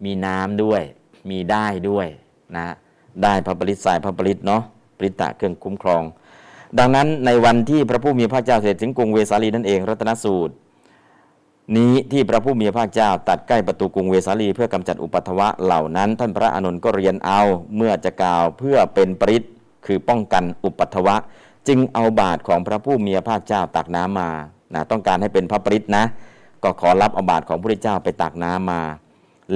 มีน้ำด้วย มีได้ด้วยนะ ได้พระปริตทรายพระปริตเนาะปริตตะเครื่องคุ้มครอง ดังนั้นในวันที่พระผู้มีพระเจ้าเสด็จถึงกรุงเวสาลีนั่นเองรัตนสูตร นี้ที่พระผู้มีพระเจ้าตัดใกล้ประตูกรุงเวสาลี เพื่อกำจัดอุปัทวะเหล่านั้น ท่านพระอานนท์ก็เรียนเอาเมื่อจะกล่าวเพื่อเป็นปริตคือป้องกันอุปัทวะ จึงเอาบาทของพระผู้มีพระเจ้าตักน้ำมานะต้องการให้เป็นพระปริตนะ ก็ขอรับเอาบาทของพระพุทธเจ้าไปตักน้ำมา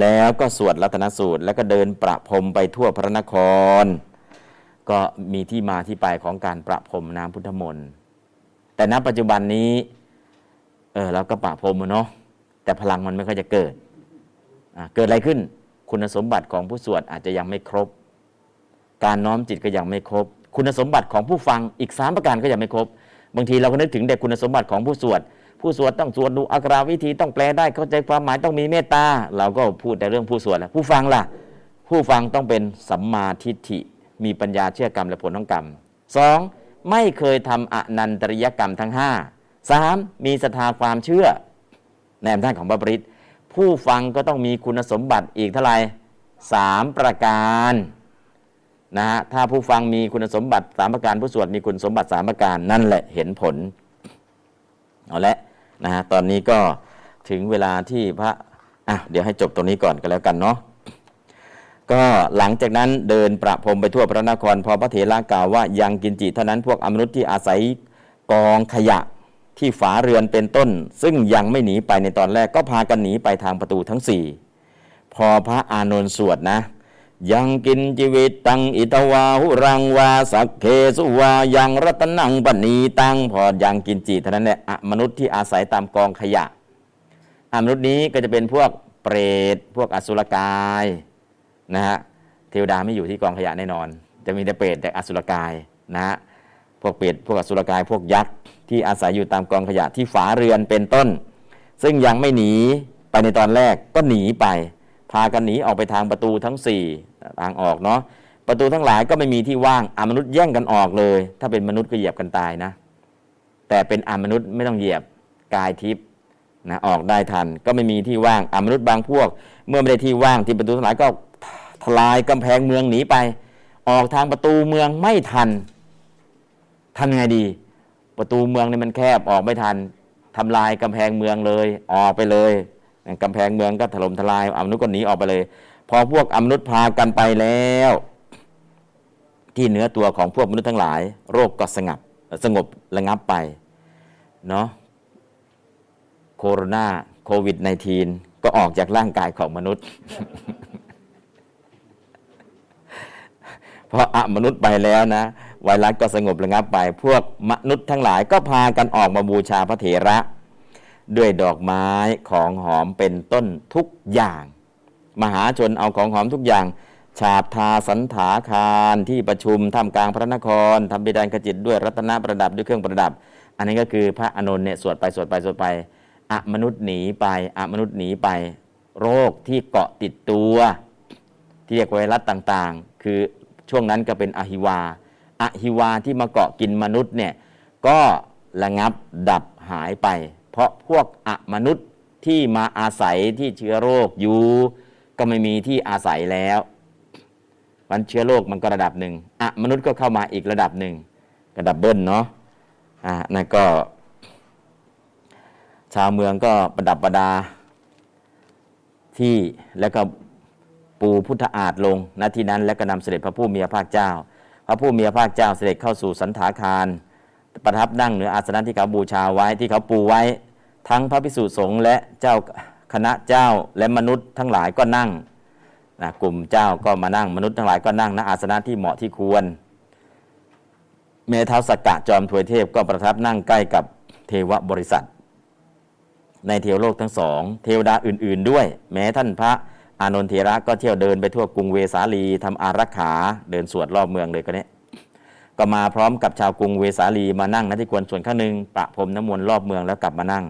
แล้วก็สวดรัตนสูตร แล้วก็เดินประพรมไปทั่วพระนคร ก็มีที่มาที่ไปของการประพรมน้ำพุทธมนต์แต่ณปัจจุบันนี้เออเราก็ประพรมเนาะแต่พลังมันไม่ค่อยจะเกิดเกิดอะไรขึ้นคุณสมบัติของผู้สวดอาจจะยังไม่ครบ การน้อมจิตก็ยังไม่ครบ คุณสมบัติของผู้ฟังอีกสามประการก็ยังไม่ครบ บางทีเราก็นึกถึงแต่คุณสมบัติของผู้สวด ผู้สวดต้องสวดดูอักราวิธีต้องแปลได้เข้าใจความหมายต้องมีเมตตาเราก็พูดแต่เรื่องผู้สวดแหละผู้ฟังล่ะ ผู้ฟังต้องเป็นสัมมาทิฏฐิ มีปัญญาเชื่อกรรมและผลของกรรมสองไม่เคยทำอนันตริยกรรมทั้งห้าสามมีศรัทธาความเชื่อในอำนาจของพระปริตผู้ฟังก็ต้องมีคุณสมบัติอีกเท่าไหร่สามประการนะฮะถ้าผู้ฟังมีคุณสมบัติสามประการผู้สวดมีคุณสมบัติสามประการนั่นแหละเห็นผลเอาละ นะฮะตอนนี้ก็ถึงเวลาที่พระอะเดี๋ยวให้จบตรงนี้ก่อนก็แล้วกันเนาะก็หลังจากนั้นเดินประพรมไปทั่วพระนครพอพระเถระกล่าวว่ายังกินจิเท่านั้นพวกอมนุษย์ที่อาศัยกองขยะที่ฝาเรือนเป็นต้น ซึ่งยังไม่หนีไปในตอนแรกก็พากันหนีไปทางประตูทั้งสี่พอพระอานนท์สวดนะ ยังกินชีวิตตังอิตวาหุรังวาสักเคสุวายังรัตนังปณีตังพอยังกินจิเท่านั้นแหละมนุษย์ที่อาศัยตามกองขยะอะมนุษย์นี้ก็จะเป็นพวกเปรตพวกอสุรกายนะฮะเทวดาไม่อยู่ที่กองขยะแน่นอน จะมีแต่เปรตแต่อสุรกายนะฮะพวกเปรตพวกอสุรกาย พวกยักษ์ที่อาศัยอยู่ตามกองขยะที่ฝาเรือนเป็นต้น ซึ่งยังไม่หนีไปในตอนแรกก็หนีไป พากันหนีออกไปทางประตูทั้งสี่ ทางออกเนาะประตูทั้งหลายก็ไม่มีที่ว่างอามนุษย์แย่งกันออกเลย ถ้าเป็นมนุษย์ก็เหยียบกันตายนะ แต่เป็นอามนุษย์ไม่ต้องเหยียบกายทิพย์นะออกได้ทัน ก็ไม่มีที่ว่างอามนุษย์บางพวก เมื่อไม่ได้ที่ว่างที่ประตูทั้งหลายก็ทลายกำแพงเมืองหนีไป ออกทางประตูเมืองไม่ทันทำยังไงดี ประตูเมืองนี่มันแคบออกไม่ทันทำลายกำแพงเมืองเลย ออกไปเลยกำแพงเมืองก็ถล่มทลายอมนุษย์ก็หนีออกไปเลย พอพวกอมนุษย์พากันไปแล้ว ที่เนื้อตัวของพวกมนุษย์ทั้งหลาย โรคก็สงบสงบระงับไปเนาะโคโรนาโควิด -19 ก็ออกจากร่างกายของมนุษย์พออะมนุษย์ไปแล้วนะไวรัสก็สงบระงับไป พวกมนุษย์ทั้งหลายก็พากันออกมาบูชาพระเถระ ด้วยดอกไม้ของหอมเป็นต้นทุกอย่าง มหาชนเอาของหอมทุกอย่าง ฉาบทาสันถาคารที่ประชุมท่ามกลางพระนครทำบิดานขจิตด้วยรัตนประดับด้วยเครื่องประดับ อันนี้ก็คือพระอานนท์เนี่ยสวดไปสวดไปสวดไปอะมนุษย์หนีไปอะมนุษย์หนีไป โรคที่เกาะติดตัว ที่เรียกไวรัสต่างๆ คือช่วงนั้นก็เป็นอหิวาอหิวาที่มาเกาะกินมนุษย์เนี่ยก็ระงับดับหายไป เพราะพวกอมนุษย์ที่มาอาศัยที่เชื้อโรคอยู่ ก็ไม่มีที่อาศัยแล้วมันเชื้อโรคมันก็ระดับหนึ่งอะมนุษย์ก็เข้ามาอีกระดับหนึ่งระดับเบิ้ลเนาะอ่านั่นก็ ชาวเมืองก็ประดับประดา ที่แล้วก็ปูพุทธอาฏลงณที่นั้นแล้วก็นำเสด็จพระผู้มีพระภาคเจ้า พระผู้มีพระภาคเจ้าเสด็จเข้าสู่สันถาคาร ประทับนั่งเหนืออาสนะที่เขาบูชาไว้ที่เขาปูไว้ ทั้งพระภิกษุสงฆ์และเจ้า คณะเจ้าและมนุษย์ทั้งหลายก็นั่งนะกลุ่มเจ้าก็มานั่งมนุษย์ทั้งหลายก็นั่งณอาสนะที่เหมาะที่ควร เมธาสกกะจอมถวยเทพก็ประทับนั่งใกล้กับเทวบริษัท ในเทวโลกทั้งสอง เทวดาอื่น ๆ ด้วย แม้ท่านพระอานนทเทระก็เที่ยวเดินไปทั่วกรุงเวสาลีทำอารักขาเดินสวดรอบเมืองเลยก็เนี้ยก็มาพร้อมกับชาวกรุงเวสาลีมานั่งณที่ควรส่วนข้างหนึ่งประพรมน้ำมนต์รอบเมืองแล้วกลับมานั่ง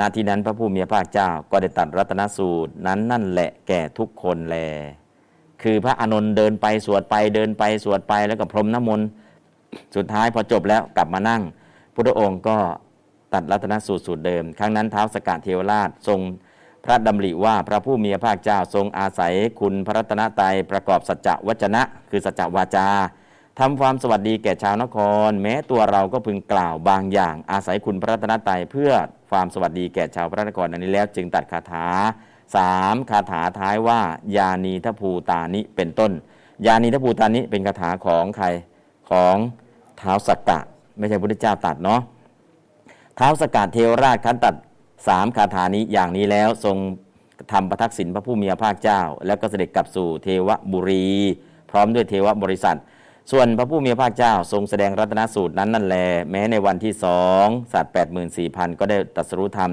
นาทีนั้นพระผู้มีพระภาคเจ้าก็ได้ตัดรัตนสูตรนั้นนั่นแหละแก่ทุกคนแล คือพระอานนท์เดินไปสวดไปเดินไปสวดไปแล้วก็พรมน้ำมนต์สุดท้ายพอจบแล้วกลับมานั่งพุทธองค์ก็ตัดรัตนสูตรสูตรเดิม ครั้งนั้นเท้าสกัดเทวราชทรงพระดำริว่าพระผู้มีพระภาคเจ้าทรงอาศัยคุณพระรัตนตรัยประกอบสัจจะวจนะ คือสัจจวาจาทำความสวัสดีแก่ชาวนคร แม้ตัวเราก็พึงกล่าวบางอย่างอาศัยคุณพระรัตนตรัยเพื่อ ความสวัสดีแก่ชาวพระนครอันนี้แล้วจึงตัดคาถาสามคาถาท้ายว่ายานีทภูตานิเป็นต้น ยานีทภูตานิเป็นคาถาของใครของเท้าสักกะ ไม่ใช่พระพุทธเจ้าตัดเนาะเท้าสกัดเทวราชคันตัดสามคาถานี้อย่างนี้แล้วทรงทำประทักษิณพระผู้มีพระภาคเจ้า แล้วก็เสด็จกลับสู่เทวบุรี พร้อมด้วยเทวบริษัท ส่วนพระผู้มีพระภาคเจ้าทรงแสดงรัตนสูตรนั้นนั่นแล แม้ในวันที่สองสัตว์แปดหมื่นสี่พันก็ได้ตรัสรู้ธรรม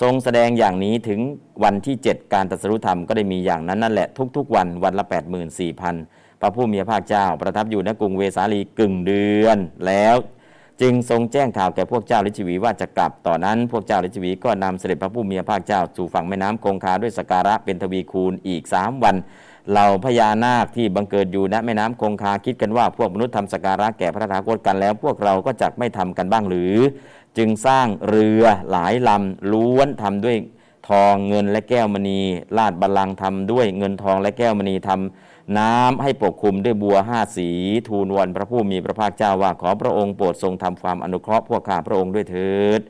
ทรงแสดงอย่างนี้ถึงวันที่ 7 การตรัสรู้ธรรมก็ได้มีอย่างนั้นนั่นแหละทุกๆ วันวันละ 84,000 พระผู้มีพระภาคเจ้าประทับอยู่ณกรุงเวสาลีกึ่งเดือนแล้วจึงทรงแจ้งข่าวแก่พวกเจ้าลิชวีว่าจะกลับต่อนนั้น พวกเจ้าลิชวีก็นำเสด็จพระผู้มีพระภาคเจ้าสู่ฝั่งแม่น้ำคงคาด้วยสการะเป็นทวีคูณอีกสามวัน เหล่าพญานาคที่บังเกิดอยู่ณแม่น้ำคงคาคิดกันว่าพวกมนุษย์ทำสการะแก่พระธาคตกันแล้ว พวกเราก็จักไม่ทำกันบ้างหรือ จึงสร้างเรือหลายลำล้วนทำด้วยทองเงินและแก้วมณีลาดบัลลังก์ทำด้วยเงินทองและแก้วมณีทำน้ำให้ปกคลุมด้วยบัวห้าสี ทูลวันพระผู้มีพระภาคเจ้าว่าขอพระองค์โปรดทรงทำความอนุเคราะห์พวกข้าพระองค์ด้วยเถิด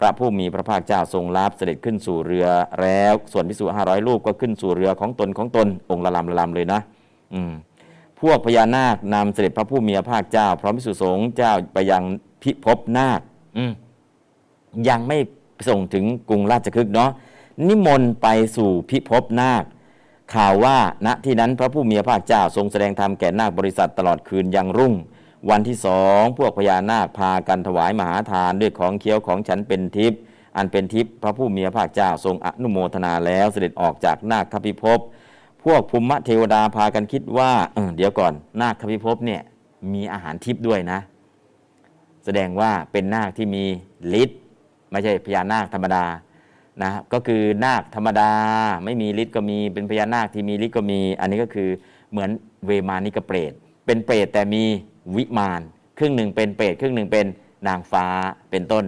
พระผู้มีพระภาคเจ้าทรงรับเสด็จขึ้นสู่เรือแล้ว ส่วนพิสุห้าร้อยรูปก็ขึ้นสู่เรือของตนของตน องค์ละลำละลำเลยนะ อืมพวกพญานาคนำเสด็จพระผู้มีพระภาคเจ้า พร้อมพิสุสงฆ์เจ้าไปยังพิภพนาคยังไม่ส่งถึงกรุงราชคฤห์เนาะนิมนต์ไปสู่พิภพนาค ข่าวว่าณที่นั้นพระผู้มีพระภาคเจ้าทรงแสดงธรรมแก่นาคบริษัทตลอดคืนยังรุ่ง วันที่สองพวกพญานาคพากันถวายมหาทานด้วยของเคี้ยวของฉันเป็นทิพย์อันเป็นทิพย์พระผู้มีพระภาคเจ้าทรงอนุโมทนาแล้วเสด็จออกจากนาคพิภพพวกภูมิเทวดาพากันคิดว่าเออเดี๋ยวก่อนนาคคพิภพเนี่ยมีอาหารทิพย์ด้วยนะ แสดงว่าเป็นนาคที่มีฤทธิ์ไม่ใช่พญานาคธรรมดานะก็คือนาคธรรมดา ไม่มีฤทธิ์ก็มีเป็นพญานาคที่มีฤทธิ์ก็มี อันนี้ก็คือเหมือนเวมานิกเปรตเป็นเปรตแต่มีวิมาน ครึ่งหนึ่งเป็นเปรตครึ่งหนึ่งเป็นนางฟ้าเป็นต้น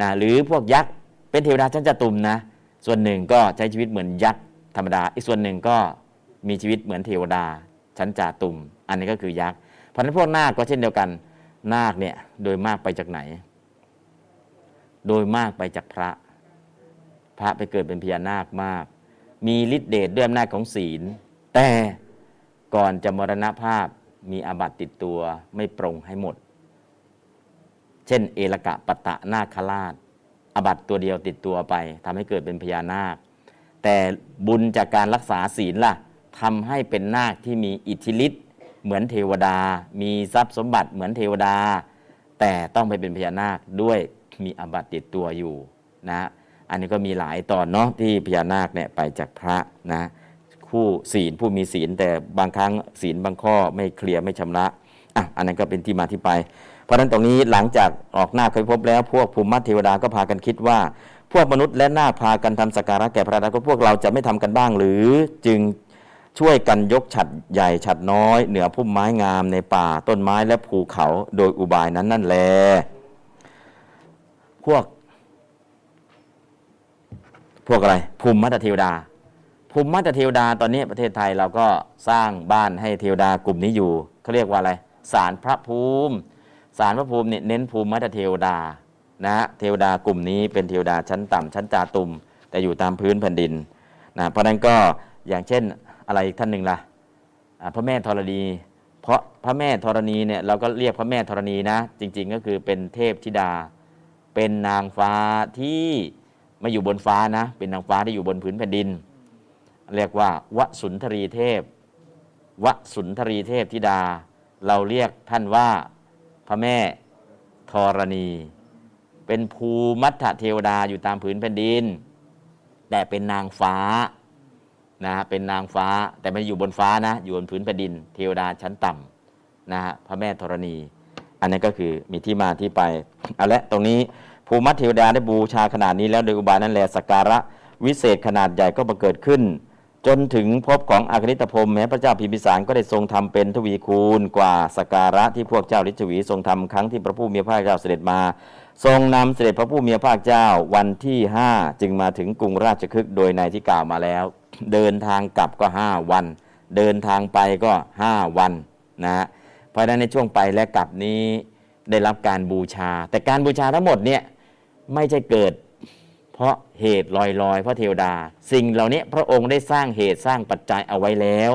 นะหรือพวกยักษ์เป็นเทวดาชั้นจตุมนะ ส่วนหนึ่งก็ใช้ชีวิตเหมือนยักษ์ธรรมดา อีกส่วนหนึ่งก็มีชีวิตเหมือนเทวดาชั้นจาตุม อันนี้ก็คือยักษ์เพราะนั้นพวกนาคก็เช่นเดียวกันนาคเนี่ยโดยมากไปจากไหน โดยมากไปจากพระ พระไปเกิดเป็นพญานาคมาก มีฤทธิเดชด้วยอำนาจของศีล แต่ก่อนจะมรณภาพ มีอาบัติติดตัวไม่ปรงให้หมด เช่น เอลกะปะตะนาคราชอาบัติตัวเดียวติดตัวไปทำให้เกิดเป็นพญานาค แต่บุญจากการรักษาศีลล่ะทำให้เป็นนาคที่มีอิทธิฤทธิ์เหมือนเทวดา มีทรัพย์สมบัติเหมือนเทวดา แต่ต้องไปเป็นพญานาคด้วยมีอาบัติติดตัวอยู่นะ อันนี้ก็มีหลายตอนเนาะที่พญานาคเนี่ยไปจากพระนะ คู่ศีลผู้มีศีล แต่บางครั้งศีลบางข้อไม่เคลียร์ไม่ชำระอะอันนั้นก็เป็นที่มาที่ไป เพราะฉะนั้นตรงนี้หลังจากออกหน้าเคยพบแล้ว พวกภูมิมัตเทวดาก็พากันคิดว่า พวกมนุษย์และหน้าพากันทำสักการะแก่พระราก็พวกเราจะไม่ทำกันบ้างหรือจึงช่วยกันยกฉัดใหญ่ฉัดน้อย เหนือพุ่มไม้งามในป่าต้นไม้และภูเขาโดยอุบายนั้นนั่นแล พวก พวกอะไร ภูมิมัตเทวดา ภูมิมัตรเทวดาตอนนี้ประเทศไทยเราก็สร้างบ้านให้เทวดากลุ่มนี้อยู่เขาเรียกว่าอะไรสารพระภูมิสารพระภูมิเนี่ยเน้นภูมิมัตรเทวดานะเทวดากลุ่มนี้เป็นเทวดาชั้นต่ำชั้นจาตุม แต่อยู่ตามพื้นแผ่นดินนะเพราะนั้นก็อย่างเช่นอะไรอีกท่านหนึ่งล่ะอ่าพระแม่ธรณี เพราะพระแม่ธรณีเนี่ยเราก็เรียกพระแม่ธรณีนะ จริง ๆ ก็คือเป็นเทพธิดา เป็นนางฟ้าที่ไม่อยู่บนฟ้านะ เป็นนางฟ้าที่อยู่บนพื้นแผ่นดิน เรียกว่าวสุนทรีเทพวสุนทรีเทพธิดา เราเรียกท่านว่าพระแม่ธรณี เป็นภูมัทธเทวดาอยู่ตามผืนแผ่นดิน แต่เป็นนางฟ้านะเป็นนางฟ้าแต่ไม่ได้อยู่บนฟ้านะ อยู่บนผืนแผ่นดิน เทวดาชั้นต่ำนะฮะพระแม่ธรณี อันนี้ก็คือมีที่มาที่ไปเอาละตรงนี้ภูมิเทวดาได้บูชาขนาดนี้แล้วโดยอุบายนั้นแหละสักการะวิเศษขนาดใหญ่ก็บังเกิดขึ้น จนถึงพบของอาคณิตพรมแม้พระเจ้าพิมพิสารก็ได้ทรงทำเป็นทวีคูณกว่าสการะที่พวกเจ้าฤทธิวีทรงทำครั้งที่พระผู้มีพระภาคเจ้าเสด็จมา ทรงนำเสด็จพระผู้มีพระภาคเจ้าวันที่ 5 จึงมาถึงกรุงราชคฤห์โดยในที่กล่าวมาแล้ว เดินทางกลับก็ 5 วัน เดินทางไปก็ 5 วันนะฮะเพราะฉะนั้นในช่วงไปและกลับนี้ได้รับการบูชา แต่การบูชาทั้งหมดเนี่ยไม่ใช่เกิด เพราะเหตุลอยลอยๆเพราะเทวดา สิ่งเหล่านี้พระองค์ได้สร้างเหตุสร้างปัจจัยเอาไว้แล้ว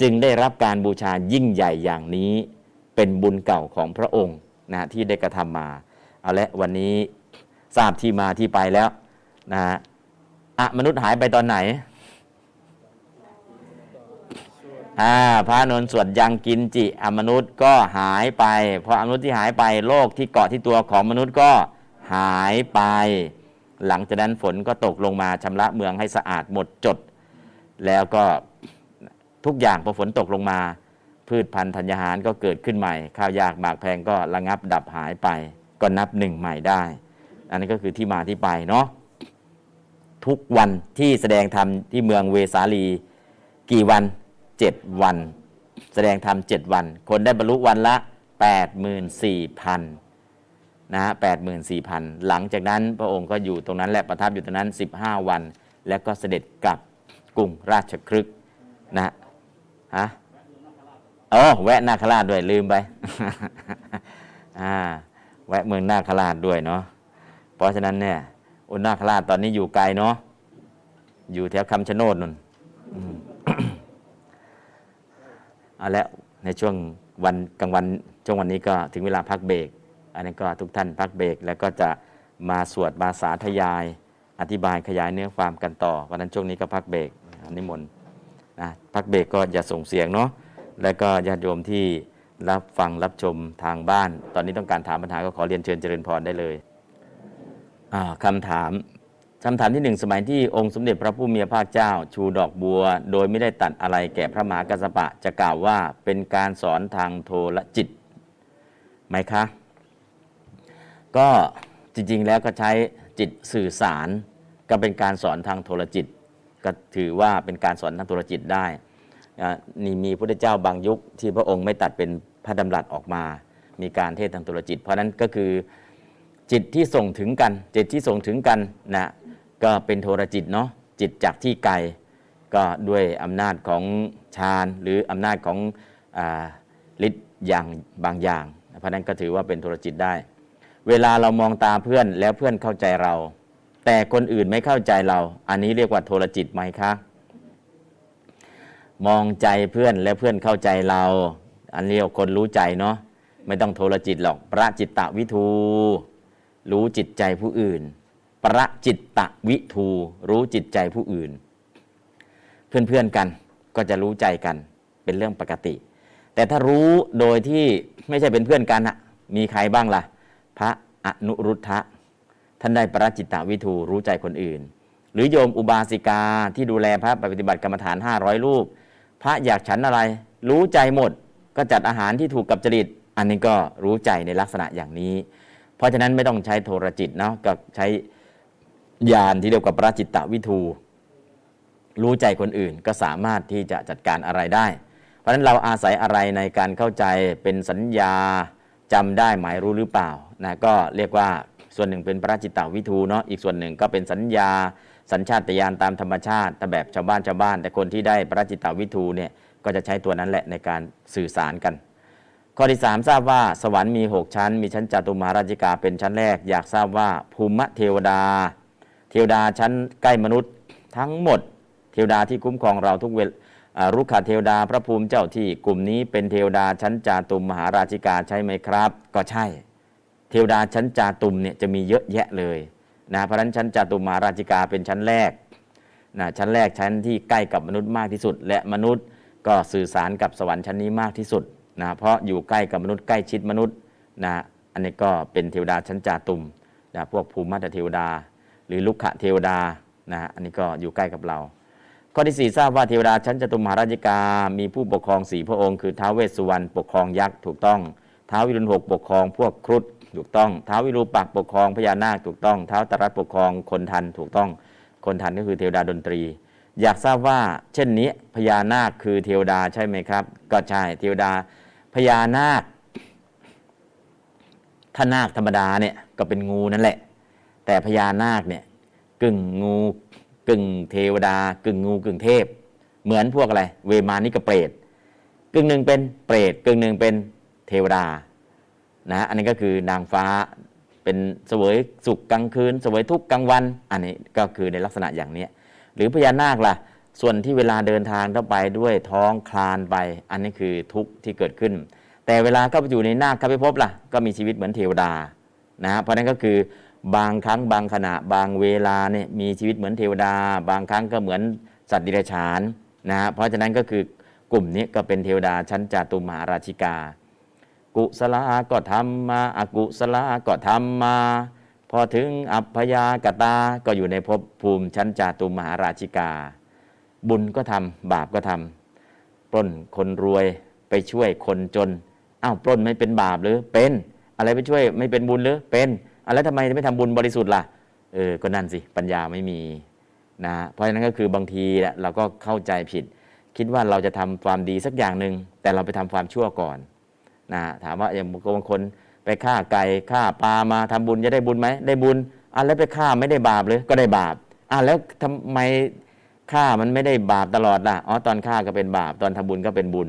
จึงได้รับการบูชายิ่งใหญ่อย่างนี้ เป็นบุญเก่าของพระองค์นะที่ได้กระทำมาเอาละวันนี้ทราบที่มาที่ไปแล้วนะฮะอะมนุษย์หายไปตอนไหนอ่าพระนนท์สวดยังกินจิอมนุษย์ก็หายไป เพราะอมนุษย์ที่หายไปโลกที่เกาะที่ตัวของมนุษย์ก็หายไป หลังจากนั้นฝนก็ตกลงมาชำระเมืองให้สะอาดหมดจด แล้วก็ทุกอย่างพอฝนตกลงมา พืชพันธุ์ธัญญาหารก็เกิดขึ้นใหม่ ข้าวยากหมากแพงก็ระงับดับหายไป ก็นับหนึ่งใหม่ได้ อันนี้ก็คือที่มาที่ไปเนาะทุกวันที่แสดงธรรมที่เมืองเวสาลี กี่วันเจ็ดวัน แสดงธรรมเจ็ดวัน คนได้บรรลุวันละแปดหมื่นสี่พัน นะฮะแปดหมื่นสี่พันหลังจากนั้นพระองค์ก็อยู่ตรงนั้นแหละประทับอยู่ตรงนั้นสิบห้าวัน แล้วก็เสด็จกลับกรุงราชครึกนะฮะอ๋อแวะนาคราชด้วยลืมไปอ่าแวะเมืองนาคราชด้วยเนาะเพราะฉะนั้นเนี่ยอุณนาคราชตอนนี้อยู่ไกลเนาะอยู่แถวคำชะโนดนั่นอืมเอาละในช่วงวันกลางวันช่วงวันนี้ก็ถึงเวลาพักเบรก อันนี้ก็ทุกท่านพักเบรกแล้วก็จะมาสวดมาสาธยาย อธิบายขยายเนื้อความกันต่อวันนั้นช่วงนี้ก็พักเบรกนิมนต์นะพักเบรกก็อย่าส่งเสียงเนาะแล้วก็ญาติโยมที่รับฟังรับชมทางบ้าน ตอนนี้ต้องการถามปัญหาก็ขอเรียนเชิญเจริญพรได้เลยอ่าคำถามคำถามที่หนึ่งสมัยที่องค์สมเด็จพระผู้มีพระภาคเจ้า ชูดอกบัว โดยไม่ได้ตัดอะไรแก่พระมหากัสสปะจะกล่าวว่าเป็นการสอนทางโทรจิตไหมคะ ก็จริงๆแล้วก็ใช้จิตสื่อสารก็เป็นการสอนทางโทรจิต ก็ถือว่าเป็นการสอนทางโทรจิตได้นี่มีพระเจ้าบางยุคที่พระองค์ไม่ตัดเป็นพระดำรัสออกมา มีการเทศทางโทรจิต เพราะนั้นก็คือจิตที่ส่งถึงกัน จิตที่ส่งถึงกันนะก็เป็นโทรจิตเนาะจิตจากที่ไกลก็ด้วยอำนาจของฌานหรืออำนาจของฤทธิ์อย่างบางอย่าง เพราะนั้นก็ถือว่าเป็นโทรจิตได้ เวลาเรามองตาเพื่อนแล้วเพื่อนเข้าใจเรา แต่คนอื่นไม่เข้าใจเรา อันนี้เรียกว่าโทรจิตไหมคะ มองใจเพื่อนและเพื่อนเข้าใจเรา อันเรียกคนรู้ใจเนาะไม่ต้องโทรจิตหรอกประจิตตวิทู รู้จิตใจผู้อื่น ประจิตตวิทู รู้จิตใจผู้อื่น เพื่อนๆกันก็จะรู้ใจกันเป็นเรื่องปกติ แต่ถ้ารู้โดยที่ไม่ใช่เป็นเพื่อนกันอะมีใครบ้างล่ะ พระอนุรุทธะท่านได้ประจิตตวิทูรู้ใจคนอื่น หรือโยมอุบาสิกาที่ดูแลพระปฏิบัติกรรมฐาน 500 รูป พระอยากฉันอะไร รู้ใจหมด ก็จัดอาหารที่ถูกกับจริต อันนี้ก็รู้ใจในลักษณะอย่างนี้ เพราะฉะนั้นไม่ต้องใช้โทรจิตเนาะก็ใช้ญาณที่เรียกว่าปราจิตตวิทูรู้ใจคนอื่นก็สามารถที่จะจัดการอะไรได้ เพราะฉะนั้นเราอาศัยอะไรในการเข้าใจเป็นสัญญา จำได้หมายรู้หรือเปล่านะก็เรียกว่าส่วนหนึ่งเป็นปราจิตตวิทูเนาะอีกส่วนหนึ่งก็เป็นสัญญา สัญชาตญาณตามธรรมชาติแต่แบบชาวบ้านชาวบ้าน แต่คนที่ได้ปราจิตตวิทูเนี่ยก็จะใช้ตัวนั้นแหละในการสื่อสารกัน ข้อที่ 3 ทราบว่าสวรรค์มี 6 ชั้น มีชั้นจตุมาราชิกาเป็นชั้นแรก อยากทราบว่าภูมิเทวดา เทวดาชั้นใกล้มนุษย์ทั้งหมด เทวดาที่คุ้มครองเราทุกเวล รุกขเทวดาพระภูมิเจ้าที่กลุ่มนี้เป็นเทวดาชั้นจาตุมมหาราชิกาใช่ไหมครับ ก็ใช่ เทวดาชั้นจาตุมเนี่ยจะมีเยอะแยะเลยนะเพราะฉะนั้นชั้นจาตุมมหาราชิกาเป็นชั้นแรกนะชั้นแรกชั้นที่ใกล้กับมนุษย์มากที่สุด และมนุษย์ก็สื่อสารกับสวรรค์ชั้นนี้มากที่สุดนะเพราะอยู่ใกล้กับมนุษย์ใกล้ชิดมนุษย์นะอันนี้ก็เป็นเทวดาชั้นจาตุมนะพวกภูมิมัตเทวดา หรือลุกขะเทวดานะอันนี้ก็อยู่ใกล้กับเรา ข้อที่ 4 ทราบว่าเทวดาชั้นจตุมหาราชิกา มีผู้ปกครองสี่พระองค์คือท้าวเวสสุวรรณปกครองยักษ์ถูกต้องท้าววิรุณหกปกครองพวกครุฑถูกต้องท้าววิรูปักปกครองพญานาคถูกต้องท้าวตรัสปกครองคนทันถูกต้องคนทันก็คือเทวดาดนตรี อยากทราบว่า เช่นนี้พญานาคคือเทวดาใช่ไหมครับ ก็ใช่เทวดาพญานาคถ้านาคธรรมดาเนี่ยก็เป็นงูนั่นแหละ แต่พญานาคเนี่ยกึ่งงู กึ่งเทวดา กึ่งงูกึ่งเทพ เหมือนพวกอะไร เวมานิกเปรตกึ่งหนึ่งเป็นเปรตกึ่งหนึ่งเป็นเทวดานะอันนี้ก็คือนางฟ้าเป็นเสวยสุขกลางคืนเสวยทุกกลางวัน อันนี้ก็คือในลักษณะอย่างนี้หรือพญานาคล่ะ ส่วนที่เวลาเดินทางต้องไปด้วยท้องคลานไป อันนี้คือทุกข์ที่เกิดขึ้น แต่เวลาเข้าไปอยู่ในนาคเข้าไปพบล่ะ ก็มีชีวิตเหมือนเทวดานะเพราะนั้นก็คือ บางครั้งบางขณะบางเวลาเนี่ยมีชีวิตเหมือนเทวดา บางครั้งก็เหมือนสัตว์ดิเรกชันนะฮะเพราะฉะนั้นก็คือกลุ่มนี้ก็เป็นเทวดาชั้นจาตุมหาราชิกา กุศลาก็ทำมาอากุศลาก็ทำมา พอถึงอัพยากตาก็อยู่ในภพภูมิชั้นจาตุมหาราชิกา บุญก็ทำบาปก็ทำปล้นคนรวยไปช่วยคนจนอ้าวปล้นไม่เป็นบาปหรือเป็น อะไรไปช่วยไม่เป็นบุญหรือเป็น อะไรทำไมไม่ทำบุญบริสุทธิ์ล่ะเออก็นั่นสิปัญญาไม่มีนะเพราะฉะนั้นก็คือบางทีเราก็เข้าใจผิด คิดว่าเราจะทำความดีสักอย่างหนึ่งแต่เราไปทำความชั่วก่อนนะถามว่าอย่างบางคนไปฆ่าไก่ฆ่าปลามาทำบุญจะได้บุญไหมได้บุญอะแล้วไปฆ่าไม่ได้บาปเลยก็ได้บาปอะแล้วทำไมฆ่ามันไม่ได้บาปตลอดล่ะอ๋อตอนฆ่าก็เป็นบาปตอนทำบุญก็เป็นบุญ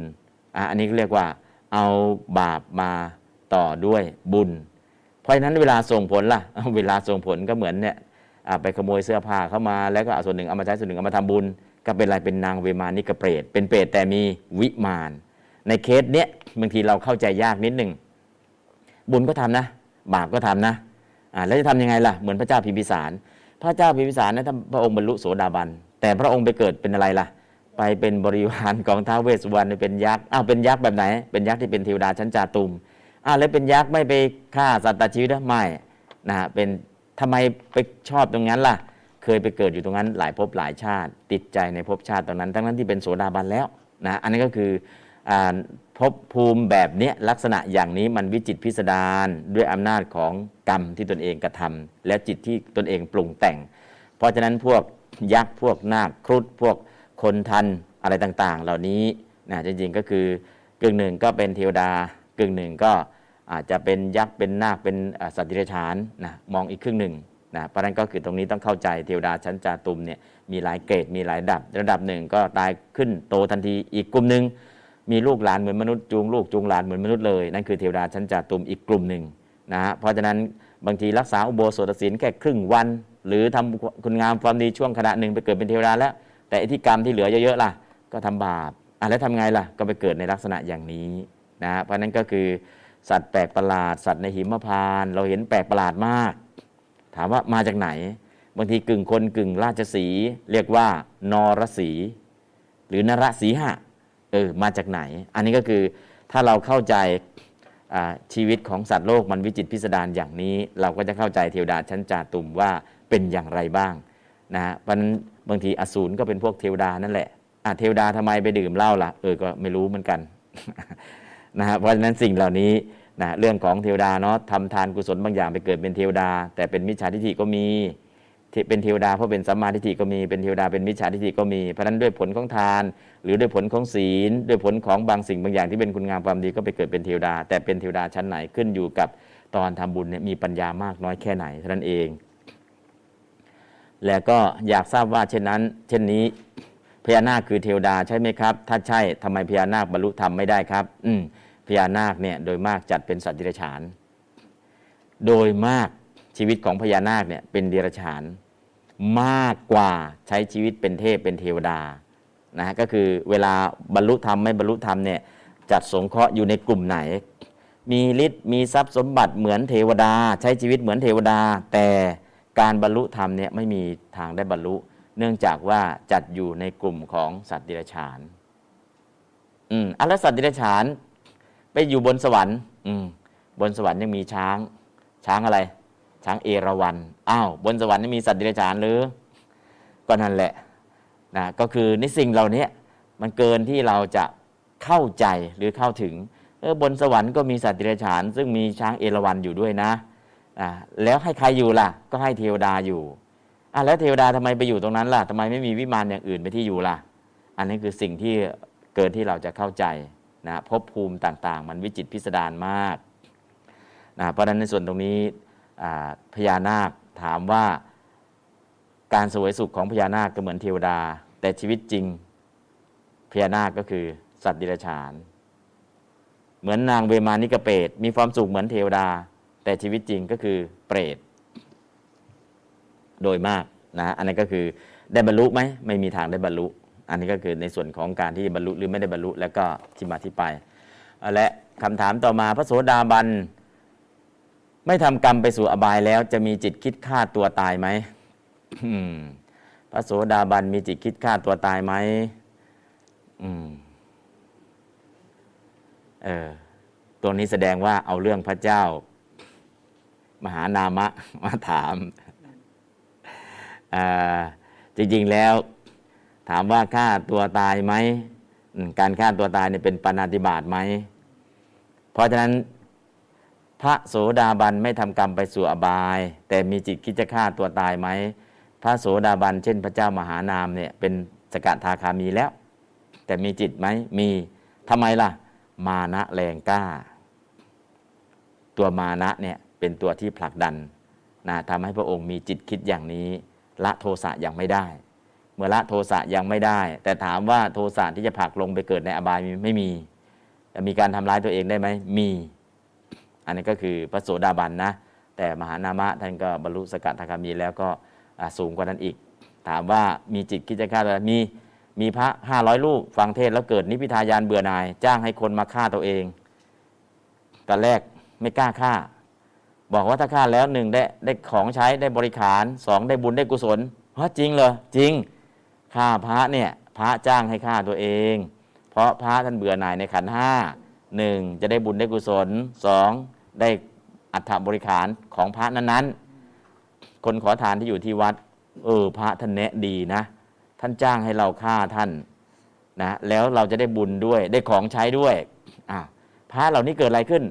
อะอันนี้เรียกว่าเอาบาปมาต่อด้วยบุญ เพราะฉะนั้นเวลาส่งผลล่ะ เวลาส่งผลก็เหมือนเนี่ยไปขโมยเสื้อผ้าเข้ามาแล้วก็เอาส่วนหนึ่งเอามาใช้ส่วนหนึ่งเอามาทำบุญ ก็เป็นอะไรเป็นนางเวมานิกเปรตเป็นเปรตแต่มีวิมาน ในเคสเนี้ยบางทีเราเข้าใจยากนิดหนึ่งบุญก็ทำนะ บาปก็ทำนะอ่าแล้วจะทำยังไงล่ะ เหมือนพระเจ้าพิมพิสาร พระเจ้าพิมพิสารนะท่านพระองค์บรรลุโสดาบัน แต่พระองค์ไปเกิดเป็นอะไรล่ะ ไปเป็นบริวารของท้าวเวสสุวรรณเป็นยักษ์อ้าวเป็นยักษ์แบบไหน เป็นยักษ์ที่เป็นเทวดาชั้นจาตุม อ่าแล้วเป็นยักษ์ไม่ไปฆ่าสัตว์ตัดชีวิตไม่นะฮะเป็นทำไมไปชอบตรงนั้นล่ะ เคยไปเกิดอยู่ตรงนั้นหลายภพหลายชาติ ติดใจในภพชาติตรงนั้น ทั้งนั้นที่เป็นโสดาบันแล้วนะอันนี้ก็คือภพภูมิแบบนี้ลักษณะอย่างนี้มันวิจิตพิสดารด้วยอำนาจของกรรมที่ตนเองกระทำและจิตที่ตนเองปรุงแต่ง เพราะฉะนั้นพวกยักษ์พวกนาคครุฑพวกคนทันอะไรต่างๆ เหล่านี้นะจริงๆก็คือกึ่งหนึ่งก็เป็นเทวดากึ่งหนึ่งก็ อาจจะเป็นยักษ์เป็นนาคเป็นสัตว์ดิเรกชันนะมองอีกครึ่งหนึ่งนะเพราะนั้นก็คือตรงนี้ต้องเข้าใจเทวดาชั้นจาตุมเนี่ยมีหลายเกรดมีหลายระดับ ระดับหนึ่งก็ตายขึ้นโตทันทีอีกกลุ่มหนึ่งมีลูกหลานเหมือนมนุษย์จูงลูกจูงหลานเหมือนมนุษย์เลยนั่นคือเทวดาชั้นจาตุมอีกกลุ่มหนึ่งนะฮะเพราะฉะนั้นบางทีรักษาอุโบสถศีลแค่ครึ่งวัน หรือทำคุณงามความดีช่วงขณะหนึ่งไปเกิดเป็นเทวดาแล้ว แต่อิทธิกรรมที่เหลือเยอะๆล่ะก็ทำบาปอะแล้วทำไงล่ะก็ไปเกิดในลักษณะอย่างนี้นะเพราะนั้นก็คือ สัตว์แปลกประหลาด สัตว์ในหิมพาน เราเห็นแปลกประหลาดมาก ถามว่ามาจากไหน บางทีกึ่งคนกึ่งราชสี เรียกว่านรสี หรือนรสีหะเออมาจากไหน อันนี้ก็คือถ้าเราเข้าใจชีวิตของสัตว์โลกมันวิจิตพิสดารอย่างนี้ เราก็จะเข้าใจเทวดาชั้นจาตุมว่าเป็นอย่างไรบ้างนะเพราะนั้นบางทีอสูรก็เป็นพวกเทวดานั่นแหละเทวดาทำไมไปดื่มเหล้าล่ะเออก็ไม่รู้เหมือนกัน นะฮะเพราะฉะนั้นสิ่งเหล่านี้นะเรื่องของเทวดาเนาะทำทานกุศลบางอย่างไปเกิดเป็นเทวดา แต่เป็นมิจฉาทิฏฐิก็มีเป็นเทวดาเพราะเป็นสัมมาทิฏฐิก็มีเป็นเทวดาเป็นมิจฉาทิฏฐิก็มีเพราะนั้นด้วยผลของทาน หรือด้วยผลของศีล ด้วยผลของบางสิ่งบางอย่างที่เป็นคุณงามความดีก็ไปเกิดเป็นเทวดา แต่เป็นเทวดาชั้นไหนขึ้นอยู่กับตอนทำบุญเนี่ยมีปัญญามากน้อยแค่ไหนเท่านั้นเอง แล้วก็อยากทราบว่าเช่นนั้น เช่นนี้พญานาคคือเทวดาใช่ไหมครับ ถ้าใช่ทำไมพญานาคบรรลุธรรมไม่ได้ครับ อืม พญานาคเนี่ยโดยมากจัดเป็นสัตว์เดิเรกชันโดยมากชีวิตของพญานาคเนี่ยเป็นเดรัจฉาน มากกว่าใช้ชีวิตเป็นเทพเป็นเทวดานะฮะก็คือเวลาบรรลุธรรมไม่บรรลุธรรมเนี่ยจัดสงเคราะห์อยู่ในกลุ่มไหน มีฤทธิ์มีทรัพย์สมบัติเหมือนเทวดา ใช้ชีวิตเหมือนเทวดา แต่การบรรลุธรรมเนี่ยไม่มีทางได้บรรลุ เนื่องจากว่าจัดอยู่ในกลุ่มของสัตว์เดิเรกชันอืมอัลสัตว์เดิเรกชัน ไปอยู่บนสวรรค์ อืมบนสวรรค์ยังมีช้าง ช้างอะไร ช้างเอราวัณอ้าวบนสวรรค์นี่มีสัตว์เดิเรกชันหรือก็นั่นแหละนะก็คือในสิ่งเหล่านี้มันเกินที่เราจะเข้าใจหรือเข้าถึงเออบนสวรรค์ก็มีสัตว์เดิเรกชันซึ่งมีช้างเอราวัณอยู่ด้วยนะอ่าแล้วให้ใครอยู่ล่ะ ก็ให้เทวดาอยู่อะแล้วเทวดาทำไมไปอยู่ตรงนั้นล่ะทำไมไม่มีวิมานอย่างอื่นไปที่อยู่ล่ะ อันนี้คือสิ่งที่เกินที่เราจะเข้าใจ นะภพภูมิต่างๆ มันวิจิตพิสดารมากนะเพราะฉะนั้นในส่วนตรงนี้พญานาคถามว่าการสวยสุขของพญานาคก็เหมือนเทวดา แต่ชีวิตจริงพญานาคก็คือสัตว์ดิรัจฉาน เหมือนนางเวมานิกเปตมีความสุขเหมือนเทวดา แต่ชีวิตจริงก็คือเปรตโดยมากนะอันนั้นก็คือได้บรรลุไหมไม่มีทางได้บรรลุ อันนี้ก็คือในส่วนของการที่บรรลุหรือไม่ได้บรรลุแล้วก็ที่มาที่ไป และคำถามต่อมาพระโสดาบันไม่ทำกรรมไปสู่อบายแล้วจะมีจิตคิดฆ่าตัวตายไหมพระโสดาบันมีจิตคิดฆ่าตัวตายไหมอืมเออตัวนี้แสดงว่าเอาเรื่องพระเจ้า มหานามะมาถามจริง ๆ แล้ว ถามว่าฆ่าตัวตายไหมการฆ่าตัวตายเนี่ยเป็นปณติบาตไหม เพราะฉะนั้น พระโสดาบันไม่ทำกรรมไปสู่อบาย แต่มีจิตคิดจะฆ่าตัวตายไหม พระโสดาบันเช่นพระเจ้ามหานามเนี่ยเป็นสกัดทาคามีแล้ว แต่มีจิตไหมมีทำไมล่ะ มานะแรงกล้า ตัวมานะเนี่ยเป็นตัวที่ผลักดันนะทำให้พระองค์มีจิตคิดอย่างนี้ ละโทสะอยังไม่ได้ เมื่อละโทสะยังไม่ได้ แต่ถามว่าโทสะที่จะผลักลงไปเกิดในอบายไม่มีมีการทำร้ายตัวเองได้ไหมมี อันนี้ก็คือพระโสดาบันนะ แต่มหานามะท่านก็บรรลุสกัดทาคามีแล้วก็สูงกว่านั้นอีก ถามว่ามีจิตคิดจะฆ่าตัวมีมีพระห้าร้อยลูกฟังเทศแล้วเกิดนิพพิทายานเบื่อหน่าย จ้างให้คนมาฆ่าตัวเองตอนแรกไม่กล้าฆ่า บอกว่าถ้าฆ่าแล้วหนึ่งได้ได้ของใช้ได้บริขารสองได้บุญได้กุศลเพราะจริงเหรอจริง ฆ่าพระเนี่ยพระจ้างให้ฆ่าตัวเอง เพราะพระท่านเบื่อหน่ายในขันห้าหนึ่งจะได้บุญได้กุศลสองได้อัฐบริขารของพระนั้นๆ คนขอทานที่อยู่ที่วัด เออพระท่านแนะดีนะ ท่านจ้างให้เราฆ่าท่านนะแล้วเราจะได้บุญด้วยได้ของใช้ด้วยอ่าพระเหล่านี้เกิดอะไรขึ้น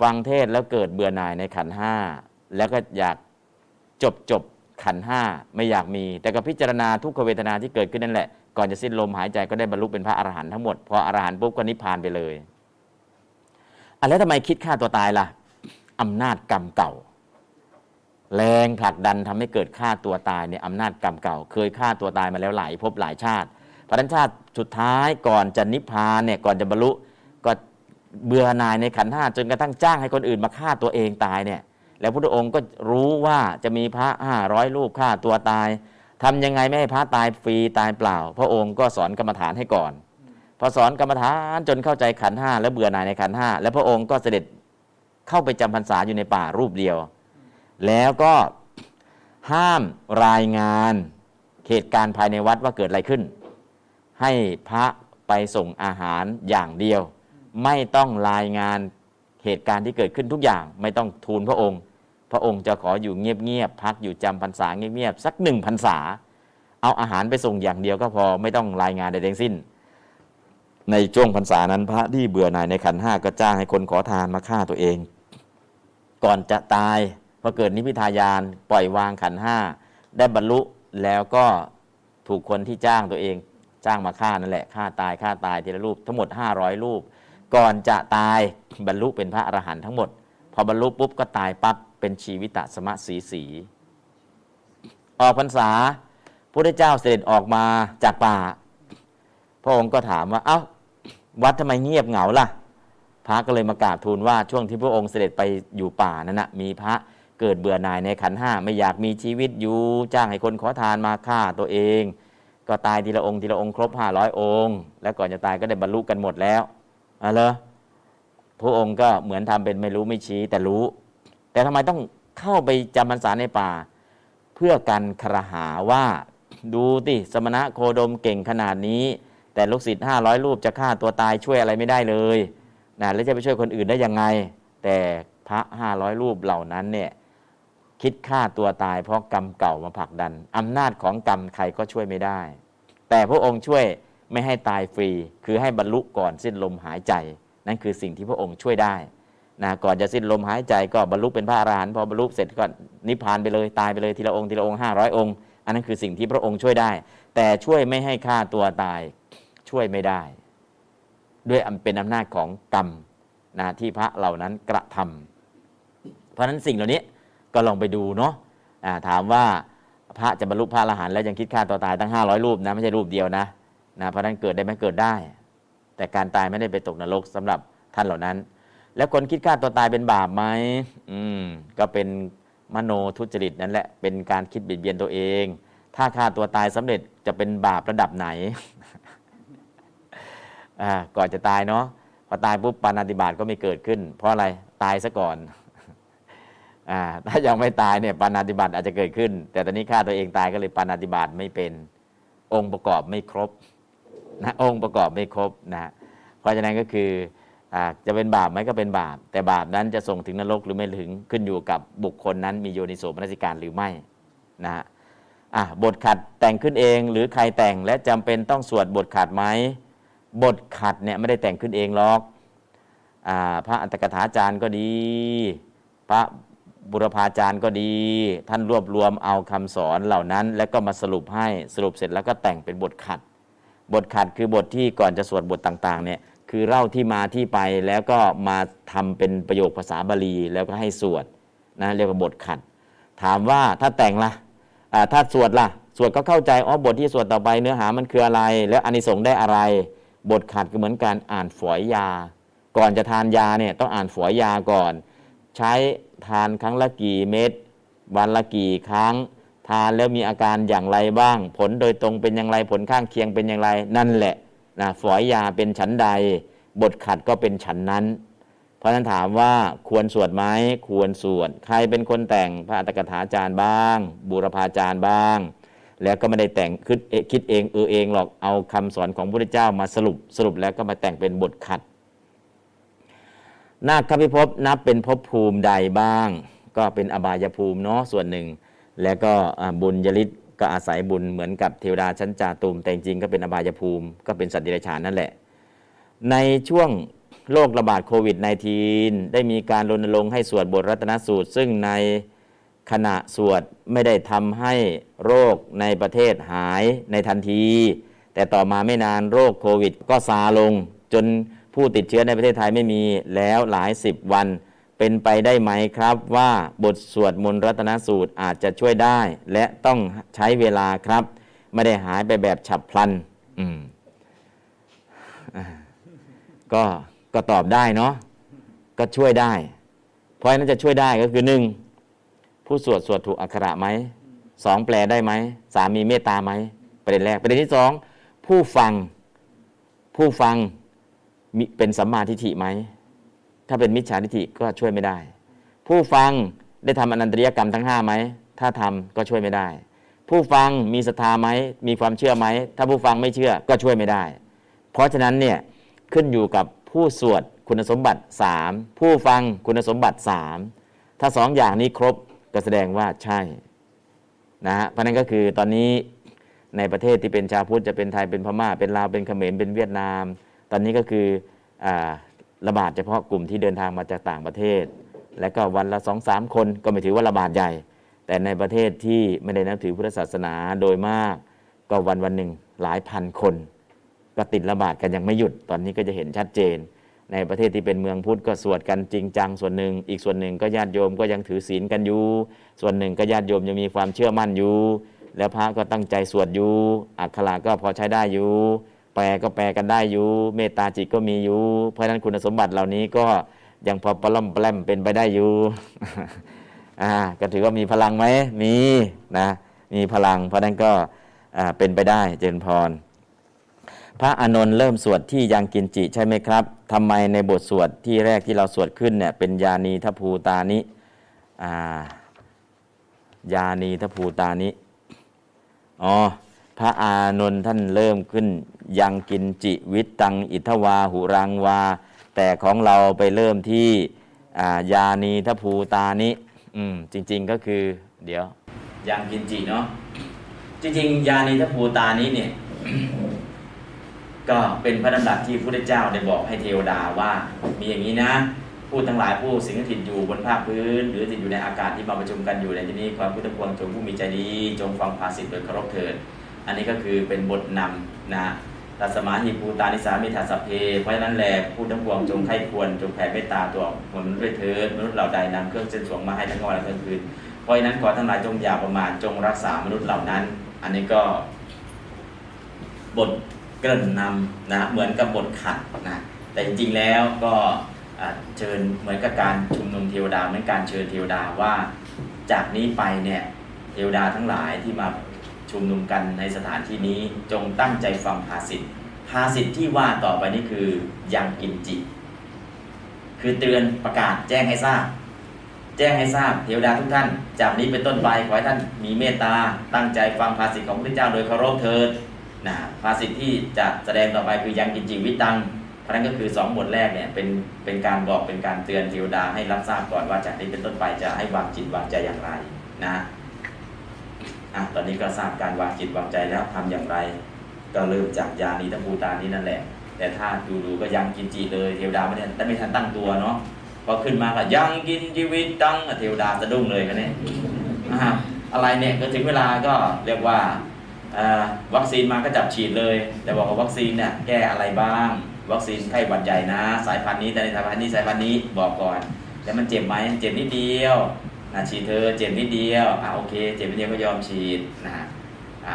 ฟังเทศแล้วเกิดเบื่อหน่ายในขันห้าแล้วก็อยากจบจบ ขันห้าไม่อยากมี แต่ก็พิจารณาทุกขเวทนาที่เกิดขึ้นนั่นแหละ ก่อนจะสิ้นลมหายใจก็ได้บรรลุเป็นพระอรหันต์ทั้งหมด พออรหันต์ปุ๊บก็นิพพานไปเลยอะแล้วทำไมคิดฆ่าตัวตายล่ะอำนาจกรรมเก่า แรงผลักดันทำให้เกิดฆ่าตัวตายเนี่ยอำนาจกรรมเก่า เคยฆ่าตัวตายมาแล้วหลายพบหลายชาติพระนันชาติสุดท้ายก่อนจะนิพพานเนี่ยก่อนจะบรรลุก็เบื่อหน่ายในขันห้าจนกระทั่งจ้างให้คนอื่นมาฆ่าตัวเองตายเนี่ย แล้วพระองค์ก็รู้ว่าจะมีพระห้าร้อยลูกฆ่าตัวตายทำยังไงไม่ให้พระตายฟรีตายเปล่า พระองค์ก็สอนกรรมฐานให้ก่อน พอสอนกรรมฐานจนเข้าใจขันห้าแล้วเบื่อหน่ายในขันห้าแล้วพระองค์ก็เสด็จเข้าไปจำพรรษาอยู่ในป่ารูปเดียว แล้วก็ห้ามรายงานเหตุการณ์ภายในวัดว่าเกิดอะไรขึ้น ให้พระไปส่งอาหารอย่างเดียว ไม่ต้องรายงาน เหตุการณ์ที่เกิดขึ้นทุกอย่างไม่ต้องทูลพระองค์ พระองค์จะขออยู่เงียบๆพักอยู่จำพรรษาเงียบๆสักหนึ่งพรรษา เอาอาหารไปส่งอย่างเดียวก็พอไม่ต้องรายงานใดๆสิ้น ในช่วงพรรษานั้นพระที่เบื่อหน่ายในขันห้าก็จ้างให้คนขอทานมาฆ่าตัวเอง ก่อนจะตายพอเกิดนิพพิทายานปล่อยวางขันห้าได้บรรลุแล้วก็ถูกคนที่จ้างตัวเองจ้างมาฆ่านั่นแหละฆ่าตายฆ่าตายทีละรูปทั้งหมด 500 รูป ก่อนจะตายบรรลุเป็นพระอรหันต์ทั้งหมด พอบรรลุปุ๊บก็ตายปั๊บเป็นชีวิตะสมะสีสี ออกพรรษาพระเจ้าเสด็จออกมาจากป่า พระองค์ก็ถามว่า เอา้า วัดทำไมเงียบเหงาล่ะ พระก็เลยมากราบทูลว่าช่วงที่พระองค์เสด็จไปอยู่ป่านั้นนะมีพระเกิดเบื่อหน่ายในขันห้าไม่อยากมีชีวิตอยู่จ้างให้คนขอทานมาฆ่าตัวเอง ก็ตายทีละองค์ทีละองค์ครบห้าร้อยองค์ แล้วก่อนจะตายก็ได้บรรลุกันหมดแล้ว อะเลยพระองค์ก็เหมือนทำเป็นไม่รู้ไม่ชี้แต่รู้ แต่ทำไมต้องเข้าไปจำพรรษาในป่า เพื่อกันครหาว่าดูติสมณะโคดมเก่งขนาดนี้ แต่ลูกศิษย์ห้าร้อยรูปจะฆ่าตัวตายช่วยอะไรไม่ได้เลยนะแล้วจะไปช่วยคนอื่นได้ยังไง แต่พระห้าร้อยรูปเหล่านั้นเนี่ยคิดฆ่าตัวตายเพราะกรรมเก่ามาผลักดันอำนาจของกรรมใครก็ช่วยไม่ได้ แต่พระองค์ช่วย ไม่ให้ตายฟรี คือให้บรรลุก่อนสิ้นลมหายใจ นั่นคือสิ่งที่พระองค์ช่วยได้นะก่อนจะสิ้นลมหายใจก็บรรลุเป็นพระอรหันต์พอบรรลุเสร็จก็นิพพานไปเลยตายไปเลยทีละองค์ทีละองค์ห้าร้อยองค์ อันนั้นคือสิ่งที่พระองค์ช่วยได้ แต่ช่วยไม่ให้ฆ่าตัวตายช่วยไม่ได้ ด้วยเป็นอำนาจของกรรมนะที่พระเหล่านั้นกระทำเพราะฉะนั้นสิ่งเหล่านี้ก็ลองไปดูเนาะะถามว่าพระจะบรรลุพระอรหันต์แล้วยังคิดฆ่าตัวตายตั้ง 500 รูปนะไม่ใช่รูปเดียวนะ นะเพราะนั้นเกิดได้ไหมเกิดได้ แต่การตายไม่ได้ไปตกนรกสำหรับท่านเหล่านั้น แล้วคนคิดฆ่าตัวตายเป็นบาปไหมอืมก็เป็นมโนทุจริตนั่นแหละเป็นการคิดเบียดเบียนตัวเอง ถ้าฆ่าตัวตายสำเร็จจะเป็นบาประดับไหนอ่าก่อนจะตายเนาะพอตายปุ๊บปานาติบาตก็ไม่เกิดขึ้น เพราะอะไรตายซะก่อนอ่าถ้ายังไม่ตายเนี่ยปานาติบาตอาจจะเกิดขึ้น แต่ตอนนี้ฆ่าตัวเองตายก็เลยปานาติบาตไม่เป็นองค์ประกอบไม่ครบ นะองค์ประกอบไม่ครบนะเพราะฉะนั้นก็คืออจะเป็นบาปไหมก็เป็นบาป แต่บาปนั้นจะส่งถึงนรกหรือไม่ถึงขึ้นอยู่กับบุคคลนั้นมีโยนิโสมนสิการหรือไม่นะฮะบทขัดแต่งขึ้นเองหรือใครแต่งและจำเป็นต้องสวดบทขัดไหมบทขัดเนี่ยไม่ได้แต่งขึ้นเองหรอกอพระอัตกถาจารย์ก็ดี พระบุรพาจารย์ก็ดี ท่านรวบรวมเอาคำสอนเหล่านั้น แล้วก็มาสรุปให้สรุปเสร็จแล้วก็แต่งเป็นบทขัด บทขัดคือบทที่ก่อนจะสวดบทต่างๆเนี่ยคือเล่าที่มาที่ไปแล้วก็มาทำเป็นประโยคภาษาบาลีแล้วก็ให้สวดนะเรียกว่าบทขัด ถามว่าถ้าแต่งละ่ะถ้าสวดละ่ะ สวดก็เข้าใจอ๋อบทที่สวดต่อไปเนื้อหามันคืออะไร แล้วอานิสงส์ได้อะไร บทขัดก็เหมือนการอ่านฝอยยา ก่อนจะทานยาเนี่ยต้องอ่านฝอยยาก่อน ใช้ทานครั้งละกี่เม็ดวันละกี่ครั้ง ทานแล้วมีอาการอย่างไรบ้าง ผลโดยตรงเป็นอย่างไรผลข้างเคียงเป็นอย่างไรนั่นแหละนะฝอยยาเป็นฉันใด บทขัดก็เป็นฉันนั้น เพราะฉะนั้นถามว่าควรสวดไหมควรสวด ใครเป็นคนแต่งพระอัตถกถาจารย์บ้าง บูรพาจารย์บ้าง แล้วก็ไม่ได้แต่งคิดคิดเองเออเองหรอกเอาคำสอนของพระพุทธเจ้ามาสรุปสรุปแล้วก็มาแต่งเป็นบทขัดนาคพิภพนับเป็นภพภูมิใดบ้าง ก็เป็นอบายภูมิเนาะส่วนหนึ่ง แล้วก็บุญยริศก็อาศัยบุญเหมือนกับเทวดาชั้นจาตุมแต่จริงก็เป็นอบายภูมิ ก็เป็นสัตว์ดิเรกชันนั่นแหละ ในช่วงโรคระบาดโควิด -19 ได้มีการรณรงค์ให้สวดบทรัตนสูตร ซึ่งในขณะสวดไม่ได้ทำให้โรคในประเทศหายในทันที แต่ต่อมาไม่นานโรคโควิด ก็ซาลง จนผู้ติดเชื้อในประเทศไทยไม่มีแล้วหลายสิบวัน เป็นไปได้ไหมครับว่าบทสวดมนต์รัตนสูตรอาจจะช่วยได้ และต้องใช้เวลาครับ ไม่ได้หายไปแบบฉับพลัน อืมก็ก็ตอบได้เนาะก็ช่วยได้ เพราะนั้นจะช่วยได้ก็คือหนึ่งผู้สวดสวดถูกอักขระไหมสองแปลได้ไหมสามีเมตตาไหมประเด็นแรกประเด็นที่สองผู้ฟังผู้ฟังเป็นสัมมาทิฏฐิไหม ถ้าเป็นมิจฉาทิฏฐิก็ช่วยไม่ได้ ผู้ฟังได้ทำอนันตริยกรรมทั้งห้าไหมถ้าทำก็ช่วยไม่ได้ ผู้ฟังมีศรัทธาไหมมีความเชื่อไหมถ้าผู้ฟังไม่เชื่อก็ช่วยไม่ได้ เพราะฉะนั้นเนี่ยขึ้นอยู่กับผู้สวดคุณสมบัติ 3 ผู้ฟังคุณสมบัติ 3 ถ้าสองอย่างนี้ครบก็แสดงว่าใช่นะฮะเพราะนั้นก็คือตอนนี้ในประเทศที่เป็นชาวพุทธจะเป็นไทยเป็นพม่า เป็นลาวเป็นเขมรเป็นเวียดนาม ตอนนี้ก็คืออ ระบาดเฉพาะกลุ่มที่เดินทางมาจากต่างประเทศ และก็วันละสองสามคนก็ไม่ถือว่าระบาดใหญ่ แต่ในประเทศที่ไม่ได้นับถือพุทธศาสนาโดยมาก ก็วันวันหนึ่งหลายพันคน ก็ติดระบาดกันยังไม่หยุดตอนนี้ก็จะเห็นชัดเจน ในประเทศที่เป็นเมืองพุทธก็สวดกันจริงจังส่วนหนึ่ง อีกส่วนหนึ่งก็ญาติโยมก็ยังถือศีลกันอยู่ ส่วนหนึ่งก็ญาติโยมยังมีความเชื่อมั่นอยู่ แล้วพระก็ตั้งใจสวดอยู่อักขระก็พอใช้ได้อยู่ แปลก็แปลกันได้อยู่ เมตตาจิตก็มีอยู่ เพราะฉะนั้นคุณสมบัติเหล่านี้ก็ยังพอปล้อมแปลมเป็นไปได้อยู่อ่าก็ถือว่ามีพลังไหมมีนะมีพลัง เพราะนั้นก็อ่าเป็นไปได้เจริญพร พระอานนท์เริ่มสวดที่ยังกินจิใช่ไหมครับทำไมในบทสวดที่แรกที่เราสวดขึ้นเนี่ยเป็นยานีทภูตานิอ่ายานีทภูตานิอ๋อพระอานนท์ท่านเริ่มขึ้น ยังกินจิวิตตังอิทวาหุรังวา แต่ของเราไปเริ่มที่ยานีทภูตานิอืมจริง ๆก็คือ เดี๋ยวยังกินจิเนาะจริง ๆ ยานีทภูตานิเนี่ย ก็เป็นพระดำรัสที่พระพุทธเจ้าได้บอกให้เทวดาว่า มีอย่างนี้นะผู้ทั้งหลายผู้สิงสถิตอยู่บนภาคพื้น หรือติดอยู่ในอากาศที่มาประชุมกันอยู่ในที่นี้ความพุทธพวงจงผู้มีใจดี จงฟังภาษิตโดยเคารพเถิดอันนี้ก็คือเป็นบทนำนะ ตัสมาหิภูตานิสามิทัสสพเพเพราะฉะนั้นแลผู้ทั้งปวงจงไข้ควรจงแผ่เมตตาตัวมนุษย์ด้วยเถิดมนุษย์เหล่าใดนำเครื่องเส้นสวงมาให้ทั้งวันและทั้งคืนเพราะฉะนั้นขอทั้งหลายจงอย่าประมาทจงรักษามนุษย์เหล่านั้น อันนี้ก็บทเกริ่นนำนะเหมือนกับบทขัดนะแต่จริงๆแล้วก็เชิญเหมือนกับการชุมนุมเทวดาเหมือนการเชิญเทวดาว่าจากนี้ไปเนี่ยเทวดาทั้งหลายที่มา ชุมนุมกันในสถานที่นี้จงตั้งใจฟังภาษิตภาษิตที่ว่าต่อไปนี่คือยังกินจิ คือเตือนประกาศแจ้งให้ทราบ แจ้งให้ทราบเทวดาทุกท่าน จากนี้เป็นต้นไปขอให้ท่านมีเมตตา ตั้งใจฟังภาษิตของพระเจ้าโดยเคารพเถิดนะภาษิตที่จะแสดงต่อไปคือยังกินจิวิตังพราะนั้นก็คือสองบทแรกเนี่ยเป็นเป็นการบอกเป็นการเตือนเทวดาให้รับทราบก่อนว่าจากนี้เป็นต้นไปจะให้วางจิตวางใจอย่างไรนะ อะตอนนี้ก็ทราบการวางจิตวางใจแล้วทำอย่างไร ก็เริ่มจากยานีตภูตานี้นั่นแหละ แต่ถ้าดูดูๆก็ยังกินจิเลยเทวดาไม่ได้แต่ไม่ทันตั้งตัวเนาะพอขึ้นมาก็ยังกินชีวิตตังเทวดาสะดุ้งเลยกันเนี่ยอะไรเนี่ยก็ถึงเวลาก็เรียกว่าวัคซีนมาก็จับฉีดเลย แต่บอกว่าวัคซีนเนี่ยแก้อะไรบ้าง วัคซีนไข้หวัดใหญ่นะ สายพันธุ์นี้แต่ในสายพันธุ์นี้สายพันธุ์นี้บอกก่อน แล้วมันเจ็บไหมเจ็บนิดเดียว ฉีดเธอเจ็บนิดเดียวอ่าโอเค เจ็บนิดเดียวก็ยอมฉีดนะฮะ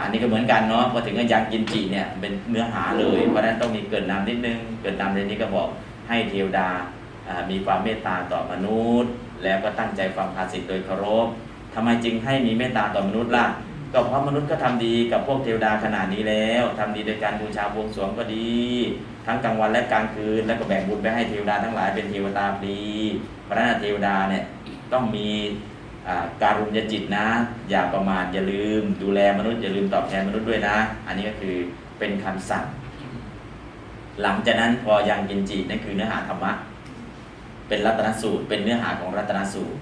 อันนี้ก็เหมือนกันเนาะพอถึงยังกินจีเนี่ยเป็นเนื้อหาเลย เพราะนั้นต้องมีเกิดนำนิดนึง เกิดนำในนี้ก็บอกให้เทวดามีความเมตตาต่อมนุษย์ แล้วก็ตั้งใจฟังภาษิตโดยเคารพทำไมจึงให้มีเมตตาต่อมนุษย์ล่ะก็เพราะมนุษย์ก็ทำดีกับพวกเทวดาขนาดนี้แล้วทำดีโดยการบูชาบวงสรวงก็ดี ทั้งกลางวันและกลางคืนแล้วก็แบ่งบุญไปให้เทวดาทั้งหลายเป็นเทวดาฟรีเพราะฉะนั้นเทวดาเนี่ย ต้องมีการุญยจิตนะ อย่าประมาทอย่าลืม ดูแลมนุษย์อย่าลืมตอบแทนมนุษย์ด้วยนะ อันนี้ก็คือเป็นคำสั่ง หลังจากนั้นพอยังกินจินั่นคือเนื้อหาธรรมะเป็นรัตนสูตร เป็นเนื้อหาของรัตนสูตร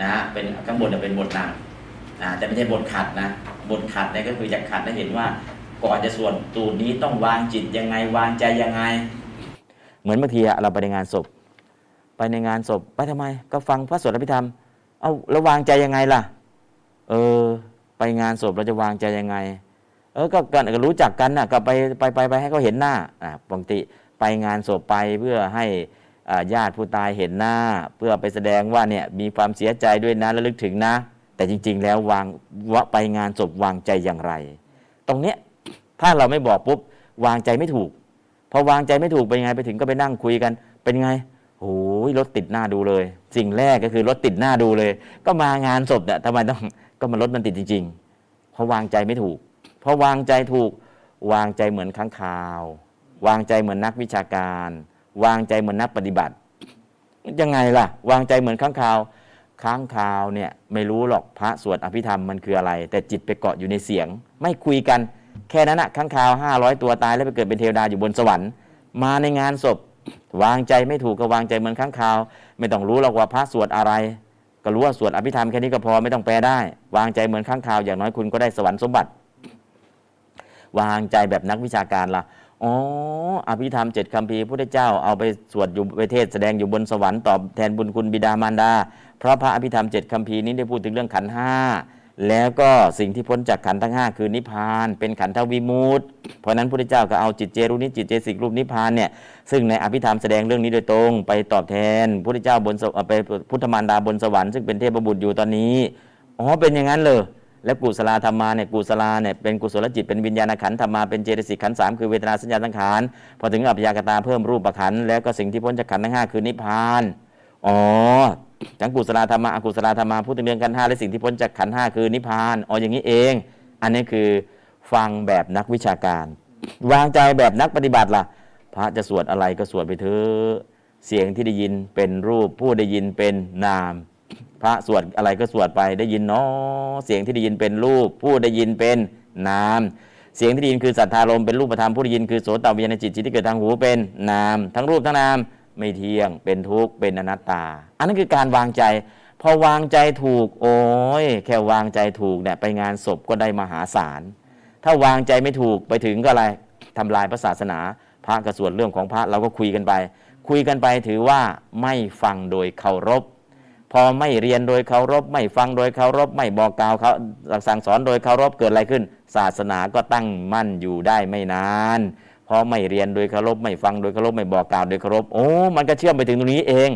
นะฮะเป็นข้างบนเนี่ยเป็นบทนำอ่าแต่ไม่ใช่บทขัดนะบทขัดเนี่ยก็คืออยากขัดให้เห็นว่าก่อนจะส่วดตูดนี้ต้องวางจิตยังไงวางใจยังไง เหมือนบางทีเราไปในงานศพ ไปในงานศพไปทำไม ก็ฟังพระสวดอภิธรรม เอาแล้วางใจยังไงล่ะ เออ ไปงานศพเราจะวางใจยังไง เออก็กันก็รู้จักกันนะก็ไปไปไปไปให้เขาเห็นหน้าอ่าปกติไปงานศพไปเพื่อให้ญาติผู้ตายเห็นหน้า เพื่อไปแสดงว่าเนี่ยมีความเสียใจด้วยนะระลึกถึงนะ แต่จริง ๆ แล้ววางว่าไปงานศพวางใจอย่างไร ตรงเนี้ยถ้าเราไม่บอกปุ๊บวางใจไม่ถูกพอวางใจไม่ถูกเป็นยังไงไปถึงก็ไปนั่งคุยกันเป็นไง โอ้ยรถติดหน้าดูเลย สิ่งแรกก็คือรถติดหน้าดูเลย ก็มางานศพเนี่ยทำไมต้องก็มันรถมันติดจริงๆเพราะวางใจไม่ถูกเพราะวางใจถูกวางใจเหมือนข้างคาว วางใจเหมือนนักวิชาการ วางใจเหมือนนักปฏิบัติยังไงล่ะ วางใจเหมือนข้างคาวค้างคาวเนี่ยไม่รู้หรอกพระสวดอภิธรรมมันคืออะไร แต่จิตไปเกาะอยู่ในเสียง ไม่คุยกันแค่นั้นนะค้างคาวห้าร้อยตัวตายแล้วไปเกิดเป็นเทวดาอยู่บนสวรรค์ มาในงานศพ วางใจไม่ถูกก็วางใจเหมือนค้างคาว ไม่ต้องรู้หรอกว่าพระสวดอะไร ก็รู้ว่าสวดอภิธรรมแค่นี้ก็พอไม่ต้องแปลได้ วางใจเหมือนค้างคาวอย่างน้อยคุณก็ได้สวรรค์สมบัติ วางใจแบบนักวิชาการละ่ะอ๋ออภิธรรมเจ็ดคำพีพุทธเจ้าเอาไปสวดอยู่ไปเทศแสดงอยู่บนสวรรค์ตอบแทนบุญคุณบิดามารดา เพราะพระอภิธรรมเจ็ดคำพีนี้ได้พูดถึงเรื่องขันห้า แล้วก็สิ่งที่พ้นจากขันธ์ทั้งห้าคือนิพพาน เป็นขันธวิมุตติเพราะนั้นพุทธเจ้าก็เอาจิตเจรุนิจิตเจสิกรูปนิพพานเนี่ยซึ่งในอภิธรรมแสดงเรื่องนี้โดยตรง ไปตอบแทนพุทธเจ้าบนไปพุทธมารดาบนสวรรค์ซึ่งเป็นเทพบุตรอยู่ตอนนี้อ๋อเป็นอย่างนั้นเลยและกุศลธรรมาเนี่ยกุศลาเนี่ยเป็นกุศลจิตเป็นวิญญาณขันธ์ธรรมาเป็นเจตสิกขันธ์สามคือเวทนาสัญญาสังขารพอถึงอัพยากตาเพิ่มรูปประขันแล้วก็สิ่งที่พ้นจากขันทั้งห้าคือนิพพานอ๋อ ทั้งกุศลธรรมะอกุศลธรรมาพูดถึงเรื่องขันธ์ห้าและสิ่งที่พ้นจากขันธ์ห้าคือนิพพานอ๋ออย่างนี้เอง อันนี้คือฟังแบบนักวิชาการ วางใจแบบนักปฏิบัติล่ะ พระจะสวดอะไรก็สวดไปเถอะเสียงที่ได้ยินเป็นรูปผู้ได้ยินเป็นนาม พระสวดอะไรก็สวดไปได้ยินเนาะเสียงที่ได้ยินเป็นรูป ผู้ได้ยินเป็นนามเสียงที่ได้ยินคือสัทธารมเป็นรูปธรรมผู้ได้ยินคือโสตวิญญาณจิตจิตที่เกิดทางหูเป็นนาม ทั้งรูปทั้งนาม ไม่เที่ยง เป็นทุกข์ เป็นอนัตตา อันนั้นคือการวางใจ พอวางใจถูก โอ้ยแค่วางใจถูกเนี่ยไปงานศพก็ได้มหาศาล ถ้าวางใจไม่ถูกไปถึงก็อะไรทำลายพระศาสนา พระกระส่วนเรื่องของพระเราก็คุยกันไป คุยกันไปถือว่าไม่ฟังโดยเคารพ พอไม่เรียนโดยเคารพ ไม่ฟังโดยเคารพ ไม่บอกกล่าวเขาสั่งสอนโดยเคารพเกิดอะไรขึ้น ศาสนาก็ตั้งมั่นอยู่ได้ไม่นาน พอไม่เรียนโดยเคารพไม่ฟังโดยเคารพไม่บอกกล่าวโดยเคารพโอ้มันก็เชื่อมไปถึงตรงนี้เอง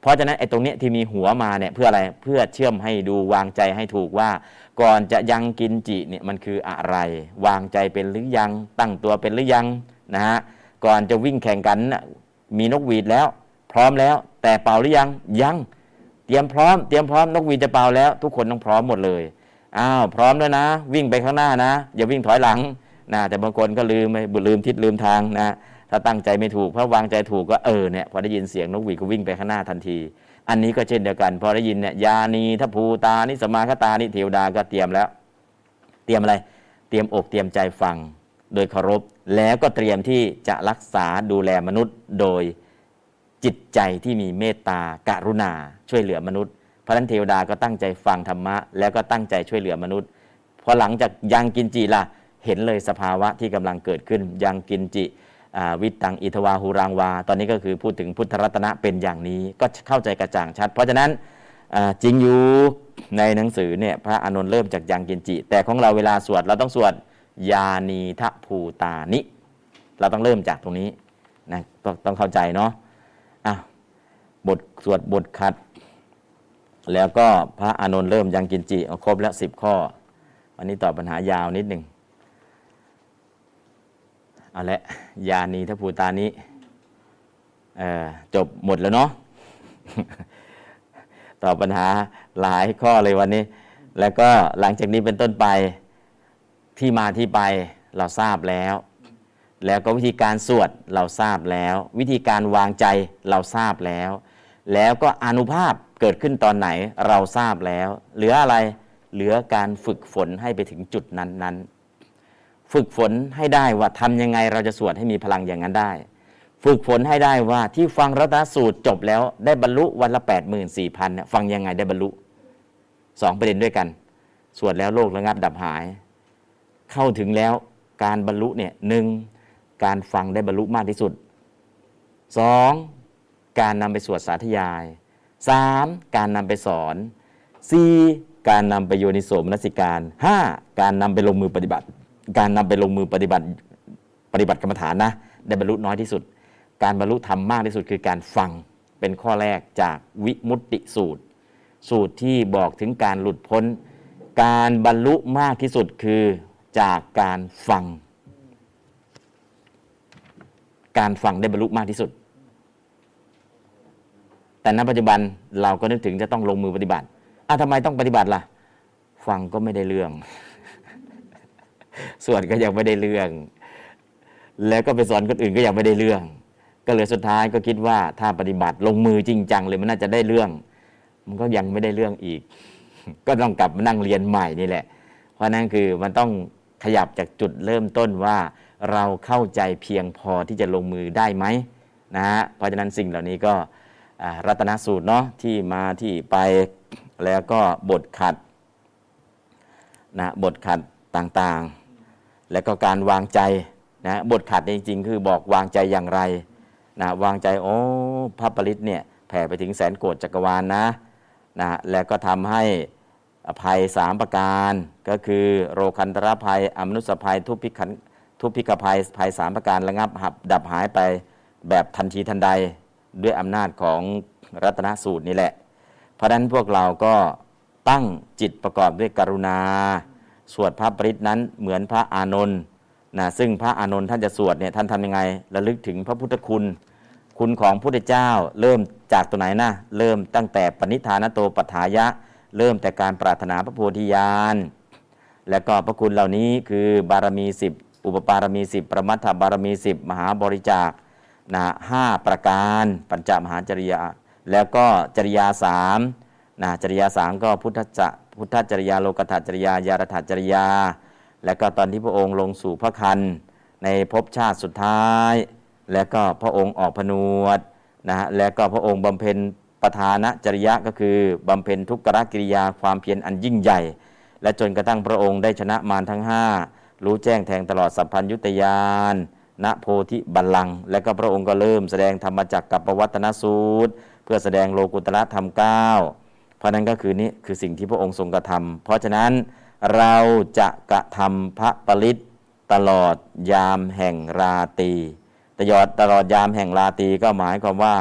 เพราะฉะนั้นไอ้ตรงนี้ที่มีหัวมาเนี่ยเพื่ออะไรเพื่อเชื่อมให้ดูวางใจให้ถูกว่า ก่อนจะยังกินจิเนี่ยมันคืออะไร วางใจเป็นหรือยังตั้งตัวเป็นหรือยังนะฮะก่อนจะวิ่งแข่งกันมีนกหวีดแล้ว พร้อมแล้ว แต่เป่าหรือยังยังเตรียมพร้อมเตรียมพร้อมนกหวีดจะเป่าแล้ว ทุกคนต้องพร้อมหมดเลยอ้าวพร้อมแล้วนะ วิ่งไปข้างหน้านะ อย่าวิ่งถอยหลัง นะแต่บางคนก็ลืมไปลืมทิศลืมทางนะถ้าตั้งใจไม่ถูกเพราะวางใจถูกก็เออเนี่ยพอได้ยินเสียงนกหวีดก็วิ่งไปข้างหน้าทันที อันนี้ก็เช่นเดียวกัน พอได้ยินเนี่ยยานีทพภูตานิสมาคตานิเทวดาก็เตรียมแล้ว เตรียมอะไร เตรียมอกเตรียมใจฟังโดยเคารพ แล้วก็เตรียมที่จะรักษาดูแลมนุษย์ โดยจิตใจที่มีเมตตาการุณาช่วยเหลือมนุษย์เพราะนั้นเทวดาก็ตั้งใจฟังธรรมะ แล้วก็ตั้งใจช่วยเหลือมนุษย์พอหลังจากยังกินจีล่ะ เห็นเลยสภาวะที่กำลังเกิดขึ้น ยังกินจิวิตังอิทวาหูรังวา ตอนนี้ก็คือพูดถึงพุทธรัตนะเป็นอย่างนี้ก็เข้าใจกระจ่างชัด เพราะฉะนั้นจริงอยู่ในหนังสือเนี่ยพระอานนท์เริ่มจากยังกินจิ แต่ของเราเวลาสวดเราต้องสวดยานีทะภูตานิ เราต้องเริ่มจากตรงนี้นะต้องต้องเข้าใจเนาะอะบทสวดบทขัด แล้วก็พระอานนท์เริ่มยังกินจิครบแล้วสิบข้อ วันนี้ตอบปัญหายาวนิดหนึ่ง เอาละยานีทภูตานี้จบหมดแล้วเนาะตอบปัญหาหลายข้อเลยวันนี้ แล้วก็หลังจากนี้เป็นต้นไปที่มาที่ไปเราทราบแล้ว แล้วก็วิธีการสวดเราทราบแล้ว วิธีการวางใจเราทราบแล้ว แล้วก็อนุภาพเกิดขึ้นตอนไหนเราทราบแล้ว เหลืออะไรเหลือการฝึกฝนให้ไปถึงจุดนั้นๆ ฝึกฝนให้ได้ว่าทำยังไงเราจะสวดให้มีพลังอย่างนั้นได้ ฝึกฝนให้ได้ว่าที่ฟังรัตนสูตรจบแล้วได้บรรลุวันละ8 4 0 0 0พันฟังยังไงได้บรรลุสองประเด็นด้วยกัน สวดแล้วโลกระงับดับหาย เข้าถึงแล้วการบรรลุเนี่ยหนึ่งการฟังได้บรรลุมากที่สุดสองการนำไปสวดสาธยายสามการนำไปสอนสี่การนำไปโยนิโสมนสิการห้าการนำไปลงมือปฏิบัติ การนำไปลงมือปฏิบัติปฏิบัติกรรมฐานนะได้บรรลุน้อยที่สุด การบรรลุธรรมมากที่สุดคือการฟังเป็นข้อแรกจากวิมุตติสูตร สูตรที่บอกถึงการหลุดพ้น การบรรลุมากที่สุดคือจากการฟัง การฟังได้บรรลุมากที่สุด แต่ณปัจจุบันเราก็นึกถึงจะต้องลงมือปฏิบัติอะทำไมต้องปฏิบัติล่ะ ฟังก็ไม่ได้เรื่อง สวดก็ยังไม่ได้เรื่อง แล้วก็ไปสอนคนอื่นก็ยังไม่ได้เรื่อง ก็เลยสุดท้ายก็คิดว่าถ้าปฏิบัติลงมือจริงจังเลยมันน่าจะได้เรื่อง มันก็ยังไม่ได้เรื่องอีก ก็ต้องกลับมานั่งเรียนใหม่นี่แหละ เพราะนั่นคือมันต้องขยับจากจุดเริ่มต้นว่าเราเข้าใจเพียงพอที่จะลงมือได้ไหมนะฮะเพราะฉะนั้นสิ่งเหล่านี้ก็รัตนสูตรเนาะที่มาที่ไปแล้วก็บทขัดนะบทขัดต่างๆ และก็การวางใจนะบทขัดจริง ๆ คือบอกวางใจอย่างไรนะวางใจโอ้พระปริตเนี่ยแผ่ไปถึงแสนโกดจักรวาลนนะนะแล้วก็ทำให้อภัยสามประการก็คือโรคันตรภัยอมนุสภัยทุพพิขันทุพพิกภัยภัยสามประการระงับหับดับหายไปแบบทันทีทันใดด้วยอำนาจของรัตนสูตรนี่แหละ เพราะฉะนั้นพวกเราก็ตั้งจิตประกอบด้วยกรุณา สวดพระปริตนั้นเหมือนพระอานนท์นะซึ่งพระอานนท์ท่านจะสวดเนี่ยท่านทำยังไงระลึกถึงพระพุทธคุณ คุณของพระพุทธเจ้าเริ่มจากตัวไหนนะเริ่มตั้งแต่ปณิธานโตปัฏฐายะ เริ่มแต่การปรารถนาพระโพธิญาณและก็พระคุณเหล่านี้คือบารมีสิบอุปปารมีสิบประมัตถบารมีสิบมหาบริจาคนะห้าประการปัญจมหาจริยา แล้วก็จริยาสามนะจริยาสามก็พุทธจะ พุทธจริยาโลกถาจริยายารถาจริยา และก็ตอนที่พระองค์ลงสู่พระคันในภพชาติสุดท้าย และก็พระองค์ออกผนวดนะฮะและก็พระองค์บำเพ็ญประธานจริยะก็คือบำเพ็ญทุกขกิริยาความเพียรอันยิ่งใหญ่ และจนกระทั่งพระองค์ได้ชนะมารทั้งห้ารู้แจ้งแทงตลอดสัพพัญยุตยานณโพธิบัลลังก์และก็พระองค์ก็เริ่มแสดงธรรมจักกับปวัตนสูตร เพื่อแสดงโลกุตระธรรมเก้า เพราะนั้นก็คือนี้คือสิ่งที่พระองค์ทรงกระทำเพราะฉะนั้นเราจะกระทำพระปริตตลอดยามแห่งราตรีตลอดตลอดยามแห่งราตรีก็หมายความว่า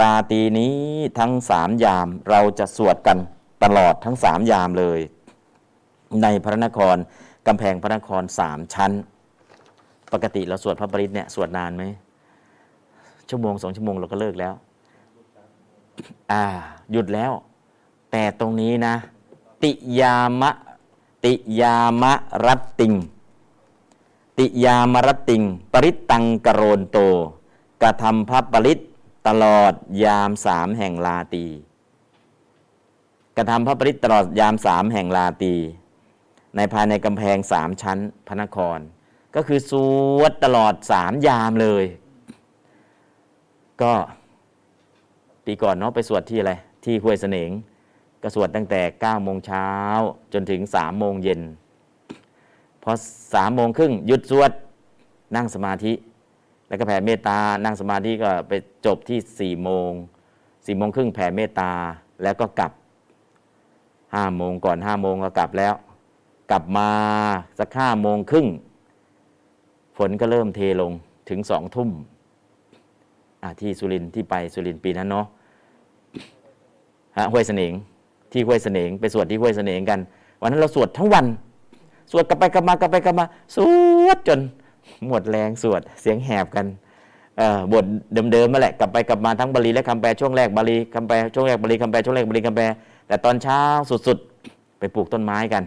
ราตรีนี้ทั้งสามยามเราจะสวดกันตลอดทั้งสามยามเลย ในพระนครกำแพงพระนครสามชั้น ปกติเราสวดพระปริตเนี่ยสวดนานไหมชั่วโมงสองชั่วโมงเราก็เลิกแล้ว อ่า หยุดแล้ว แต่ตรงนี้นะ ติยามะ ติยามะรัตติง ติยามรัตติง ปริตตังกโรนโต กระทำพระปริตตลอดยามสามแห่งลาตี กระทำพระปริตตลอดยามสามแห่งลาตี ในภายในกำแพงสามชั้นพระนคร ก็คือสวดตลอดสามยามเลย ก็ปีก่อนเนาะไปสวดที่อะไร ที่ห้วยเสนง ก็สวดตั้งแต่9โมงเช้าจนถึง3โมงเย็นพอ3โมงครึ่งหยุดสวดนั่งสมาธิ แล้วก็แผ่เมตตา นั่งสมาธิก็ไปจบที่4โมง4โมงครึ่งแผ่เมตตาแล้วก็กลับ5โมงก่อน5โมงก็กลับแล้ว กลับมาสักห้าโมงครึ่งฝนก็เริ่มเทลงถึงสองทุ่มที่สุรินที่ไปสุรินปีนั้นเนาะฮะห้วยเสนิง ที่ห้วยเสนงไปสวดที่ห้วยเสนงกัน วันนั้นเราสวดทั้งวัน สวดกลับไปกลับมากลับไปกลับมา สวดจนหมดแรงสวดเสียงแหบกันบทเดิมๆมาแหละกลับไปกลับมาทั้งบาลีและคำแปลช่วงแรกบาลีคำแปลช่วงแรกบาลีคำแปลช่วงแรกบาลีคำแปลแต่ตอนเช้าสุดๆ ไปปลูกต้นไม้กัน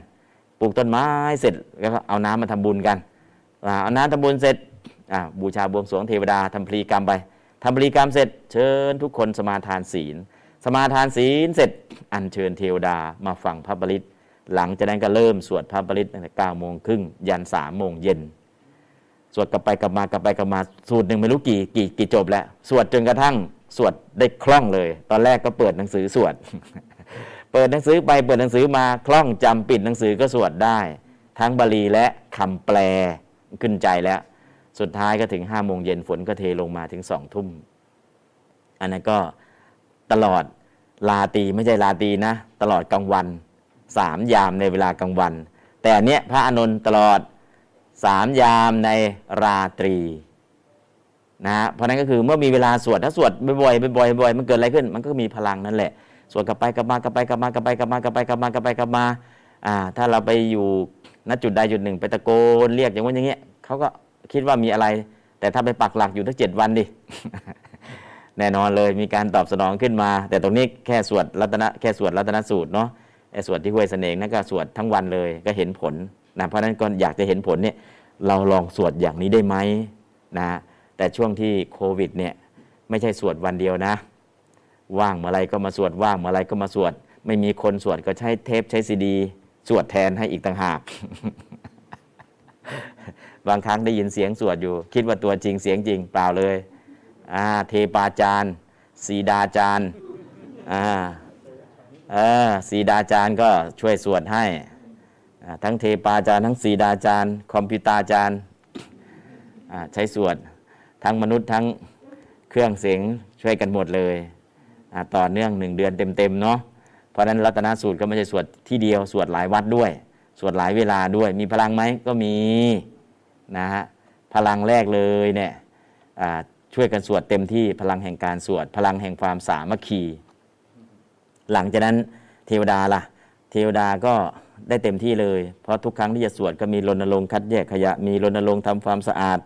ปลูกต้นไม้เสร็จแล้วก็เอาน้ำมาทำบุญกันเอาน้ำทำบุญเสร็จบูชาบวงสรวงเทวดาทำพลีกรรมไปทำบริกรรมเสร็จเชิญทุกคนสมาทานศีล สมาทานศีลเสร็จอัญเชิญเทวดามาฟังพระบริตหลังจากนั้นก็เริ่มสวดพระบริตตั้งแต่เก้าโมงครึ่งยันสามโมงเย็นสวดกลับไปกลับมากลับไปกลับมาสูตรหนึ่งไม่รู้กี่กี่กี่จบแล้วสวดจนกระทั่งสวดได้คล่องเลย ตอนแรกก็เปิดหนังสือสวด เปิดหนังสือไปเปิดหนังสือมาคล่องจำปิดหนังสือก็สวดได้ ทั้งบาลีและคำแปลขึ้นใจแล้ว สุดท้ายก็ถึงห้าโมงเย็นฝนก็เทลงมาถึงสองทุ่ม อันนั้นก็ ตลอดลาตีไม่ใช่ลาตีนะ ตลอดกลางวันสามยามในเวลากลางวัน แต่อันเนี้ยพระอานนท์ตลอดสามยามในราตรีนะฮะเพราะนั้นก็คือเมื่อมีเวลาสวดถ้าสวดบ่อยๆบ่อยๆบ่อยๆมันเกิดอะไรขึ้น มันก็มีพลังนั่นแหละสวดกลับไปกลับมากลับไปกลับมากลับไปกลับมากลับไปกลับมากลับไปกลับมาอ่าถ้าเราไปอยู่ณจุดใดจุดหนึ่ง ไปตะโกนเรียกอย่างว่าอย่างเงี้ยเขาก็คิดว่ามีอะไร แต่ถ้าไปปักหลักอยู่ทั้งเจ็ดวันดิ แน่นอนเลยมีการตอบสนองขึ้นมา แต่ตรงนี้แค่สวดรัตนะแค่สวดรัตนสูตรเนาะไอ้สวดที่ห้วยเสน่ห์นั่นก็สวดทั้งวันเลยก็เห็นผลนะเพราะนั้นก็อยากจะเห็นผลเนี่ยเราลองสวดอย่างนี้ได้ไหมนะแต่ช่วงที่โควิดเนี่ยไม่ใช่สวดวันเดียวนะ ว่างเมื่อไรก็มาสวดว่างเมื่อไรก็มาสวด ไม่มีคนสวดก็ใช้เทปใช้ซีดี สวดแทนให้อีกต่างหาก บางครั้งได้ยินเสียงสวดอยู่ คิดว่าตัวจริงเสียงจริงเปล่าเลย อ่าเทปาจารย์สีดาจารย์อ่าเออสีดาจารย์ก็ช่วยสวดให้ ทั้งเทปาจารย์ทั้งสีดาจารย์ คอมพิวตาจารย์ใช้สวด ทั้งมนุษย์ทั้งเครื่องเสียงช่วยกันหมดเลยต่อเนื่องหนึ่งเดือนเต็มๆเนาะเพราะนั้นรัตนสูตรก็ไม่ใช่สวดที่เดียวสวดหลายวัดด้วย สวดหลายเวลาด้วย มีพลังไหมก็มีนะฮะพลังแรกเลยเนี่ย ช่วยกันสวดเต็มที่พลังแห่งการสวด พลังแห่งความสามัคคี หลังจากนั้นเทวดาล่ะ เทวดาก็ได้เต็มที่เลย เพราะทุกครั้งที่จะสวดก็มีรณรงค์คัดแยกขยะ มีรณรงค์ทำความสะอาด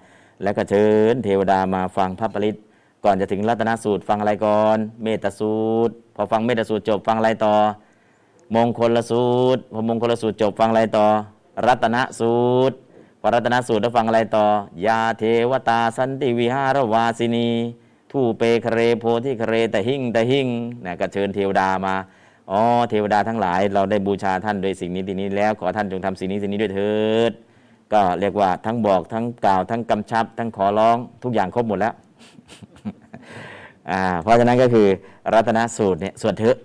แล้วก็เชิญ เทวดามาฟังพระปริตก่อนจะถึงรัตนสูตรฟังอะไรก่อน เมตสูตร พอฟังเมตสูตรจบฟังอะไรต่อ มงคลสูตร พอมงคลสูตรจบฟังอะไรต่อ รัตนสูตร พอรัตนสูตรแล้วฟังอะไรต่อ ยาเทวตาสันติวิหารวาสินีทูเปคเรโพธิคเรแต่หิ่งแต่หิ่งนะก็เชิญเทวดามาอ๋อเทวดาทั้งหลาย เราได้บูชาท่านโดยสิ่งนี้สิ่งนี้แล้วขอท่านจงทำสิ่งนี้สิ่งนี้ด้วยเถิด ก็เรียกว่าทั้งบอกทั้งกล่าวทั้งกำชับ ทั้งขอร้องทุกอย่างครบหมดแล้วอ่าเพราะฉะนั้นก็คือรัตนสูตรเนี่ยสวดเถอะ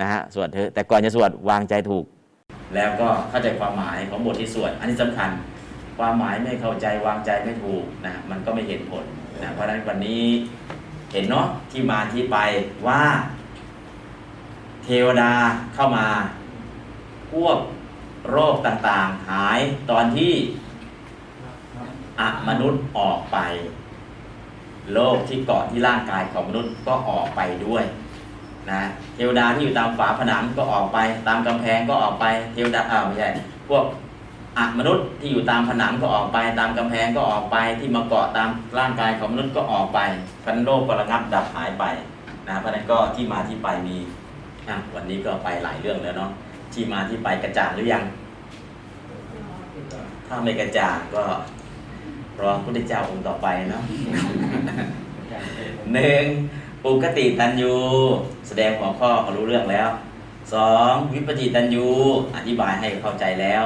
นะฮะสวดเถอะแต่ก่อนจะสวดวางใจถูก แล้วก็เข้าใจความหมายของบทที่สวดอันนี้สำคัญ ความหมายไม่เข้าใจวางใจไม่ถูกนะมันก็ไม่เห็นผลนะเพราะฉะนั้นวันนี้เห็นเนาะที่มาที่ไปว่าเทวดาเข้ามาพวกโรคต่างๆ หายตอนที่อมนุษย์ออกไป โรคที่เกาะที่ร่างกายของมนุษย์ก็ออกไปด้วยนะเทวดาที่อยู่ตามฝาผนังก็ออกไป ตามกำแพงก็ออกไปเทวดาอ่าไม่ใช่พวก อมนุษย์ที่อยู่ตามผนังก็ออกไป ตามกำแพงก็ออกไปที่มาเกาะตามร่างกายของมนุษย์ก็ออกไปพันโรคก็ระงับดับหายไปนะเพราะนั้นก็ที่มาที่ไปมีอะวันนี้ก็ไปหลายเรื่องแล้วเนาะที่มาที่ไปกระจ่างหรือยัง ถ้าไม่กระจ่างก็รอพระพุทธเจ้าองค์ต่อไปเนาะหนึ่งปุกติตันยูแสดงหัวข้อก็รู้เรื่องแล้วสองวิปจิตันยูอธิบายให้เข้าใจแล้ว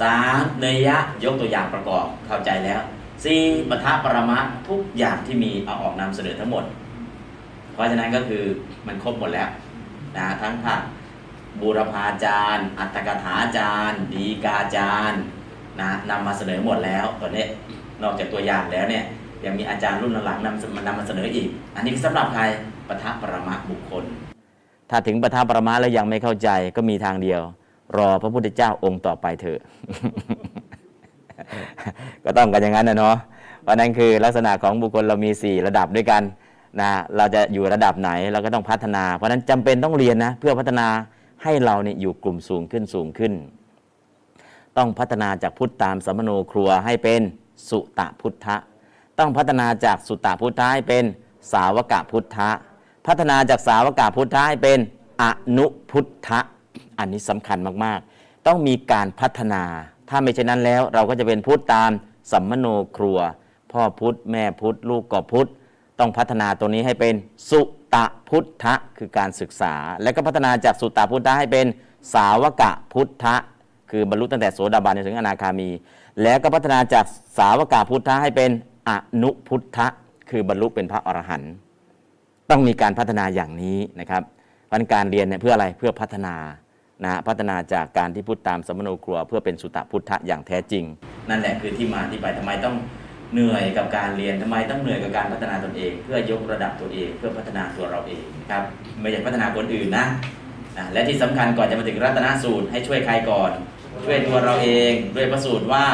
สามเนยยะยกตัวอย่างประกอบเข้าใจแล้วสี่ปทะปรมะทุกอย่างที่มีเอาออกนำเสนอทั้งหมด เพราะฉะนั้นก็คือมันครบหมดแล้วนะทั้งภาคบูรพาจารย์ อัตถกถาจารย์ ดีกาจารย์นะนำมาเสนอหมดแล้วตอนนี้นอกจากตัวอย่างแล้วเนี่ยยังมีอาจารย์รุ่นหลังนำมานำมาเสนออีก อันนี้สำหรับใครปทะปรมาบุคคล ถ้าถึงปทะปรมาแล้วยังไม่เข้าใจก็มีทางเดียว รอพระพุทธเจ้าองค์ต่อไปเถอะ ก็ต้องกันอย่างนั้นนะเนาะเพราะนั้นคือลักษณะของบุคคลเรามี 4 ระดับด้วยกันนะเราจะอยู่ระดับไหนเราก็ต้องพัฒนา เพราะนั้นจำเป็นต้องเรียนนะเพื่อพัฒนาให้เราเนี่ยอยู่กลุ่มสูงขึ้นสูงขึ้น ต้องพัฒนาจากพุทธตามสมโนครัวให้เป็นสุตะพุทธะต้องพัฒนาจากสุตตพุทธะให้เป็นสาวกพุทธะพัฒนาจากสาวกพุทธะให้เป็นอนุพุทธะ อันนี้สำคัญมากๆ ต้องมีการพัฒนา ถ้าไม่เช่นนั้นแล้ว เราก็จะเป็นพุทธตามสัมมโนครัว พ่อพุทธแม่พุทธลูกก็พุทธต้องพัฒนาตัวนี้ให้เป็นสุตะพุทธะคือการศึกษา และก็พัฒนาจากสุตตพุทธะให้เป็นสาวกพุทธะคือบรรลุตั้งแต่โสดาบันจนถึงอนาคามี แล้วก็พัฒนาจากสาวกพุทธะให้เป็นอนุพุทธะคือบรรลุเป็นพระอรหันต์ต้องมีการพัฒนาอย่างนี้นะครับพันการเรียนเนี่ยเพื่ออะไรเพื่อพัฒนา นะพัฒนาจากการที่พุทธตามสมโนครัว เพื่อเป็นสุตพุทธะอย่างแท้จริง นั่นแหละคือที่มาที่ไปทำไมต้องเหนื่อยกับการเรียนทำไมต้องเหนื่อยกับการพัฒนาตนเอง เพื่อยกระดับตัวเองเพื่อพัฒนาตัวเราเองครับไม่ใช่พัฒนาคนอื่นนะนะและที่สำคัญก่อนจะมาถึงรัตนสูตรให้ช่วยใครก่อน ช่วยตัวเราเองด้วยประสูตรว่า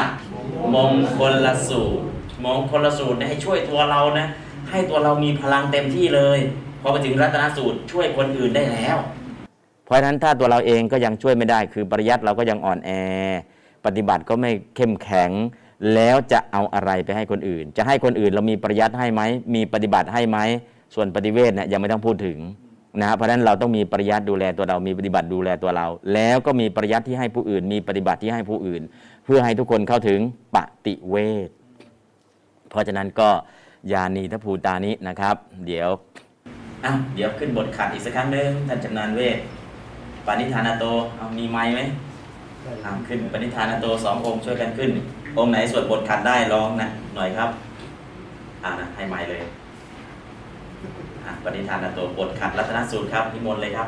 มงคลละสูตรมงคลละสูตรให้ช่วยตัวเรานะให้ตัวเรามีพลังเต็มที่เลยพอไปถึงรัตนสูตรช่วยคนอื่นได้แล้ว ราะฉะนั้นถ้าตัวเราเองก็ยังช่วยไม่ได้ คือปริยัติเราก็ยังอ่อนแอ ปฏิบัติก็ไม่เข้มแข็ง แล้วจะเอาอะไรไปให้คนอื่น จะให้คนอื่นเรามีปริยัติให้ไหมมีปฏิบัติให้ไหมส่วนปฏิเวทเนี่ยยังไม่ต้องพูดถึงนะเพราะฉะนั้นเราต้องมีปริยัติดูแลตัวเรา มีปฏิบัติดูแลตัวเรา แล้วก็มีปริยัติที่ให้ผู้อื่น มีปฏิบัติที่ให้ผู้อื่น เพื่อให้ทุกคนเข้าถึงปฏิเวทเพราะฉะนั้นก็ยานีทภูตานี้นะครับ เดี๋ยวอะเดี๋ยวขึ้นบทขัดอีกสักครั้งหนึ่งท่านจำนานเวท ปานิธานาโตเอามีไม้ไหมอะขึ้นปานิธานาโตสององค์ช่วยกันขึ้น องค์ไหนสวดบทขัดได้ลองนะหน่อยครับ อ่านะให้ไม้เลยอะปานิธานาโตบทขัดรัตนสูตรครับนิมนต์เลยครับ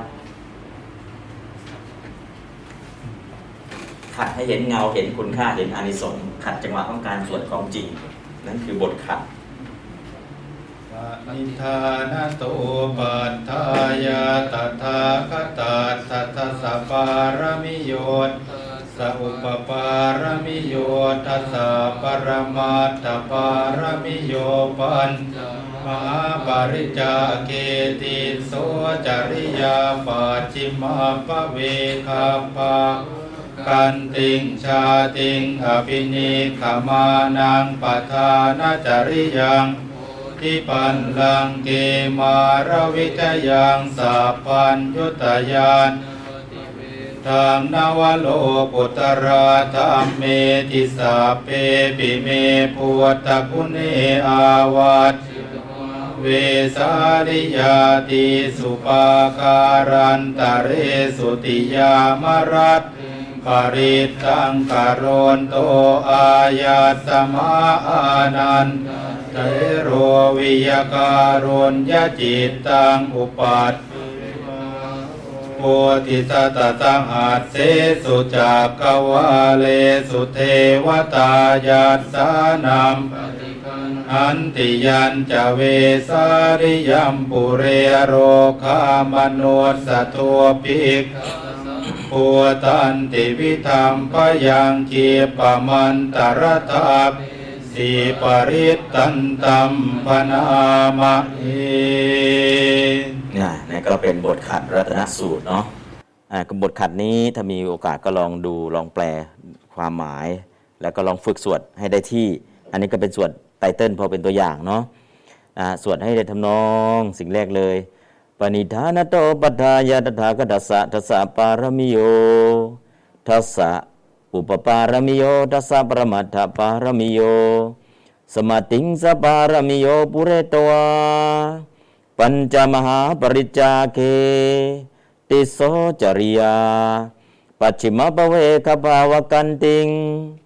ขัดให้เห็นเงาเห็นคุณค่าเห็นอานิสงส์ขัดจังหวะของการสวดของจริง นั่นคือบทขัด ปณิธานโตปัฏฐายาตถาคตาสัทสปารมิโยตสัอุปปารมิโยทัสสะปรมาตถปารมิโยปัญมหาปริจาเกติโสจริยาปัจจิมาปเวคาปากันติงชาติงอภินิขมานังปทานจริยังิปันลังเกมารวิจยังสัพพัญยุตยานธรรมนวโลกุตราธรรมเมติสาเปปิเมปุตตะกุเนอาวัตเวสาริยาติสุปาการันตเรสุติยามรัตปริตังกโรนโตอาญาตมาอานัน เตโรวิยการุญยจิตตังอุปัตโพธิสตตังอาเสสุจักกวาเลสุเทวตายัสสานัมอันติยันจะเวสาริยัมปุเรโรคามนุสสทัวปิกปัวตันติวิธรรมปยังเกียปมันตรทับ สีปริตตันตัมพนามะเอเนี่ยนี่ก็เป็นบทขัดรัตนสูตรเนาะอ่ากับบทขัดนี้ถ้ามีโอกาสก็ลองดูลองแปลความหมาย แล้วก็ลองฝึกสวดให้ได้ที่ อันนี้ก็เป็นสวดไตเติ้ลพอเป็นตัวอย่างเนาะอ่าสวดให้ได้ทำนองสิ่งแรกเลยปณิธานโตปัฏฐายาตถาคตัสสะทัสสะปารมิโยทัสสะ อุปปารมิโยทัสสะปรมัตถปารมิโย สมาติงสปารมิโยปุเรตวาปัญจมหาปริจาเค ติโสจริยา ปัจฉิมปเวคภาวกันติง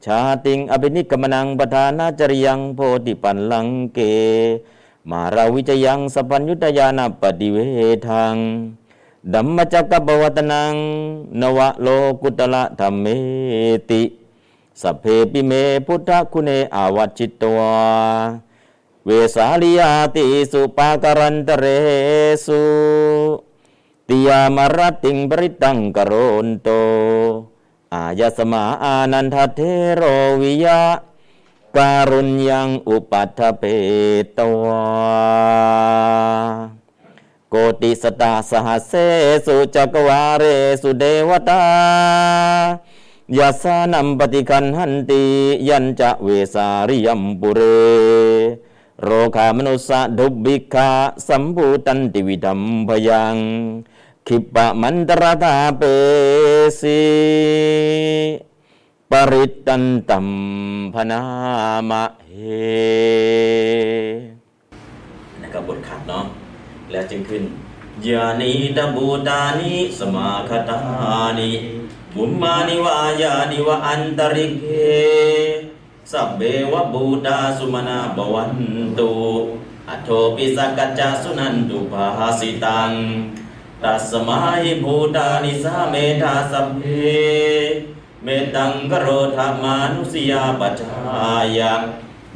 ชาติงอภินิกมนังปทานาจริยังโพธิปันลังเก มาราวิจยังสปัญญุตยานาปฏิเวทัง ดัมมจักกปวัตนัง นวะโลกุตละธรรมเมติสัพเพปิเมพุทธคุณเนอาวัจจิตตวาเวสาลิยาติสุปาการันตเรสุติยามรติงปริตังกโรนโต อายสมาอานันทเทโรวิยะการุญยังอุปัฏฐเปตวา โกติสตาสหเสสุจักวาเรสุเดวตายัสานัมปฏิคันหันติยันจะเวสาริยมปุเร โรคามนุสะดุบิกาสัมภูตันติวิธัมพยังขิปะมันตรธาเปสีปริตตันตัมพนามะเฮนะครับบทขัดเนาะ แล้วจึงขึ้นยานิตบูตานิสมาคตานิบุมมานิวายานิวะอันตริเกสัพเบวะบูตาสุมาณาบวันตุอโทปิสกัจจสุนันตุภาสิตังตัสมาหิภูตานิสาเมธาสัพเพเมตังกโรธามานุสยาปัจจายะ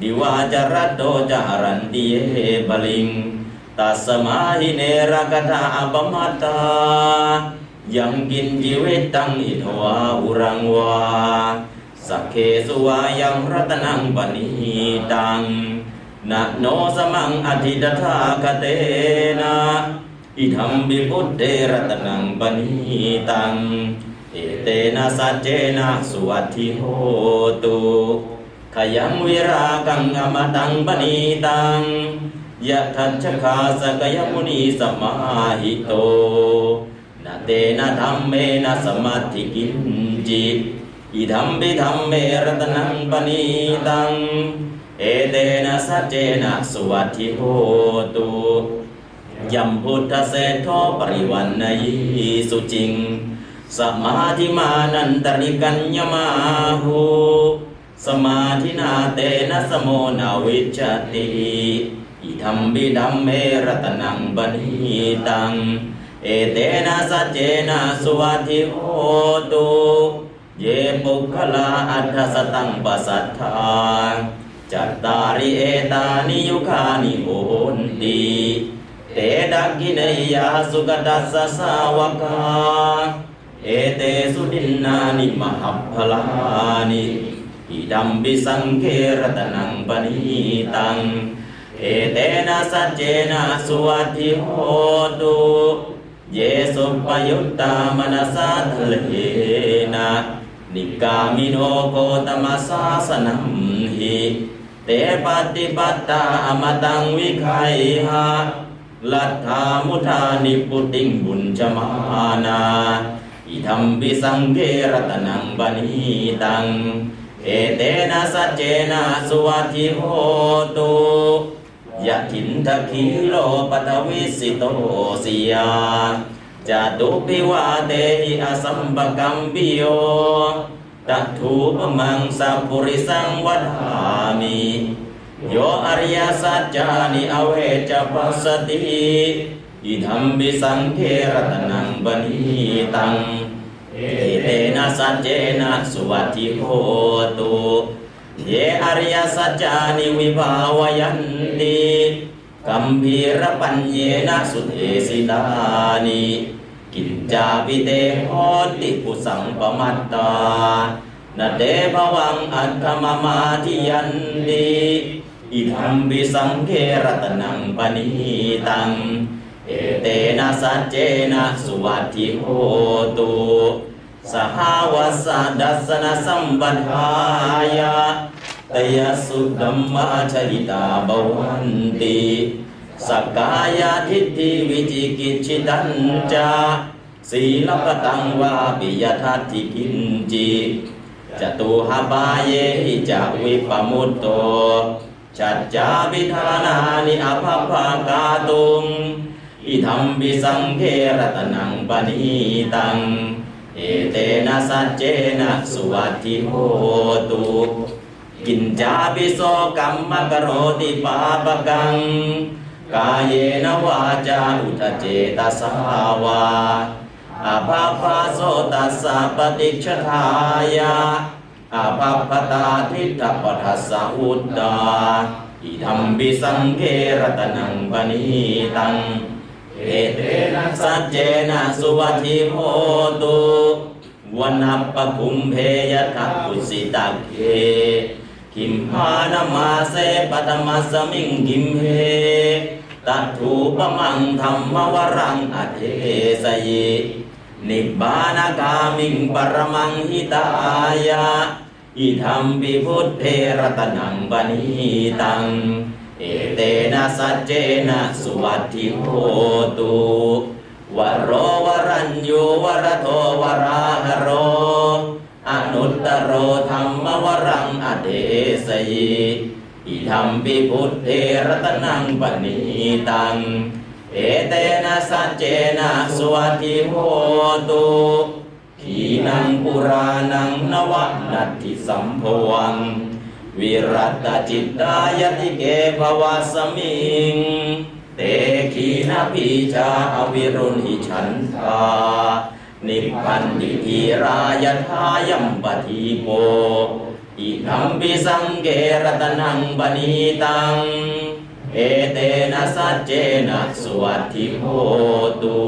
ดิวาจรัตโตจารันติเยบลิง ตัสมาหิเนรกถาอปมาตายังกินจีวิตตังอิทวาอุรังวาสักเคสุวายังรัตนังปณิตังนะโนสมังอธิตถาคเตนะอิธรรมบิพุทเตรัตนังปณิตัง เอเตนะสัจเจนะสุวัติโหตุขยังวิรากังอมตังปณิตัง ยะทัชคาสกยมุนีสมาหิโตนะเตนะธรรมเมนะสมาธิกินจิอิธรรมปิธรรมเมรตนังปณีตัง เอเตนะสัจเจนะสุวัตถิโหตุยัมพุทธเศโทปริวันนยิสุจิง สมาธิมานันตริกัญญมาหูสมาธินาเตนะ สะโมนะ วิชชะติ อิทัมปิ ธัมเมระตะนัง ปะณีตัง เอเตนะสัจเจนะสุวัตถิโหตุเยปุคคะลาอัฏฐะ สะตังปะสัฏฐาจัตตาริเอตานิยุคานิโหนติเต ทักขิเณยยาสุคะตัสสะสาวะกาเอเตสุ ทินนานิ มะหัปผะลานิอิทัมปิสังเฆ ระตะนัง ปะณีตัง เอเตนะสัจเจนะสุวัตถิโหตุเยสุปปะยุตตา มะนะสา ทัฬเหนะนิกกามิโนโคตะมะสาสะนัมหิเตปัตติปัตตา อะมะตังวิคัยหะลัทธามุทานิปุติงบุญจมานาอิธรรมปิสังเกรตนังบณีตัง เอเตนะสัจเจนะสุวัติโหตุ ยะถินทะคีโลปัตวิสิโตสิยาจตุปิวาเตหิอสัมปกัมปิโยตัถูปมังสัพปุริสังวัฏามิโยอริยสัจจานิอเวจปัสสติอิธรรมบิสังเขรตนังบณีตังเอเตนะสัจเจนะสุวัติโหตุ เยอริยสัจจานิวิภาวยันติกัมพีรปัญเยนะสุเทสิตานิกินจาปิเตหติปุสังปมัตตานาเดภวังอัตมมาทิยันติอิธรรมบิสังเขรตนังปณีตัง เอเตนะสัจเจนะสุวัติโหตุ สหาวสดัสสนสัมปทายะตยสุดัมมาชริตาบวันติสกายาทิฏฐิวิจิกิจฉิตัญจาศีลปตังวาปิยทัตถิกินจิจตุหาบาเยหิจาวิปมุตโตชัจจาวิธานานิอภพากาตุงอิธรรมบิสังเขรตนังปณีตัง เอเตนะสัจเจนะสุวัติโหตุกินจาปิโสกัมมะกโรติปาปกัง กายเยนวาจาอุทเจตสาวาอาภาพาโสตัสสะปฏิชทายาอาภาพตาทิฏฐปัสสะอุตตาอิธรรมบิสังเกรตนังปณีตัง อเตนะสัจเจนะสุวัติโหตุวันนัปปะคุมเพยทัพปุสิตักเคคิมหานมาเสปตมัสมิงกิมเหตัตถูปมังธรรมวรังอเทสเยนิบบานากามิงปรมังหิตายะอิธรรมปิพุทเทรตนังปณีตัง เอเตนะสัจเจนะสุวัตถิโหตุวโรวรัญญูวรโทวราหโร อนุตตโรธรรมวรังอเดสยอิธรรมปิพุทเทรตนังปณีตัง เอเตนะสัจเจนะสุวัตถิโหตุขีนังปุรานังนวนัตถิสัมภวัง วิรัตจิตตายติเกภวาสมิง เตขีนาปิชาอวิรุณิฉันทานิพันติทีรายทายัมปทีโปอิคัมปิสังเกรตนังบณีตัง เอเตนะสัจเจนะสุวัตถิโหตุ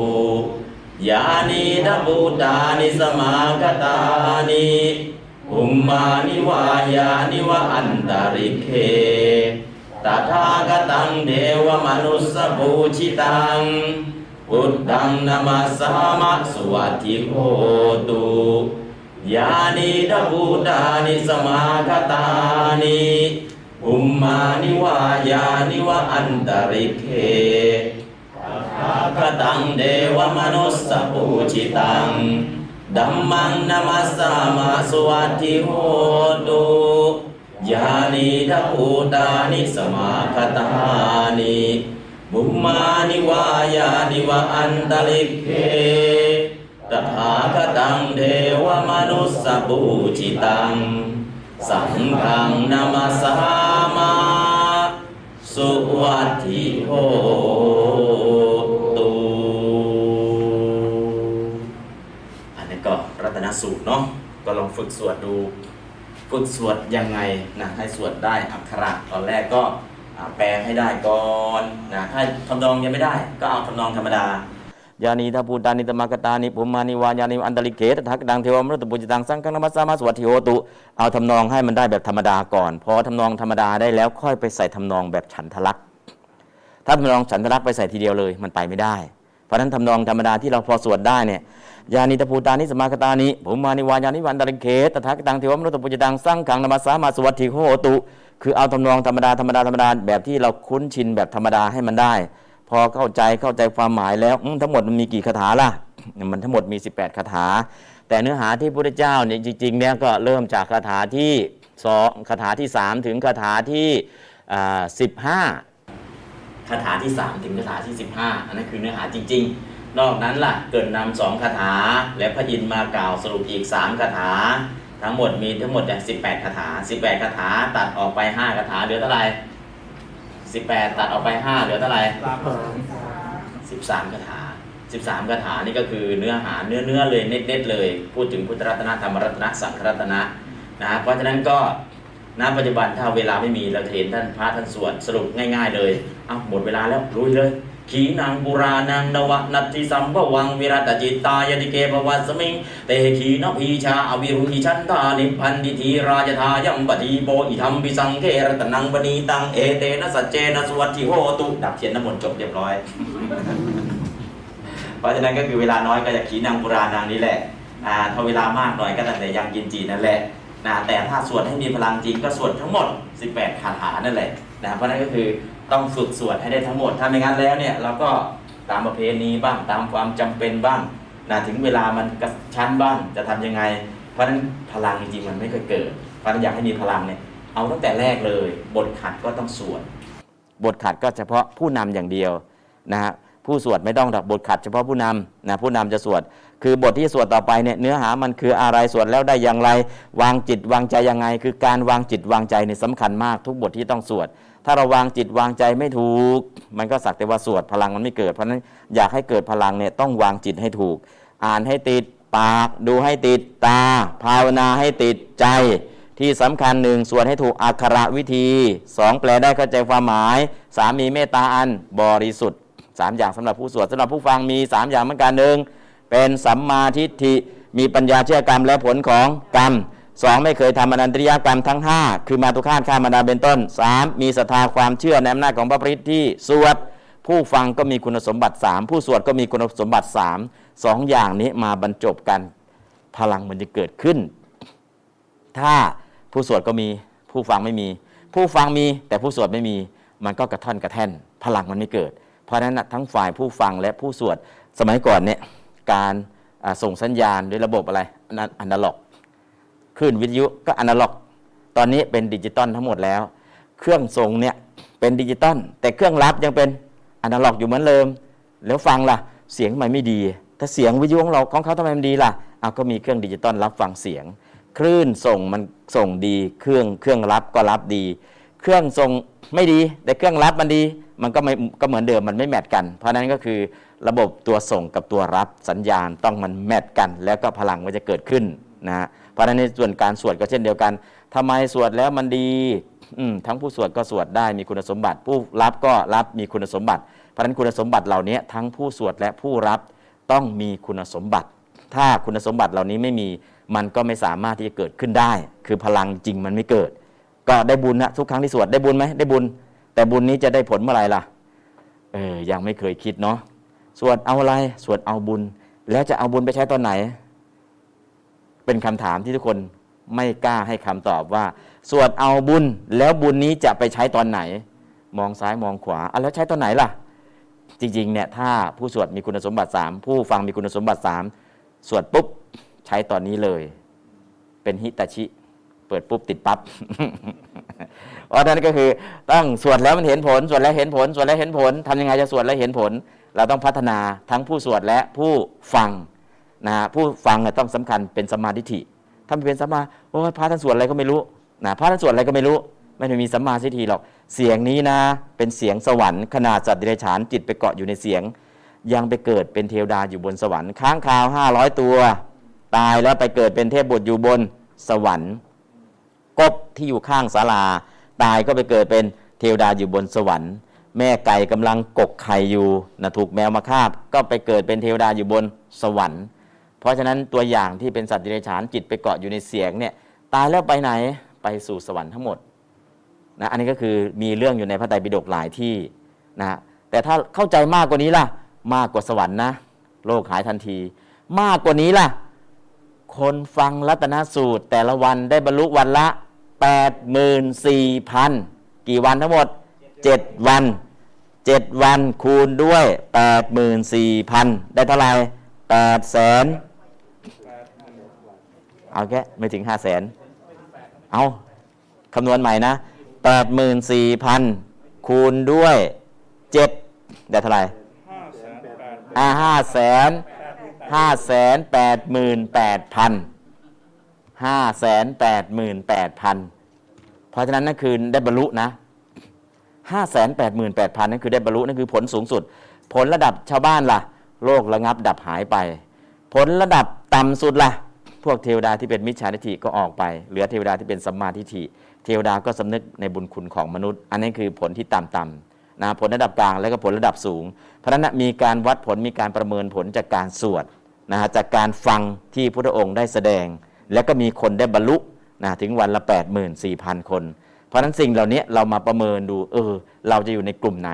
ยานีดับูตานิสมาคตานิ อุมมานิวายานิวะอันตริเคตถาคตังเทวมนุสสปูชิตังพุทธังนามาสามะสวัสดิโหตุยานิดับูตานิสมาคตานิอุมมานิวายานิวะอันตริเคคตังเดวมนุสสปูชิตัง ดัมมังนามัสสามาสวัสดิโหตุยานิทัพูตานิสมาคตานิบุมมานิวายานิวะอันตลิกเคตถาคตังเดวมนุสสปูชิตัง สังฆังนามัสสามา สุวัตถิโห สูตรเนาะก็ลองฝึกสวดดู ฝึกสวดยังไงนะให้สวดได้อักขระตอนแรกก็แปลให้ได้ก่อนนะถ้าทำนองยังไม่ได้ ก็เอาทำนองธรรมดายานีทาปูตานิตมากตานิปุมานิวายานิอันตริเกตทักดังเทวมรุตปุจิตังสังฆนมัสสามาสวัสดิโหตุเอาทำนองให้มันได้แบบธรรมดาก่อน พอทำนองธรรมดาได้แล้วค่อยไปใส่ทำนองแบบฉันทลักษณ์ถ้าทำนองฉันทลักษณ์ไปใส่ทีเดียวเลยมันไปไม่ได้ ราะนั้นทำนองธรรมดาที่เราพอสวดได้เนี่ยยานิตภูตานิสมากตานิผมมานิวายานิวันตริเกตทักดังเทวมรุตปุจิตังสร้างขังนมัสสามาสวัสดิโหตุ คือเอาทำนองธรรมดาธรรมดาธรรมดาแบบที่เราคุ้นชินแบบธรรมดาให้มันได้ พอเข้าใจเข้าใจความหมายแล้วทั้งหมดมันมีกี่คาถาล่ะ มันทั้งหมดมี 18คาถา แต่เนื้อหาที่พระเจ้าเนี่ยจริงๆเนี่ยก็เริ่มจากคาถาที่สองคาถาที่ 3 ถึงคาถาที่อ่า15 คาถาที่ 3 ถึงคาถาที่ 15 อันนั้นคือเนื้อหาจริง ๆ นอกนั้นล่ะเกิดนำสองคาถา และพระอินทร์มากล่าวสรุปอีก 3 คาถา ทั้งหมดมีทั้งหมดเนี่ย18 คาถา 18 คาถาตัดออกไป 5 คาถาเหลือเท่าไหร่18 ตัดออกไป 5 เหลือเท่าไหร่13 คาถา 13 คาถานี่ก็คือเนื้อหาเนื้อเนื้อเลยเน็ตๆเลย พูดถึงพุทธรัตนะธรรมรัตนะสังฆรัตนะนะเพราะฉะนั้นก็ ณปัจจุบันถ้าเวลาไม่มีเราจะเห็นท่านพระท่านสวดสรุปง่าย ๆ เลยเอาหมดเวลาแล้วลุยเลยขีณังปุราณัง นะวัง นัตถิสัมภะวังวิรัตตะจิตตายะติเก ภะวัสมิงเตขีณะพีชา อะวิรุฬหิฉันทานิพพันติ ธีรา ยะถายัมปะทีโปอิทัมปิสังเฆ ระตะนัง ปะณีตังเอเตนะสัจเจนะ สุวัตถิโหตุดับเทียนน้ำมนต์จบเรียบร้อย เพราะฉะนั้นก็คือเวลาน้อยก็จะขีณังปุราณังนี้แหละอ่าถ้าเวลามากหน่อยก็ตั้งแต่ยังกินจีนั่นแหละ นะแต่ถ้าสวดให้มีพลังจริงก็สวดทั้งหมด 18 คาถานั่นแหละนะเพราะนั้นก็คือต้องฝึกสวดให้ได้ทั้งหมด ถ้าไม่งั้นแล้วเนี่ยเราก็ตามประเพณีบ้างตามความจำเป็นบ้างนะถึงเวลามันกระชั้นบ้างจะทำยังไง เพราะนั้นพลังจริงๆมันไม่เคยเกิด เพราะนั้นอยากให้มีพลังเนี่ยเอาตั้งแต่แรกเลย บทขัดก็ต้องสวด บทขัดก็เฉพาะผู้นำอย่างเดียวนะฮะผู้สวดไม่ต้องดอกบทขัดเฉพาะผู้นำนะผู้นำจะสวด คือบทที่สวดต่อไปเนี่ยเนื้อหามันคืออะไรสวดแล้วได้อย่างไร วางจิตวางใจยังไง คือการวางจิตวางใจเนี่ยสำคัญมากทุกบทที่ต้องสวด ถ้าเราวางจิตวางใจไม่ถูก มันก็สักแต่ว่าสวดพลังมันไม่เกิด เพราะนั้นอยากให้เกิดพลังเนี่ยต้องวางจิตให้ถูก อ่านให้ติดปากดูให้ติดตา ภาวนาให้ติดใจ ที่สำคัญหนึ่งสวดให้ถูกอักขระวิธีสองแปลได้เข้าใจความหมายสามมีเมตตาอันบริสุทธิ์สามอย่างสำหรับผู้สวดสำหรับผู้ฟังมีสามอย่างเหมือนกันหนึ่ง เป็นสัมมาทิฏฐิมีปัญญาเชื่อกรรมและผลของกรรมสองไม่เคยทำอนันตริยกรรมทั้ง 5 คือมาตุคาตข้ามารดาเป็นต้นสามมีศรัทธาความเชื่อในอำนาจของพระปริตที่สวด ผู้ฟังก็มีคุณสมบัติ 3 ผู้สวดก็มีคุณสมบัติ3สองอย่างนี้มาบรรจบกัน พลังมันจะเกิดขึ้น ถ้าผู้สวดก็มีผู้ฟังไม่มี ผู้ฟังมีแต่ผู้สวดไม่มี มันก็กระท่อนกระแท่น พลังมันไม่เกิด เพราะนั้นทั้งฝ่ายผู้ฟังและผู้สวดสมัยก่อนเนี่ย การส่งสัญญาณด้วยระบบอะไรอนาล็อกคลื่นวิทยุก็อนาล็อก ตอนนี้เป็นดิจิตอลทั้งหมดแล้ว เครื่องส่งเนี่ยเป็นดิจิตอลแต่เครื่องรับยังเป็นอนาล็อกอยู่เหมือนเดิม แล้วฟังล่ะเสียงมันไม่ดี ถ้าเสียงวิทยุของเราของเขาทำไมมันดีล่ะเอาก็มีเครื่องดิจิตอลรับฟังเสียง คลื่นส่งมันส่งดี เครื่องเครื่องรับก็รับดี เครื่องส่งไม่ดีแต่เครื่องรับมันดี มันก็ไม่ก็เหมือนเดิมมันไม่แมทกัน เพราะฉะนั้นก็คือ ระบบตัวส่งกับตัวรับสัญญาณต้องมันแมทกัน แล้วก็พลังมันจะเกิดขึ้นนะฮะเพราะฉะนั้นในส่วนการสวดก็เช่นเดียวกันทำไมสวดแล้วมันดีทั้งผู้สวดก็สวดได้มีคุณสมบัติ ผู้รับก็รับมีคุณสมบัติ เพราะฉะนั้นคุณสมบัติเหล่านี้ทั้งผู้สวดและผู้รับต้องมีคุณสมบัติ ถ้าคุณสมบัติเหล่านี้ไม่มีมันก็ไม่สามารถที่จะเกิดขึ้นได้ คือพลังจริงมันไม่เกิด ก็ได้บุญนะทุกครั้งที่สวดได้บุญไหมได้บุญ แต่บุญนี้จะได้ผลเมื่อไหร่ล่ะเออยังไม่เคยคิดเนาะ สวดเอาอะไร สวดเอาบุญ แล้วจะเอาบุญไปใช้ตอนไหน เป็นคำถามที่ทุกคนไม่กล้าให้คำตอบว่า สวดเอาบุญ แล้วบุญนี้จะไปใช้ตอนไหน มองซ้ายมองขวาอะแล้วใช้ตอนไหนล่ะ จริงๆเนี่ยถ้าผู้สวดมีคุณสมบัติ 3 ผู้ฟังมีคุณสมบัติ 3 สวดปุ๊บใช้ตอนนี้เลย เป็นฮิตาชิเปิดปุ๊บติดปับ๊บเพราะนั้นก็คือต้องสวดแล้วมันเห็นผล สวดแล้วเห็นผล สวดแล้วเห็นผลทำยังไงจะสวดแล้วเห็นผล เราต้องพัฒนาทั้งผู้สวดและผู้ฟังนะผู้ฟังต้องสำคัญเป็นสมาทิฐิถ้าไม่เป็นสัมมาโอ้พระท่านสวดอะไรก็ไม่รู้นะพระท่านสวดอะไรก็ไม่รู้ ไม่ได้มีสัมมาทิฏฐิหรอกเสียงนี้นะ เป็นเสียงสวรรค์ขนาดสัตว์เดรัจฉานจิตไปเกาะอยู่ในเสียง ยังไปเกิดเป็นเทวดาอยู่บนสวรรค์ค้างคาวห้าร้อยตัว ตายแล้วไปเกิดเป็นเทพบุตรอยู่บนสวรรค์กบที่อยู่ข้างศาลา ตายก็ไปเกิดเป็นเทวดาอยู่บนสวรรค์ แม่ไก่กำลังกกไข่อยู่นะถูกแมวมาคาบ ก็ไปเกิดเป็นเทวดาอยู่บนสวรรค์ เพราะฉะนั้นตัวอย่างที่เป็นสัตว์ดิเรกชันจิตไปเกาะอยู่ในเสียงเนี่ยตายแล้วไปไหนไปสู่สวรรค์ทั้งหมดนะอันนี้ก็คือมีเรื่องอยู่ในพระไตรปิฎกหลายที่นะแต่ถ้าเข้าใจมากกว่านี้ล่ะ มากกว่าสวรรค์นะโลกหายทันที มากกว่านี้ล่ะ คนฟังรัตนสูตร แต่ละวันได้บรรลุวันละ 84,000 กี่วันทั้งหมด 7วัน7วันคูณด้วย84,000ได้เท่าไหร่8แสนเอาแค่ไม่ถึง5แสนเอาคำนวณใหม่นะ84,000คูณด้วย7ได้เท่าไหร่อ่าห้าแสนห้าแสนแปดหมื่นแปดพันห้าแสนแปดหมื่นแปดพันเพราะฉะนั้นนั่นคือได้บรรลุนะ ห้าแสนแปดหมื่นแปดพันนั่นคือได้บรรลุนั่นคือผลสูงสุด ผลระดับชาวบ้านล่ะโลกระงับดับหายไป ผลระดับต่ำสุดล่ะ พวกเทวดาที่เป็นมิจฉาทิฏฐิก็ออกไป เหลือเทวดาที่เป็นสัมมาทิฏฐิ เทวดาก็สำนึกในบุญคุณของมนุษย์ อันนี้คือผลที่ต่ำต่ำๆนะผลระดับกลางแล้วก็ผลระดับสูง เพราะนั้นมีการวัดผลมีการประเมินผลจากการสวดนะฮะจากการฟังที่พระองค์ได้แสดง แล้วก็มีคนได้บรรลุนะถึงวันละ 84,000 คน เพราะฉะนั้นสิ่งเหล่านี้เรามาประเมินดู เออ เราจะอยู่ในกลุ่มไหน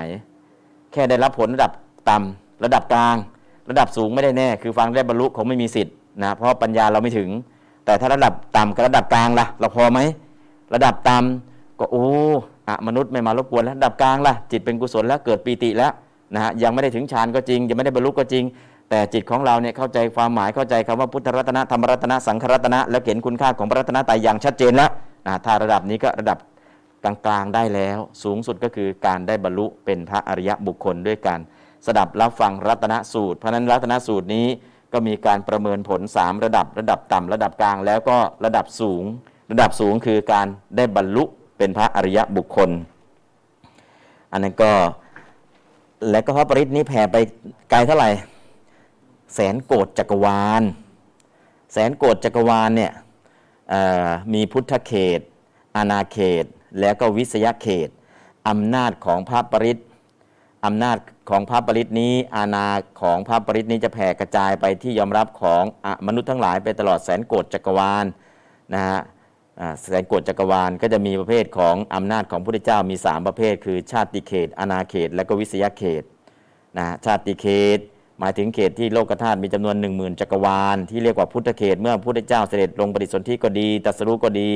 แค่ได้รับผลระดับต่ำระดับกลาง ระดับสูงไม่ได้แน่ คือฟังได้บรรลุคงไม่มีสิทธิ์นะเพราะปัญญาเราไม่ถึง แต่ถ้าระดับต่ำกับระดับกลางล่ะ เราพอไหมระดับต่ำก็โอ้อะมนุษย์ไม่มารบกวนแล้วระดับกลางล่ะจิตเป็นกุศลแล้วเกิดปีติแล้วนะฮะยังไม่ได้ถึงฌานก็จริง ยังไม่ได้บรรลุก็จริง แต่จิตของเราเนี่ยเข้าใจความหมายเข้าใจคำว่าพุทธรัตนะธรรมรัตนะสังขรัตนะ แล้วเห็นคุณค่าของพระรัตนตรัยอย่างชัดเจนแล้วนะถ้าระดับนี้ก็ระดับ กลางๆได้แล้ว สูงสุดก็คือการได้บรรลุเป็นพระอริยบุคคลด้วยการสดับรับฟังรัตนสูตร เพราะนั้นรัตนสูตรนี้ก็มีการประเมินผล 3 ระดับระดับต่ำระดับกลางแล้วก็ระดับสูง ระดับสูงคือการได้บรรลุเป็นพระอริยบุคคล อันนั้นก็และก็พระปริตนี้แผ่ไปไกลเท่าไหร่ แสนโกดจักรวาล แสนโกดจักรวาลเนี่ยมีพุทธเขต อาณาเขต แล้วก็วิสยเขตอำนาจของพระปริตอำนาจของพระปริตนี้ อาณาของพระปริตนี้จะแผ่กระจายไปที่ยอมรับของอมนุษย์ทั้งหลายไปตลอดแสนโกดจักรวาลนะฮะแสนโกดจักรวาลก็จะมีประเภทของอำนาจของพระพุทธเจ้ามี 3 ประเภท คือชาติเขต อาณาเขต และก็วิสยเขตนะชาติเขต หมายถึงเขตที่โลกธาตุมีจำนวน 1 0,000 จักรวาล ที่เรียกว่าพุทธเขต เมื่อพระพุทธเจ้าเสด็จลงปฏิสนธิก็ดีตัสรู้ก็ดี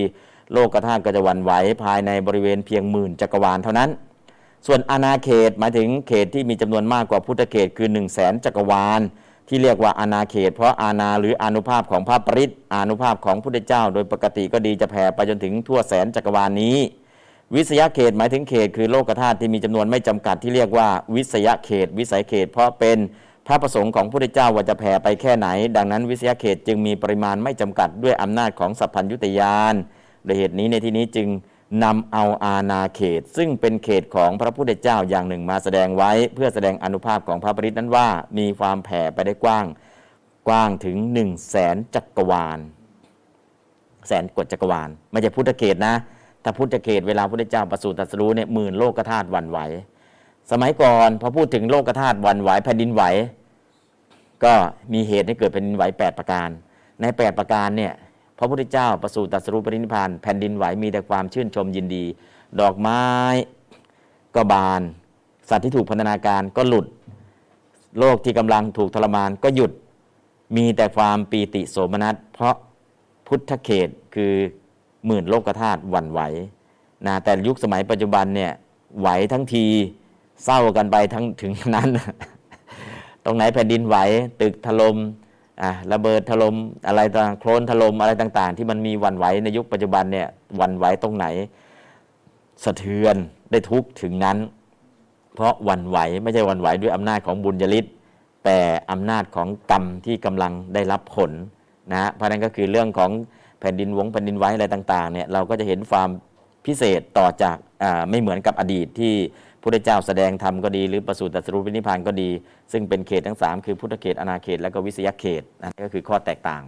โลกธาตุก็จะหวั่นไหวภายในบริเวณเพียงหมื่นจักรวาลเท่านั้น ส่วนอาณาเขตหมายถึงเขตที่มีจำนวนมากกว่าพุทธเขตคือ1 0 0 0 0แสนจักรวาล ที่เรียกว่าอาณาเขต เพราะอาณาหรืออนุภาพของพระปริตอนุภาพของพุทธเจ้า โดยปกติก็ดีจะแผ่ไปจนถึงทั่วแสนจักรวาลนี้ วิสยเขตหมายถึงเขตคือโลกธาตุที่มีจำนวนไม่จำกัดที่เรียกว่าวิสยเขต วิสัยเขต เพราะเป็นพระประสงค์ของพระพุทธเจ้าว่าจะแผ่ไปแค่ไหน ดังนั้นวิสยเขตจึงมีปริมาณไม่จำกัดด้วยอำนาจของสัพพัญญุตยาน โดยเหตุนี้ในที่นี้จึงนำเอาอาณาเขต ซึ่งเป็นเขตของพระพุทธเจ้าอย่างหนึ่งมาแสดงไว้ เพื่อแสดงอนุภาพของพระปริตนั้นว่ามีความแผ่ไปได้กว้างกว้างถึง1นึ่งแสนจักรวาล แสนกว่าจักรวาลไม่ใช่พุทธเขตนะถ้าพุทธเขตเวลาพระพุทธเจ้าประสูติตรัสรู้เนี่ยหมื่นโลกธาตุวันไหว สมัยก่อนพอพูดถึงโลกธาตุวันไหวแผ่นดินไหว ก็มีเหตุให้เกิดแผ่นดินไหว 8 ประการ ใน 8 ประการเนี่ย พระพุทธเจ้าประสูติตรัสรู้ปรินิพานแผ่นดินไหวมีแต่ความชื่นชมยินดี ดอกไม้ก็บาน สัตว์ที่ถูกพันธนาการก็หลุด โลกที่กำลังถูกทรมานก็หยุดมีแต่ความปีติโสมนัสเพราะพุทธเขตคือหมื่นโลกธาตุหวั่นไหวนะแต่ยุคสมัยปัจจุบันเนี่ยไหวทั้งทีเศร้ากันไปทั้งถึงนั้น ตรงไหนแผ่นดินไหวตึกถลม่ม อะระเบิดถล่มอะไรต่างโคลนถล่มอะไรต่าง ๆ ที่มันมีวันไหวในยุคปัจจุบันเนี่ยวันไหวตรงไหน สะเทือนได้ทุกถึงนั้น เพราะวันไหวไม่ใช่วันไหวด้วยอำนาจของบุญญาลิศแต่อำนาจของกรรมที่กำลังได้รับผลนะฮะเพราะนั้นก็คือเรื่องของแผ่นดินวงแผ่นดินไหวอะไรต่างๆเนี่ยเราก็จะเห็นความพิเศษต่อจากไม่เหมือนกับอดีตที่ พระเจ้าแสดงธรรมก็ดีหรือประสูติตรัสรู้ปรินิพานก็ดี ซึ่งเป็นเขตทั้ง 3 คือพุทธเขตอาณาเขตและก็วิสยเขตนั่นก็คือข้อแตกต่าง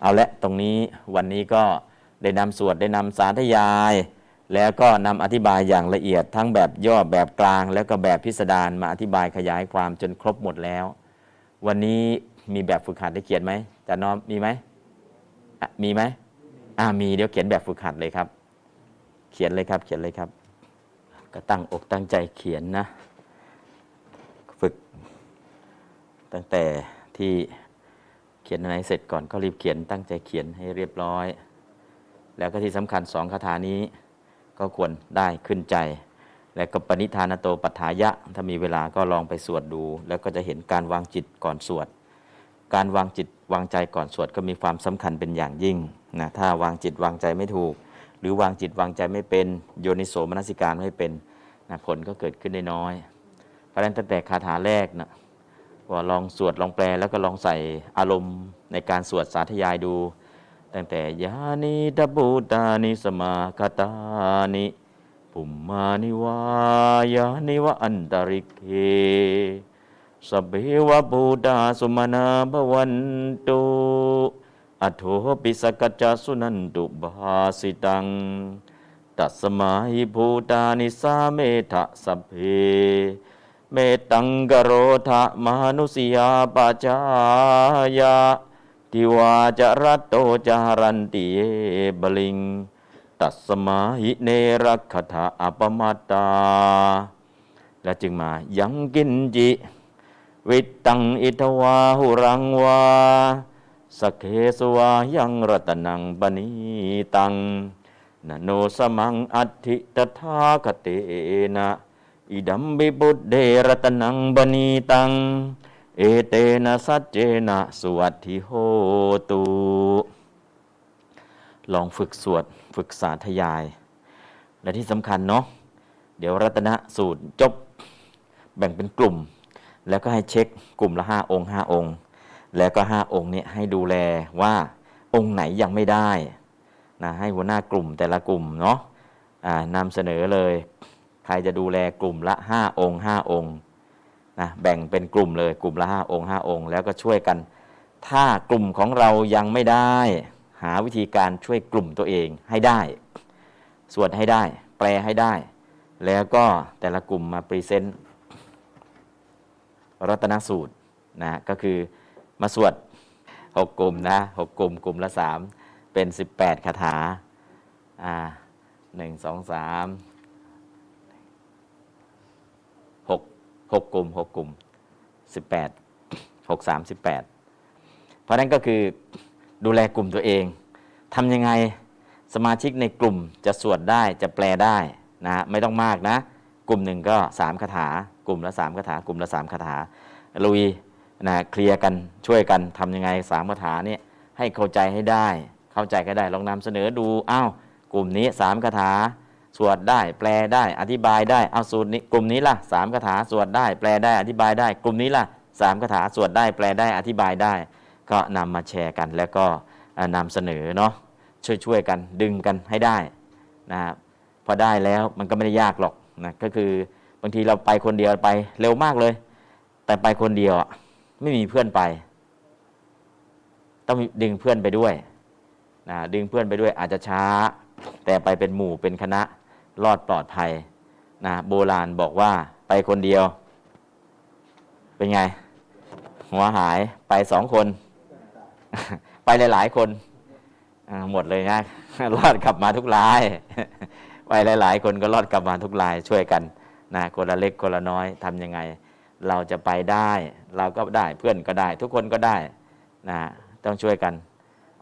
เอาละตรงนี้วันนี้ก็ได้นำสวดได้นำสาธยาย แล้วก็นำอธิบายอย่างละเอียดทั้งแบบย่อแบบกลาง แล้วก็แบบพิสดารมาอธิบายขยายความจนครบหมดแล้ว วันนี้มีแบบฝึกหัดได้เขียนไหมจะน้อมมีไหมมีไหมอ่ามีเดี๋ยวเขียนแบบฝึกหัดเลยครับ เขียนเลยครับเขียนเลยครับ ก็ตั้งอกตั้งใจเขียนนะ ฝึก ตั้งแต่ที่เขียนอะไรเสร็จก่อนก็รีบเขียน ตั้งใจเขียนให้เรียบร้อย แล้วก็ที่สำคัญสองคาถานี้ก็ควรได้ขึ้นใจ และก็ปณิธานโตปัฏฐายะ ถ้ามีเวลาก็ลองไปสวดดู แล้วก็จะเห็นการวางจิตก่อนสวด การวางจิตวางใจก่อนสวดก็มีความสำคัญเป็นอย่างยิ่งนะถ้าวางจิตวางใจไม่ถูก รือวางจิตวางใจไม่เป็นโยนิโสมนสิการไม่เป็นนะผลก็เกิดขึ้นได้น้อย เพราะฉะนั้นตั้งแต่คาถาแรกนะว่าลองสวดลองแปลแล้วก็ลองใส่อารมณ์ในการสวดสาธยายดู ตั้งแต่ยานิตบูตานิสมาคตานิปุมมานิวายานิวะอันตริกเกสเบวะบูดาสุมานาบวันตุ อโทปิสกัจจสุนันตุบาสิตัง ตัสมาหิภูตานิสาเมทะสพเพ เมตังกโรธะมนุสยาปจายาทิวาจรัตโตจารันติเยบลิง ตัสมาหิเนรักขถาอปมาตา และจึงมายังกินจิ วิตตังอิทวาหุรังวา สเคสวายังรัตนังปณีตังนโนสมังอัติตถาคเตนะอิดัมบิบุตเดรตนังบณีตัง เอเตนะสัจเจนะสวัสดิโหตุลองฝึกสวดฝึกสาธยาย และที่สำคัญเนาะเดี๋ยวรัตนสูตรจบแบ่งเป็นกลุ่ม แล้วก็ให้เช็คกลุ่มละห้าองค์ห้าองค์ แล้วก็ห้าองค์เนี่ยให้ดูแลว่าองค์ไหนยังไม่ได้นะให้หัวหน้ากลุ่มแต่ละกลุ่มเนาะนำเสนอเลย ใครจะดูแลกลุ่มละห้าองค์ห้าองค์นะแบ่งเป็นกลุ่มเลยกลุ่มละห้าองค์ห้าองค์ แล้วก็ช่วยกัน ถ้ากลุ่มของเรายังไม่ได้ หาวิธีการช่วยกลุ่มตัวเองให้ได้ สวดให้ได้ แปลให้ได้ แล้วก็แต่ละกลุ่มมา present รัตนสูตรนะก็คือ มาสวดหกกลุ่มนะหกกลุ่มกลุ่มละสามเป็น18คาถาอ่าหนึ่งสองสามหกหกกลุ่มหกกลุ่มสิบแปดหกสามสิบแปดเพราะนั้นก็คือดูแลกลุ่มตัวเองทำยังไงสมาชิกในกลุ่มจะสวดได้จะแปลได้นะไม่ต้องมากนะ กลุ่มหนึ่งก็สามคาถา กลุ่มละสามคาถา กลุ่มละสามคาถาลุย นะเคลียร์กันช่วยกันทำยังไงสามคาถาเนี่ยให้เข้าใจให้ได้ เข้าใจก็ได้ลองนำเสนอดูอ้าวกลุ่มนี้สามคาถาสวดได้ แปลได้อธิบายได้เอาสูตรนี้กลุ่มนี้ล่ะสามคาถาสวดได้ แปลได้อธิบายได้ กลุ่มนี้ล่ะสามคาถาสวดได้ แปลได้อธิบายได้ ก็นำมาแชร์กันแล้วก็อ่านำเสนอเนาะช่วยช่วยๆกันดึงกันให้ได้นะครับพอได้แล้วมันก็ไม่ได้ยากหรอกนะก็คือบางทีเราไปคนเดียวไปเร็วมากเลย แต่ไปคนเดียวอะ ไม่มีเพื่อนไป ต้องดึงเพื่อนไปด้วยนะดึงเพื่อนไปด้วยอาจจะช้า แต่ไปเป็นหมู่เป็นคณะรอดปลอดภัยนะโบราณบอกว่าไปคนเดียว เป็นไง หัวหายไปสองคน ไปหลาย ๆ คนหมดเลยนะรอดกลับมาทุกราย ไปหลาย ๆ คนก็รอดกลับมาทุกรายช่วยกันนะคนละเล็กคนละน้อยทำยังไง เราจะไปได้ เราก็ได้เพื่อนก็ได้ ทุกคนก็ได้นะต้องช่วยกัน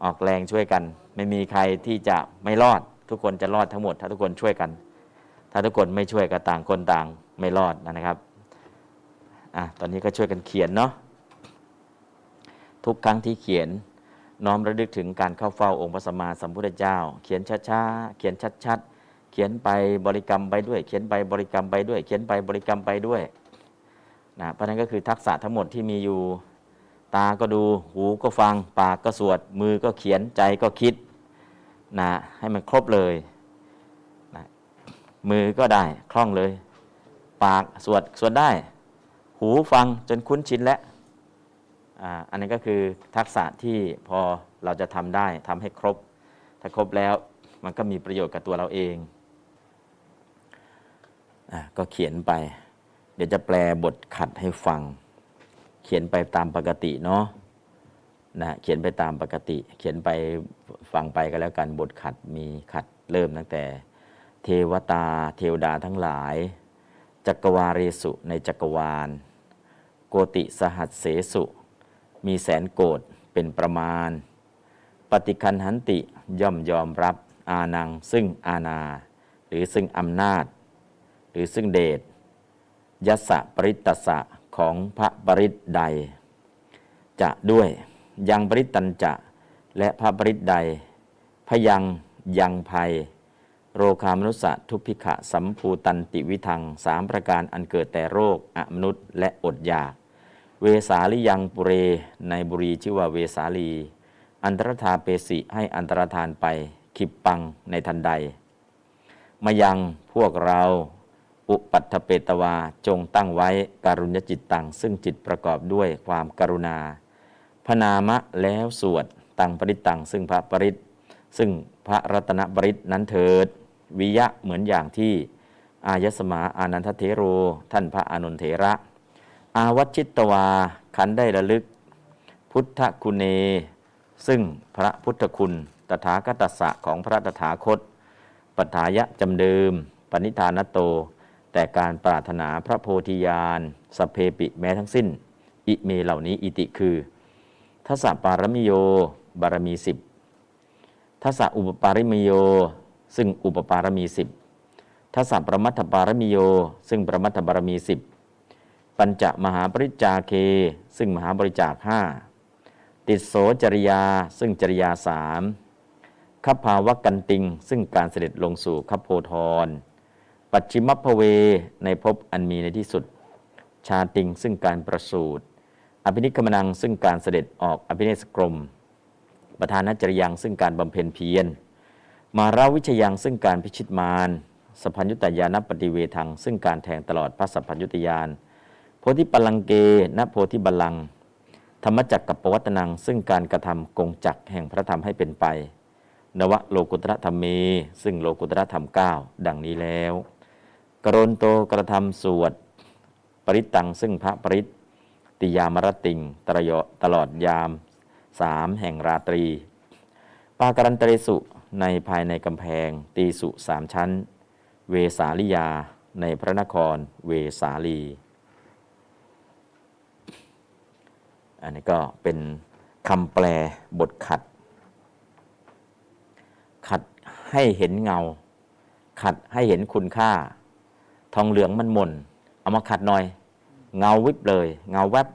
ออกแรงช่วยกัน ไม่มีใครที่จะไม่รอด ทุกคนจะรอดทั้งหมด ถ้าทุกคนช่วยกัน ถ้าทุกคนไม่ช่วยก็ต่างคนต่างไม่รอดนะครับอะตอนนี้ก็ช่วยกันเขียนเนาะทุกครั้งที่เขียนน้อมระลึกถึงการเข้าเฝ้าองค์พระสัมมาสัมพุทธเจ้า เขียนช้าๆเขียนชัดๆเขียนไปบริกรรมไปด้วย เขียนไปบริกรรมไปด้วย เขียนไปบริกรรมไปด้วย นะเพราะนั้นก็คือทักษะทั้งหมดที่มีอยู่ ตาก็ดูหูก็ฟัง ปากก็สวด มือก็เขียนใจก็คิดนะให้มันครบเลยนะมือก็ได้คล่องเลย ปากสวดสวดได้ หูฟังจนคุ้นชินแล้วอันนี้ก็คือทักษะที่พอเราจะทำได้ทำให้ครบ ถ้าครบแล้วมันก็มีประโยชน์กับตัวเราเองอก็เขียนไป เดี๋ยวจะแปลบทขัดให้ฟัง เขียนไปตามปกติเนาะนะเขียนไปตามปกติ เขียนไปฟังไปก็แล้วกันบทขัดมีขัดเริ่มตั้งแต่ เทวตาเทวดาทั้งหลาย จักรวาเรสุในจักรวาล โกติสหัสเสสุ มีแสนโกดเป็นประมาณ ปฏิคันหันติย่อมยอมรับอานังซึ่งอาณาหรือซึ่งอำนาจ หรือซึ่งเดช ยัสสะปริตตสะของพระปริตใด จะด้วยยังปริตันจะ และพระปริตใด พยังยังภัย โรคามนุสสะทุพิขะสัมภูตันติวิทังสามประการอันเกิดแต่โรคอมนุษย์และอดอยาก เวสาลิยังปุเรในบุรีชื่อว่าเวสาลี อันตรธาเปสิให้อันตรธานไปขิบปังในทันใดมายังพวกเรา อุปัฏฐเปตวาจงตั้งไว้การุญยจิตตังซึ่งจิตประกอบด้วยความกรุณา พนามะแล้วสวดตังปริตตังซึ่งพระปริตซึ่งพระรัตนปริตนั้นเถิด วิยะเหมือนอย่างที่ อายสมาอานันทเทโร ท่านพระอานนเถระ อาวัชิตวาขันได้ระลึก พุทธคุณเน ซึ่งพระพุทธคุณตถาคตสะของพระตถาคต ปัฏฐายะจำเดิม ปณิธานโต แต่การปรารถนาพระโพธิญาณสเพปิแม้ทั้งสิ้น อิเมเหล่านี้อิติคือทัสสะปารมิโย บารมีสิบทัสสะอุปปารมิโย ซึ่งอุปปารมีสิบทัสสะประมัตถปารมิโย ซึ่งประมัตถบารมีสิบปัญจมหาปริจาเค ซึ่งมหาบริจาคห้าติดโสจริยา ซึ่งจริยาสามขภาวกันติง ซึ่งการเสด็จลงสู่ขโพธร ปัจฉิมพเวในภพอันมีในที่สุด ชาติงซึ่งการประสูติอภินิคมนังซึ่งการเสด็จออกอภิเนสกรม ประธานจริยังซึ่งการบำเพ็ญเพียร มาราวิชยังซึ่งการพิชิตมารสัพพัญญุตยานปฏิเวทัง ซึ่งการแทงตลอดพระสัพพัญญุตยานโพธิปลังเกณโพธิบัลลัง ธรรมจักรกับปวัตนัง ซึ่งการกระทำกงจักแห่งพระธรรมให้เป็นไป นวโลกุตระธรรมเม ซึ่งโลกุตระธรรมเก้าดังนี้แล้ว กรณโตกระทำสวด ปริตตังซึ่งพระปริตติยามรติงตรยตลอดยามสามแห่งราตรี ปาการันตรสุในภายในกำแพง ตีสุสามชั้น เวสาลิยาในพระนครเวสาลี อันนี้ก็เป็นคำแปลบทขัด ขัดให้เห็นเงา ขัดให้เห็นคุณค่า ทองเหลืองมันหม่น เอามาขัดหน่อย เงาวิบเลย เงาแวบ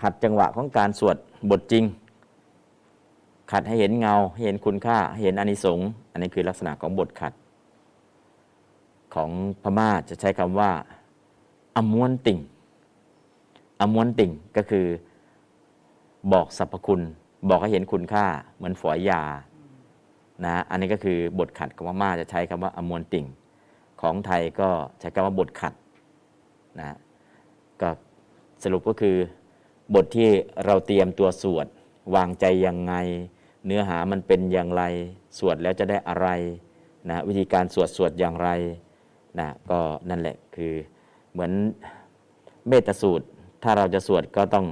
ขัดจังหวะของการสวดบทจริง ขัดให้เห็นเงาให้เห็นคุณค่าให้เห็นอานิสงส์อันนี้คือลักษณะของบทขัด ของพม่าจะใช้คำว่าอมวนติ่งอมวนติ่งก็คือ บอกสรรพคุณ บอกให้เห็นคุณค่า เหมือนฝอยยานะอันนี้ก็คือบทขัดของพม่าจะใช้คำว่าอมวนติ่ง ของไทยก็ใช้คำว่าบทขัดนะก็สรุปก็คือบทที่เราเตรียมตัวสวด วางใจยังไง เนื้อหามันเป็นอย่างไร สวดแล้วจะได้อะไรนะวิธีการสวดสวดอย่างไรนะก็นั่นแหละคือเหมือนเมตสูตร ถ้าเราจะสวดก็ต้อง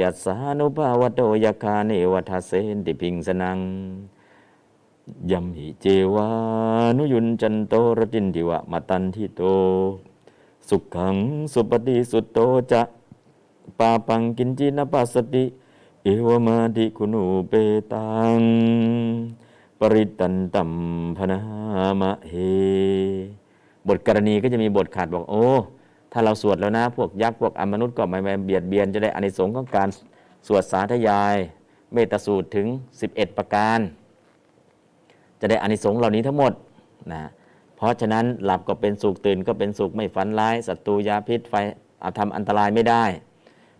ยัสสานุภาวโตยคาเนวัฏเสนติพิงสนัง ยัมหิเจวานุยุนจันโตรจินทิวะมตันทิโต สุขังสุปฏิสุตโตจะปาปังกินจินปัสสติ เอวมาติคุนูเปตัง ปริตันตัมพนามะเฮ บทกรณีก็จะมีบทขาดบอกโอ้ ถ้าเราสวดแล้วนะ พวกยักษ์พวกอมนุษย์ก็ไม่มาเบียดเบียนจะได้อานิสงส์ของการสวดสาธยาย เมตสูตรถึง 11 ประการ จะได้อานิสงส์เหล่านี้ทั้งหมดนะเพราะฉะนั้นหลับก็เป็นสุขตื่นก็เป็นสุขไม่ฝันร้ายศัตรูยาพิษไฟอาทำอันตรายไม่ได้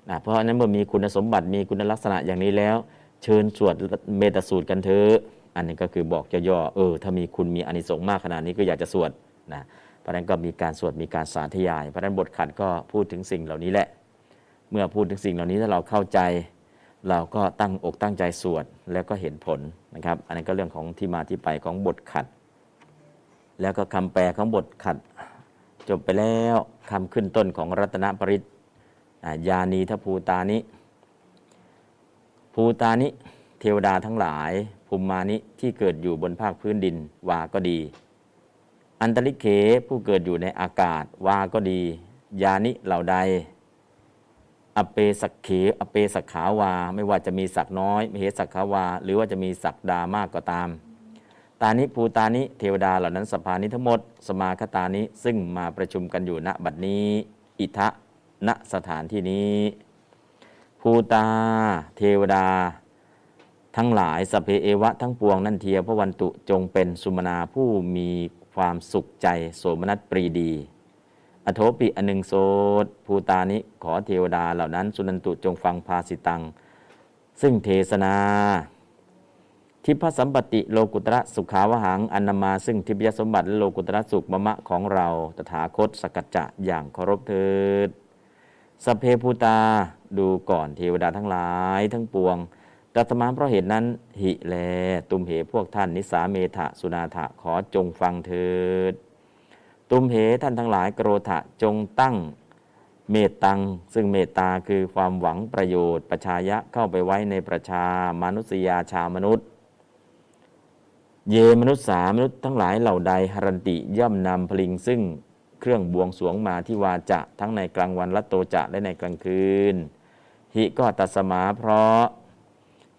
นะเพราะฉะนั้นเมื่อมีคุณสมบัติมีคุณลักษณะอย่างนี้แล้ว เชิญสวดเมตสูตรกันเถอะอันนี้ก็คือบอกย่อๆเออถ้ามีคุณมีอานิสงส์มากขนาดนี้ก็อยากจะสวดนะเพราะนั้นก็มีการสวดมีการสาธยาย เพราะนั้นบทขัดก็พูดถึงสิ่งเหล่านี้แหละ เมื่อพูดถึงสิ่งเหล่านี้ถ้าเราเข้าใจ เราก็ตั้งอกตั้งใจสวดแล้วก็เห็นผลนะครับ อันนี้ก็เรื่องของที่มาที่ไปของบทขัด แล้วก็คำแปลของบทขัด จบไปแล้วคำขึ้นต้นของรัตนปริตอ่ายานีทภูตานิ ภูตานิ เทวดาทั้งหลายภูมิมานิที่เกิดอยู่บนภาคพื้นดินวาก็ดี อันตริเขผู้เกิดอยู่ในอากาศวาก็ดี ยานิเหล่าใด อเปสักเขอเปสักขาวา ไม่ว่าจะมีสักน้อยมเหสักขาวา หรือว่าจะมีสักดามากก็ตาม ตานิภูตานิเทวดาเหล่านั้นสภานิทั้งหมด สมาคตานิซึ่งมาประชุมกันอยู่ณบัดนี้ อิทะณสถานที่นี้ ภูตา เทวดา ทั้งหลายสเพเอวะทั้งปวงนั่นเทียพระวันตุจงเป็นสุมนาผู้มีความสุขใจโสมนัสปรีดี อโถปิอนึงโสดภูตานิขอเทวดาเหล่านั้น สุนันตุจงฟังภาสิตัง ซึ่งเทศนา ทิพสัมปติโลกุตระสุขาวหังอนนามาซึ่งทิพยสมบัติและโลกุตระสุขมะมะของเรา ตถาคตสกัจจะอย่างเคารพเถิดสเพภูตาดูก่อนเทวดาทั้งหลายทั้งปวงตัตมาเพราะเหตุนั้นหิแล ตุมเหพวกท่านนิสาเมถะสุนาถะขอจงฟังเถิด ตุมเหท่านทั้งหลายโกรธะจงตั้งเมตตัง ซึ่งเมตตาคือความหวังประโยชน์ ประชายะเข้าไปไว้ในประชามนุษยาชามนุษย์ เยมนุษย์สามนุษย์ทั้งหลายเหล่าใดหรันติย่อมนำพลิงซึ่งเครื่องบวงสรวงมาที่วาจะทั้งในกลางวันและโตจะและในกลางคืน หิก็ตัสมาเพราะ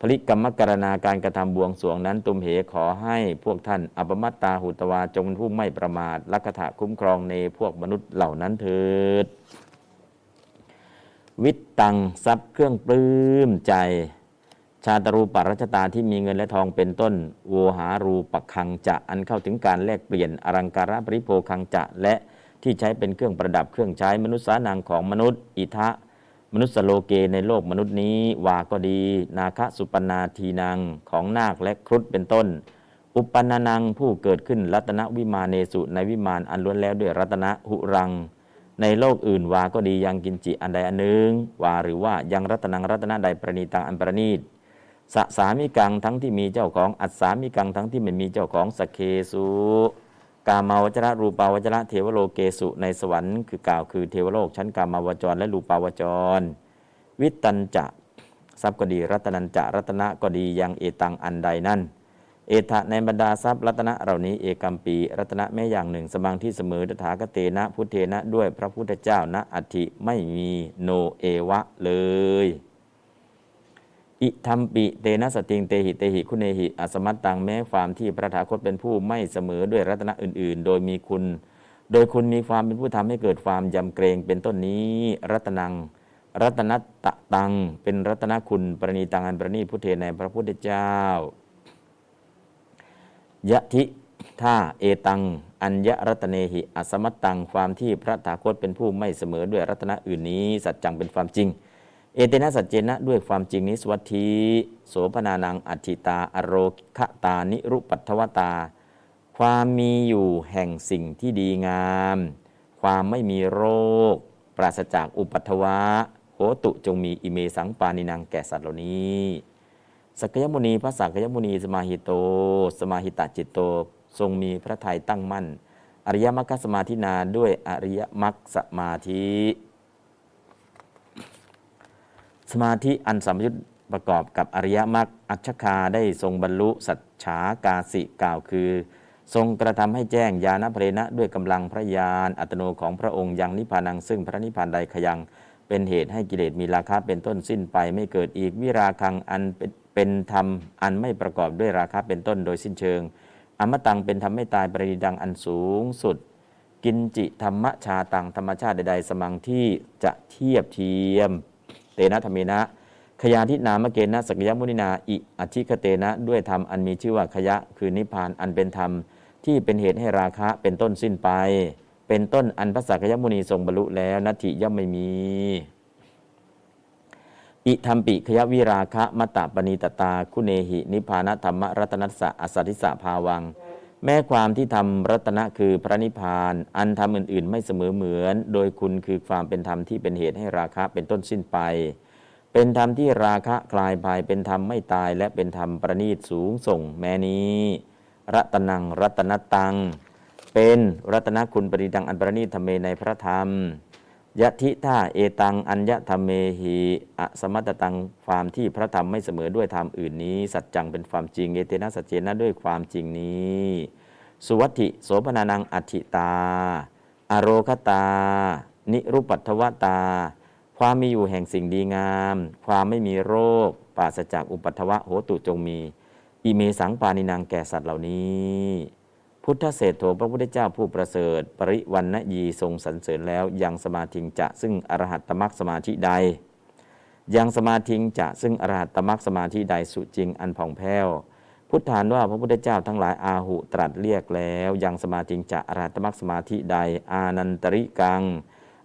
ผลิกรรมกรณาการกระทำบวงสรวงนั้น ตุมเหขอให้พวกท่านอปมัตตาหุตวาจงเป็นผู้ไม่ประมาทลักขะคุ้มครองในพวกมนุษย์เหล่านั้นเถิด วิตตังทรัพย์เครื่องปลื้มใจ ชาตรูปรัชตาที่มีเงินและทองเป็นต้นโวหารูปักคังจะอันเข้าถึงการแลกเปลี่ยนอรังการะปริโภคังจะและที่ใช้เป็นเครื่องประดับเครื่องใช้มนุษย์สานางของมนุษย์อิทะ มนุษย์โลเกในโลกมนุษย์นี้วาก็ดี นาคสุปนาทีนางของนาคและครุฑเป็นต้น อุปนานังผู้เกิดขึ้นรัตนวิมาเนสุในวิมานอันล้วนแล้วด้วยรัตนหุรัง ในโลกอื่นวาก็ดียังกินจิอันใดอันหนึ่งวาหรือว่ายังรัตนังรัตนใดประณีตังอันประณีตสสามิกังทั้งที่มีเจ้าของอัศสามิกังทั้งที่ไม่มีเจ้าของสเคสุ กามาวจระรูปาวจระเทวโลเกสุในสวรรค์คือกล่าวคือเทวโลกชั้นกามาวจร และรูปาวจร วิตตัญจะทรัพย์ก็ดี รัตนัญจะรัตนะก็ดียังเอตังอันใดนั่น เอตถะในบรรดาทรัพย์รัตนะเหล่านี้เอกัมปิ รัตนะแม้อย่างหนึ่งสมังที่เสมอตถาคเตนะพุทเธนะด้วยพระพุทธเจ้านะอัตถิไม่มีโนเอวะเลย อิทัมปิเตนะสัทธิงเตหิเตหิคุเณหิอสมัตตังแม้ความที่พระตถาคตเป็นผู้ไม่เสมอด้วยรัตนะอื่น ๆ โดยมีคุณ โดยคุณมีความเป็นผู้ทำให้เกิดความยำเกรงเป็นต้นนี้ รัตนัง รัตนตะตัง เป็นรัตนคุณประณีตังอันประณีพุทเทในพระพุทธเจ้ายะทิท่าเอตัง อัญญรัตเนหิอสมัตตังความที่พระถาคตเป็นผู้ไม่เสมอด้วยรัตนะอื่นนี้ สัจจังเป็นความจริง เอเตนะสัจเจนะด้วยความจริงนี้สวัสดีโสพนานังอัติตา อโรคตานิรุปัทวตา ความมีอยู่แห่งสิ่งที่ดีงาม ความไม่มีโรค ปราศจากอุปัทวะโหตุจงมีอิเมสังปานินังแก่สัตว์เหล่านี้สกยมุนีพระสักยมุนีสมาหิโต สมาหิตาจิตโต ทรงมีพระทัยตั้งมั่น อริยมรรคสมาธินาด้วยอริยมรรคสมาธิ สมาธิอันสัมยุตประกอบกับอริยมรรคอัชคาได้ทรงบรรลุสัจฉากาสิกล่าวคือ ทรงกระทำให้แจ้งญาณเพรณะด้วยกำลังพระญาณอัตโนของพระองค์ยังนิพพานังซึ่งพระนิพพานใดขยังเป็นเหตุให้กิเลสมีราคะเป็นต้นสิ้นไปไม่เกิดอีกวิราคังอันเป็นเป็นธรรมอันไม่ประกอบด้วยราคะเป็นต้นโดยสิ้นเชิง อมตังเป็นธรรมไม่ตายประดิดังอันสูงสุด กินจิธรรมชาตังธรรมชาติใดๆสมังที่จะเทียบเทียม เตนะธรรมนะขยาทินามเกณะสกยมุนินาอิอธิคเตนะด้วยธรรมอันมีชื่อว่าขยะคือนิพพานอันเป็นธรรมที่เป็นเหตุให้ราคะเป็นต้นสิ้นไป เป็นต้นอันพระสักยมุนีทรงบรรลุแล้วนัตถิย่อมไม่มี อิธรรมปิขยวิราคะมตตปณีตตา คุเนหิ นิพานธรรมรัตนัสสะอสัติสะภาวัง แม้ความที่ทำรัตนะคือพระนิพพาน อันทำอื่น ๆ ไม่เสมอเหมือน โดยคุณคือความเป็นธรรมที่เป็นเหตุให้ราคะเป็นต้นสิ้นไป เป็นธรรมที่ราคะคลายไปเป็นธรรมไม่ตายและเป็นธรรมประณีตสูงส่ง แม้นี้ รัตนังรัตนตัง เป็นรัตนคุณปริดังอันประณีตธรรมเมในพระธรรม ยะทิท่าเอตัง อัญญธรรมเมหีอสมัตตังความที่พระธรรมไม่เสมอด้วยธรรมอื่นนี้ สัจจังเป็นความจริง เอเตนะสัจเจนะด้วยความจริงนี้ สุวัติโสพนานังอัติตา อโรคตา นิรุปัทวตา ความมีอยู่แห่งสิ่งดีงาม ความไม่มีโรคปราศจากอุปัทวะโหตุจงมี อิเมสังปานินางแก่สัตว์เหล่านี้ พุทธเศรษโธพระพุทธเจ้าผู้ประเสริฐ ปริวันณยีทรงสรรเสริญแล้ว ยังสมาธิงจะซึ่งอรหัตตมักสมาธิใด ยังสมาธิงจะซึ่งอรหัตตมักสมาธิใดสุจริงอันผ่องแผ้วพุทธานว่าพระพุทธเจ้าทั้งหลายอาหุตรัสเรียกแล้ว ยังสมาธิงจะอรหัตตมักสมาธิใด อานันตริกัง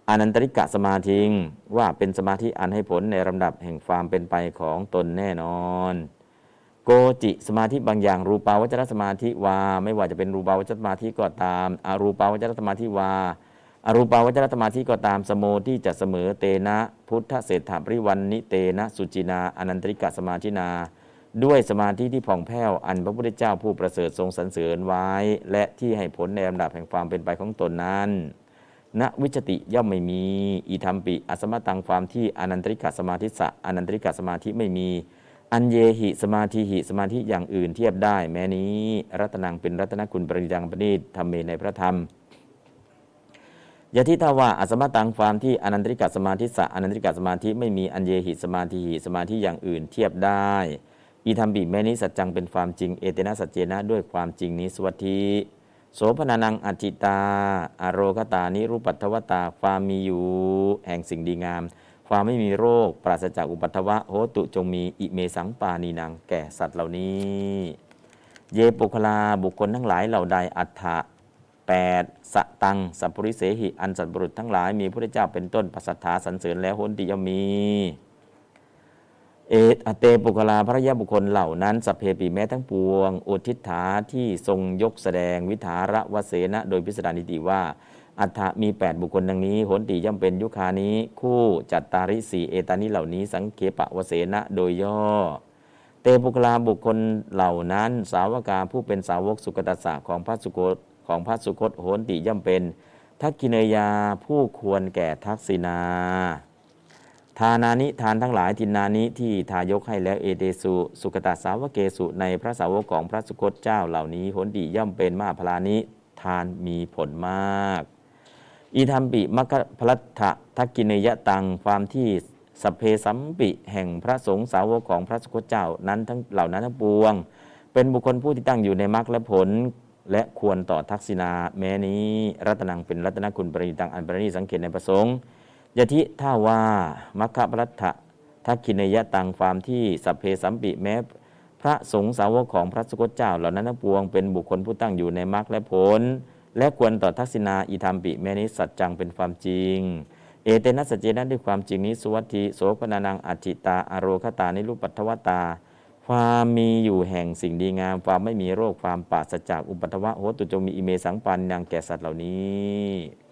อานันตริกะสมาธิงว่าเป็นสมาธิอันให้ผลในลำดับแห่งความเป็นไปของตนแน่นอน โกจิสมาธิบางอย่าง รูปาวจรสมาธิวา ไม่ว่าจะเป็นรูปาวจรสมาธิก็ตามอารูปาวจรสมาธิวาอารูปาวจรสมาธิก็ตามสโมที่จะเสมอเตนะ พุทธเศรษฐาปริวันนิเตนะสุจินาอนันตริกะสมาธินา ด้วยสมาธิที่ผ่องแผ้วอันพระพุทธเจ้าผู้ประเสริฐทรงสรรเสริญไว้ และที่ให้ผลในลำดับแห่งความเป็นไปของตนนั้นณวิจติย่อมไม่มีอิธรรมปิอสมตังความที่อนันตริกะสมาธิสะอนันตริกะสมาธิไม่มี อันเยหิสมาธิหิสมาธิอย่างอื่นเทียบได้ แม้นี้ รัตนังเป็นรัตนคุณปริดังปณีตธรรมเมในพระธรรมยะทิทาว่าอสมตังความที่อนันตริกสมาธิสะอนันตริกสมาธิไม่มีอันเยหิสมาธิหิสมาธิอย่างอื่นเทียบได้ อีธรรมบิแม้นี้สัจจังเป็นความจริงเอเตนะสัจเจนะด้วยความจริงนี้สวัสดีโสพนานังอจิตา อโรคตานิรูปัตวตาความมีอยู่ แห่งสิ่งดีงาม ความไม่มีโรค ปราศจากอุปัตวะโหตุจงมีอิเมสังปานีนังแก่สัตว์เหล่านี้ เยปุคลาบุคคลทั้งหลายเหล่าใดอัฏฐะแปดสตัง สัพปริเสหิ อันสัตบุรุษทั้งหลายมีพระเจ้าเป็นต้นปัสสัทธาสันเสริญแล้วโหนติยมี เอตอเตปุคลาพระยาบุคคลเหล่านั้นสัพเพปีแม้ทั้งปวง อุทิฏฐาที่ทรงยกแสดงวิถาระวเสนะโดยพิสดารนิติว่า อัฏฐมี 8 บุคคลดังนี้โหนติย่อมเป็นยุคานี้ คู่จัตตาริสีเอตานิเหล่านี้ สังเคปะวเสนะโดยย่อ เตปุคลาบุคคลเหล่านั้น สาวกาผู้เป็นสาวกสุกตัสสะของพระสุคตของพระสุคตโหนติย่อมเป็น ทักกินยาผู้ควรแก่ทักษินา ทานานิทานทั้งหลายทินนานิที่ทายกให้แล้วเอเดสุสุกตาสาวเกสุในพระสาวกของพระสุคตเจ้าเหล่านี้โหนติย่อมเป็นมาพลานิทานมีผลมาก อีธรรมปิมัคพลัตถะทักกินยะตังความที่สเพสัมปิแห่งพระสงฆ์สาวกของพระสุคตเจ้านั้นทั้งเหล่านั้นทั้งปวง เป็นบุคคลผู้ที่ตั้งอยู่ในมรรคและผล และควรต่อทักษิณาแม้นี้ รัตนังเป็นรัตนคุณปริตังอันปริสังเกตในประสงค์ยะทิท่าว่ามัคคพลัตถะทักกินยะตังความที่สเพสัมปิแม้พระสงฆ์สาวกของพระสุคตเจ้าเหล่านั้นทั้งปวง เป็นบุคคลผู้ตั้งอยู่ในมรรคและผล และควรต่อทักษิณาอิธรรมปิแม้นี้สัจจังเป็นความจริง เอเตนะสัจเจนะด้วยความจริงนี้สุวัติโสพนานังอจิตาอโรคตานิรูปัทวตา ความมีอยู่แห่งสิ่งดีงาม ความไม่มีโรคความปราศจากอุปัทวะโหตุจงมีอิเมสังปันนางแก่สัตว์เหล่านี้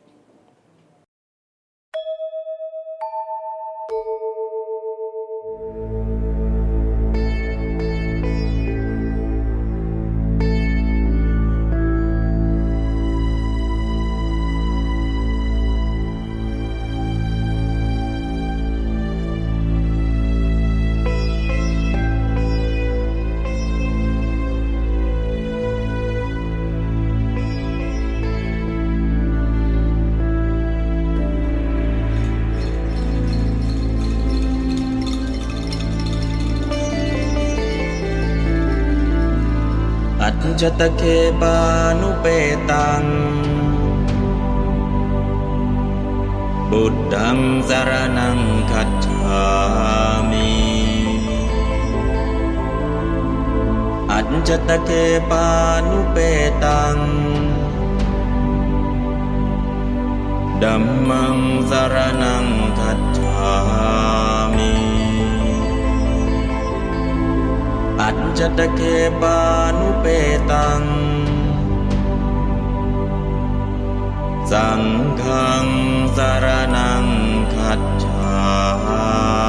จตเคปานุเปตัง บุตตังสารนังคัจฉามิอัจจตเคปานุเปตังดัมมังสารนังคัจฉา จตเคปานุเปตัง สังฆังสารนังขัจฉา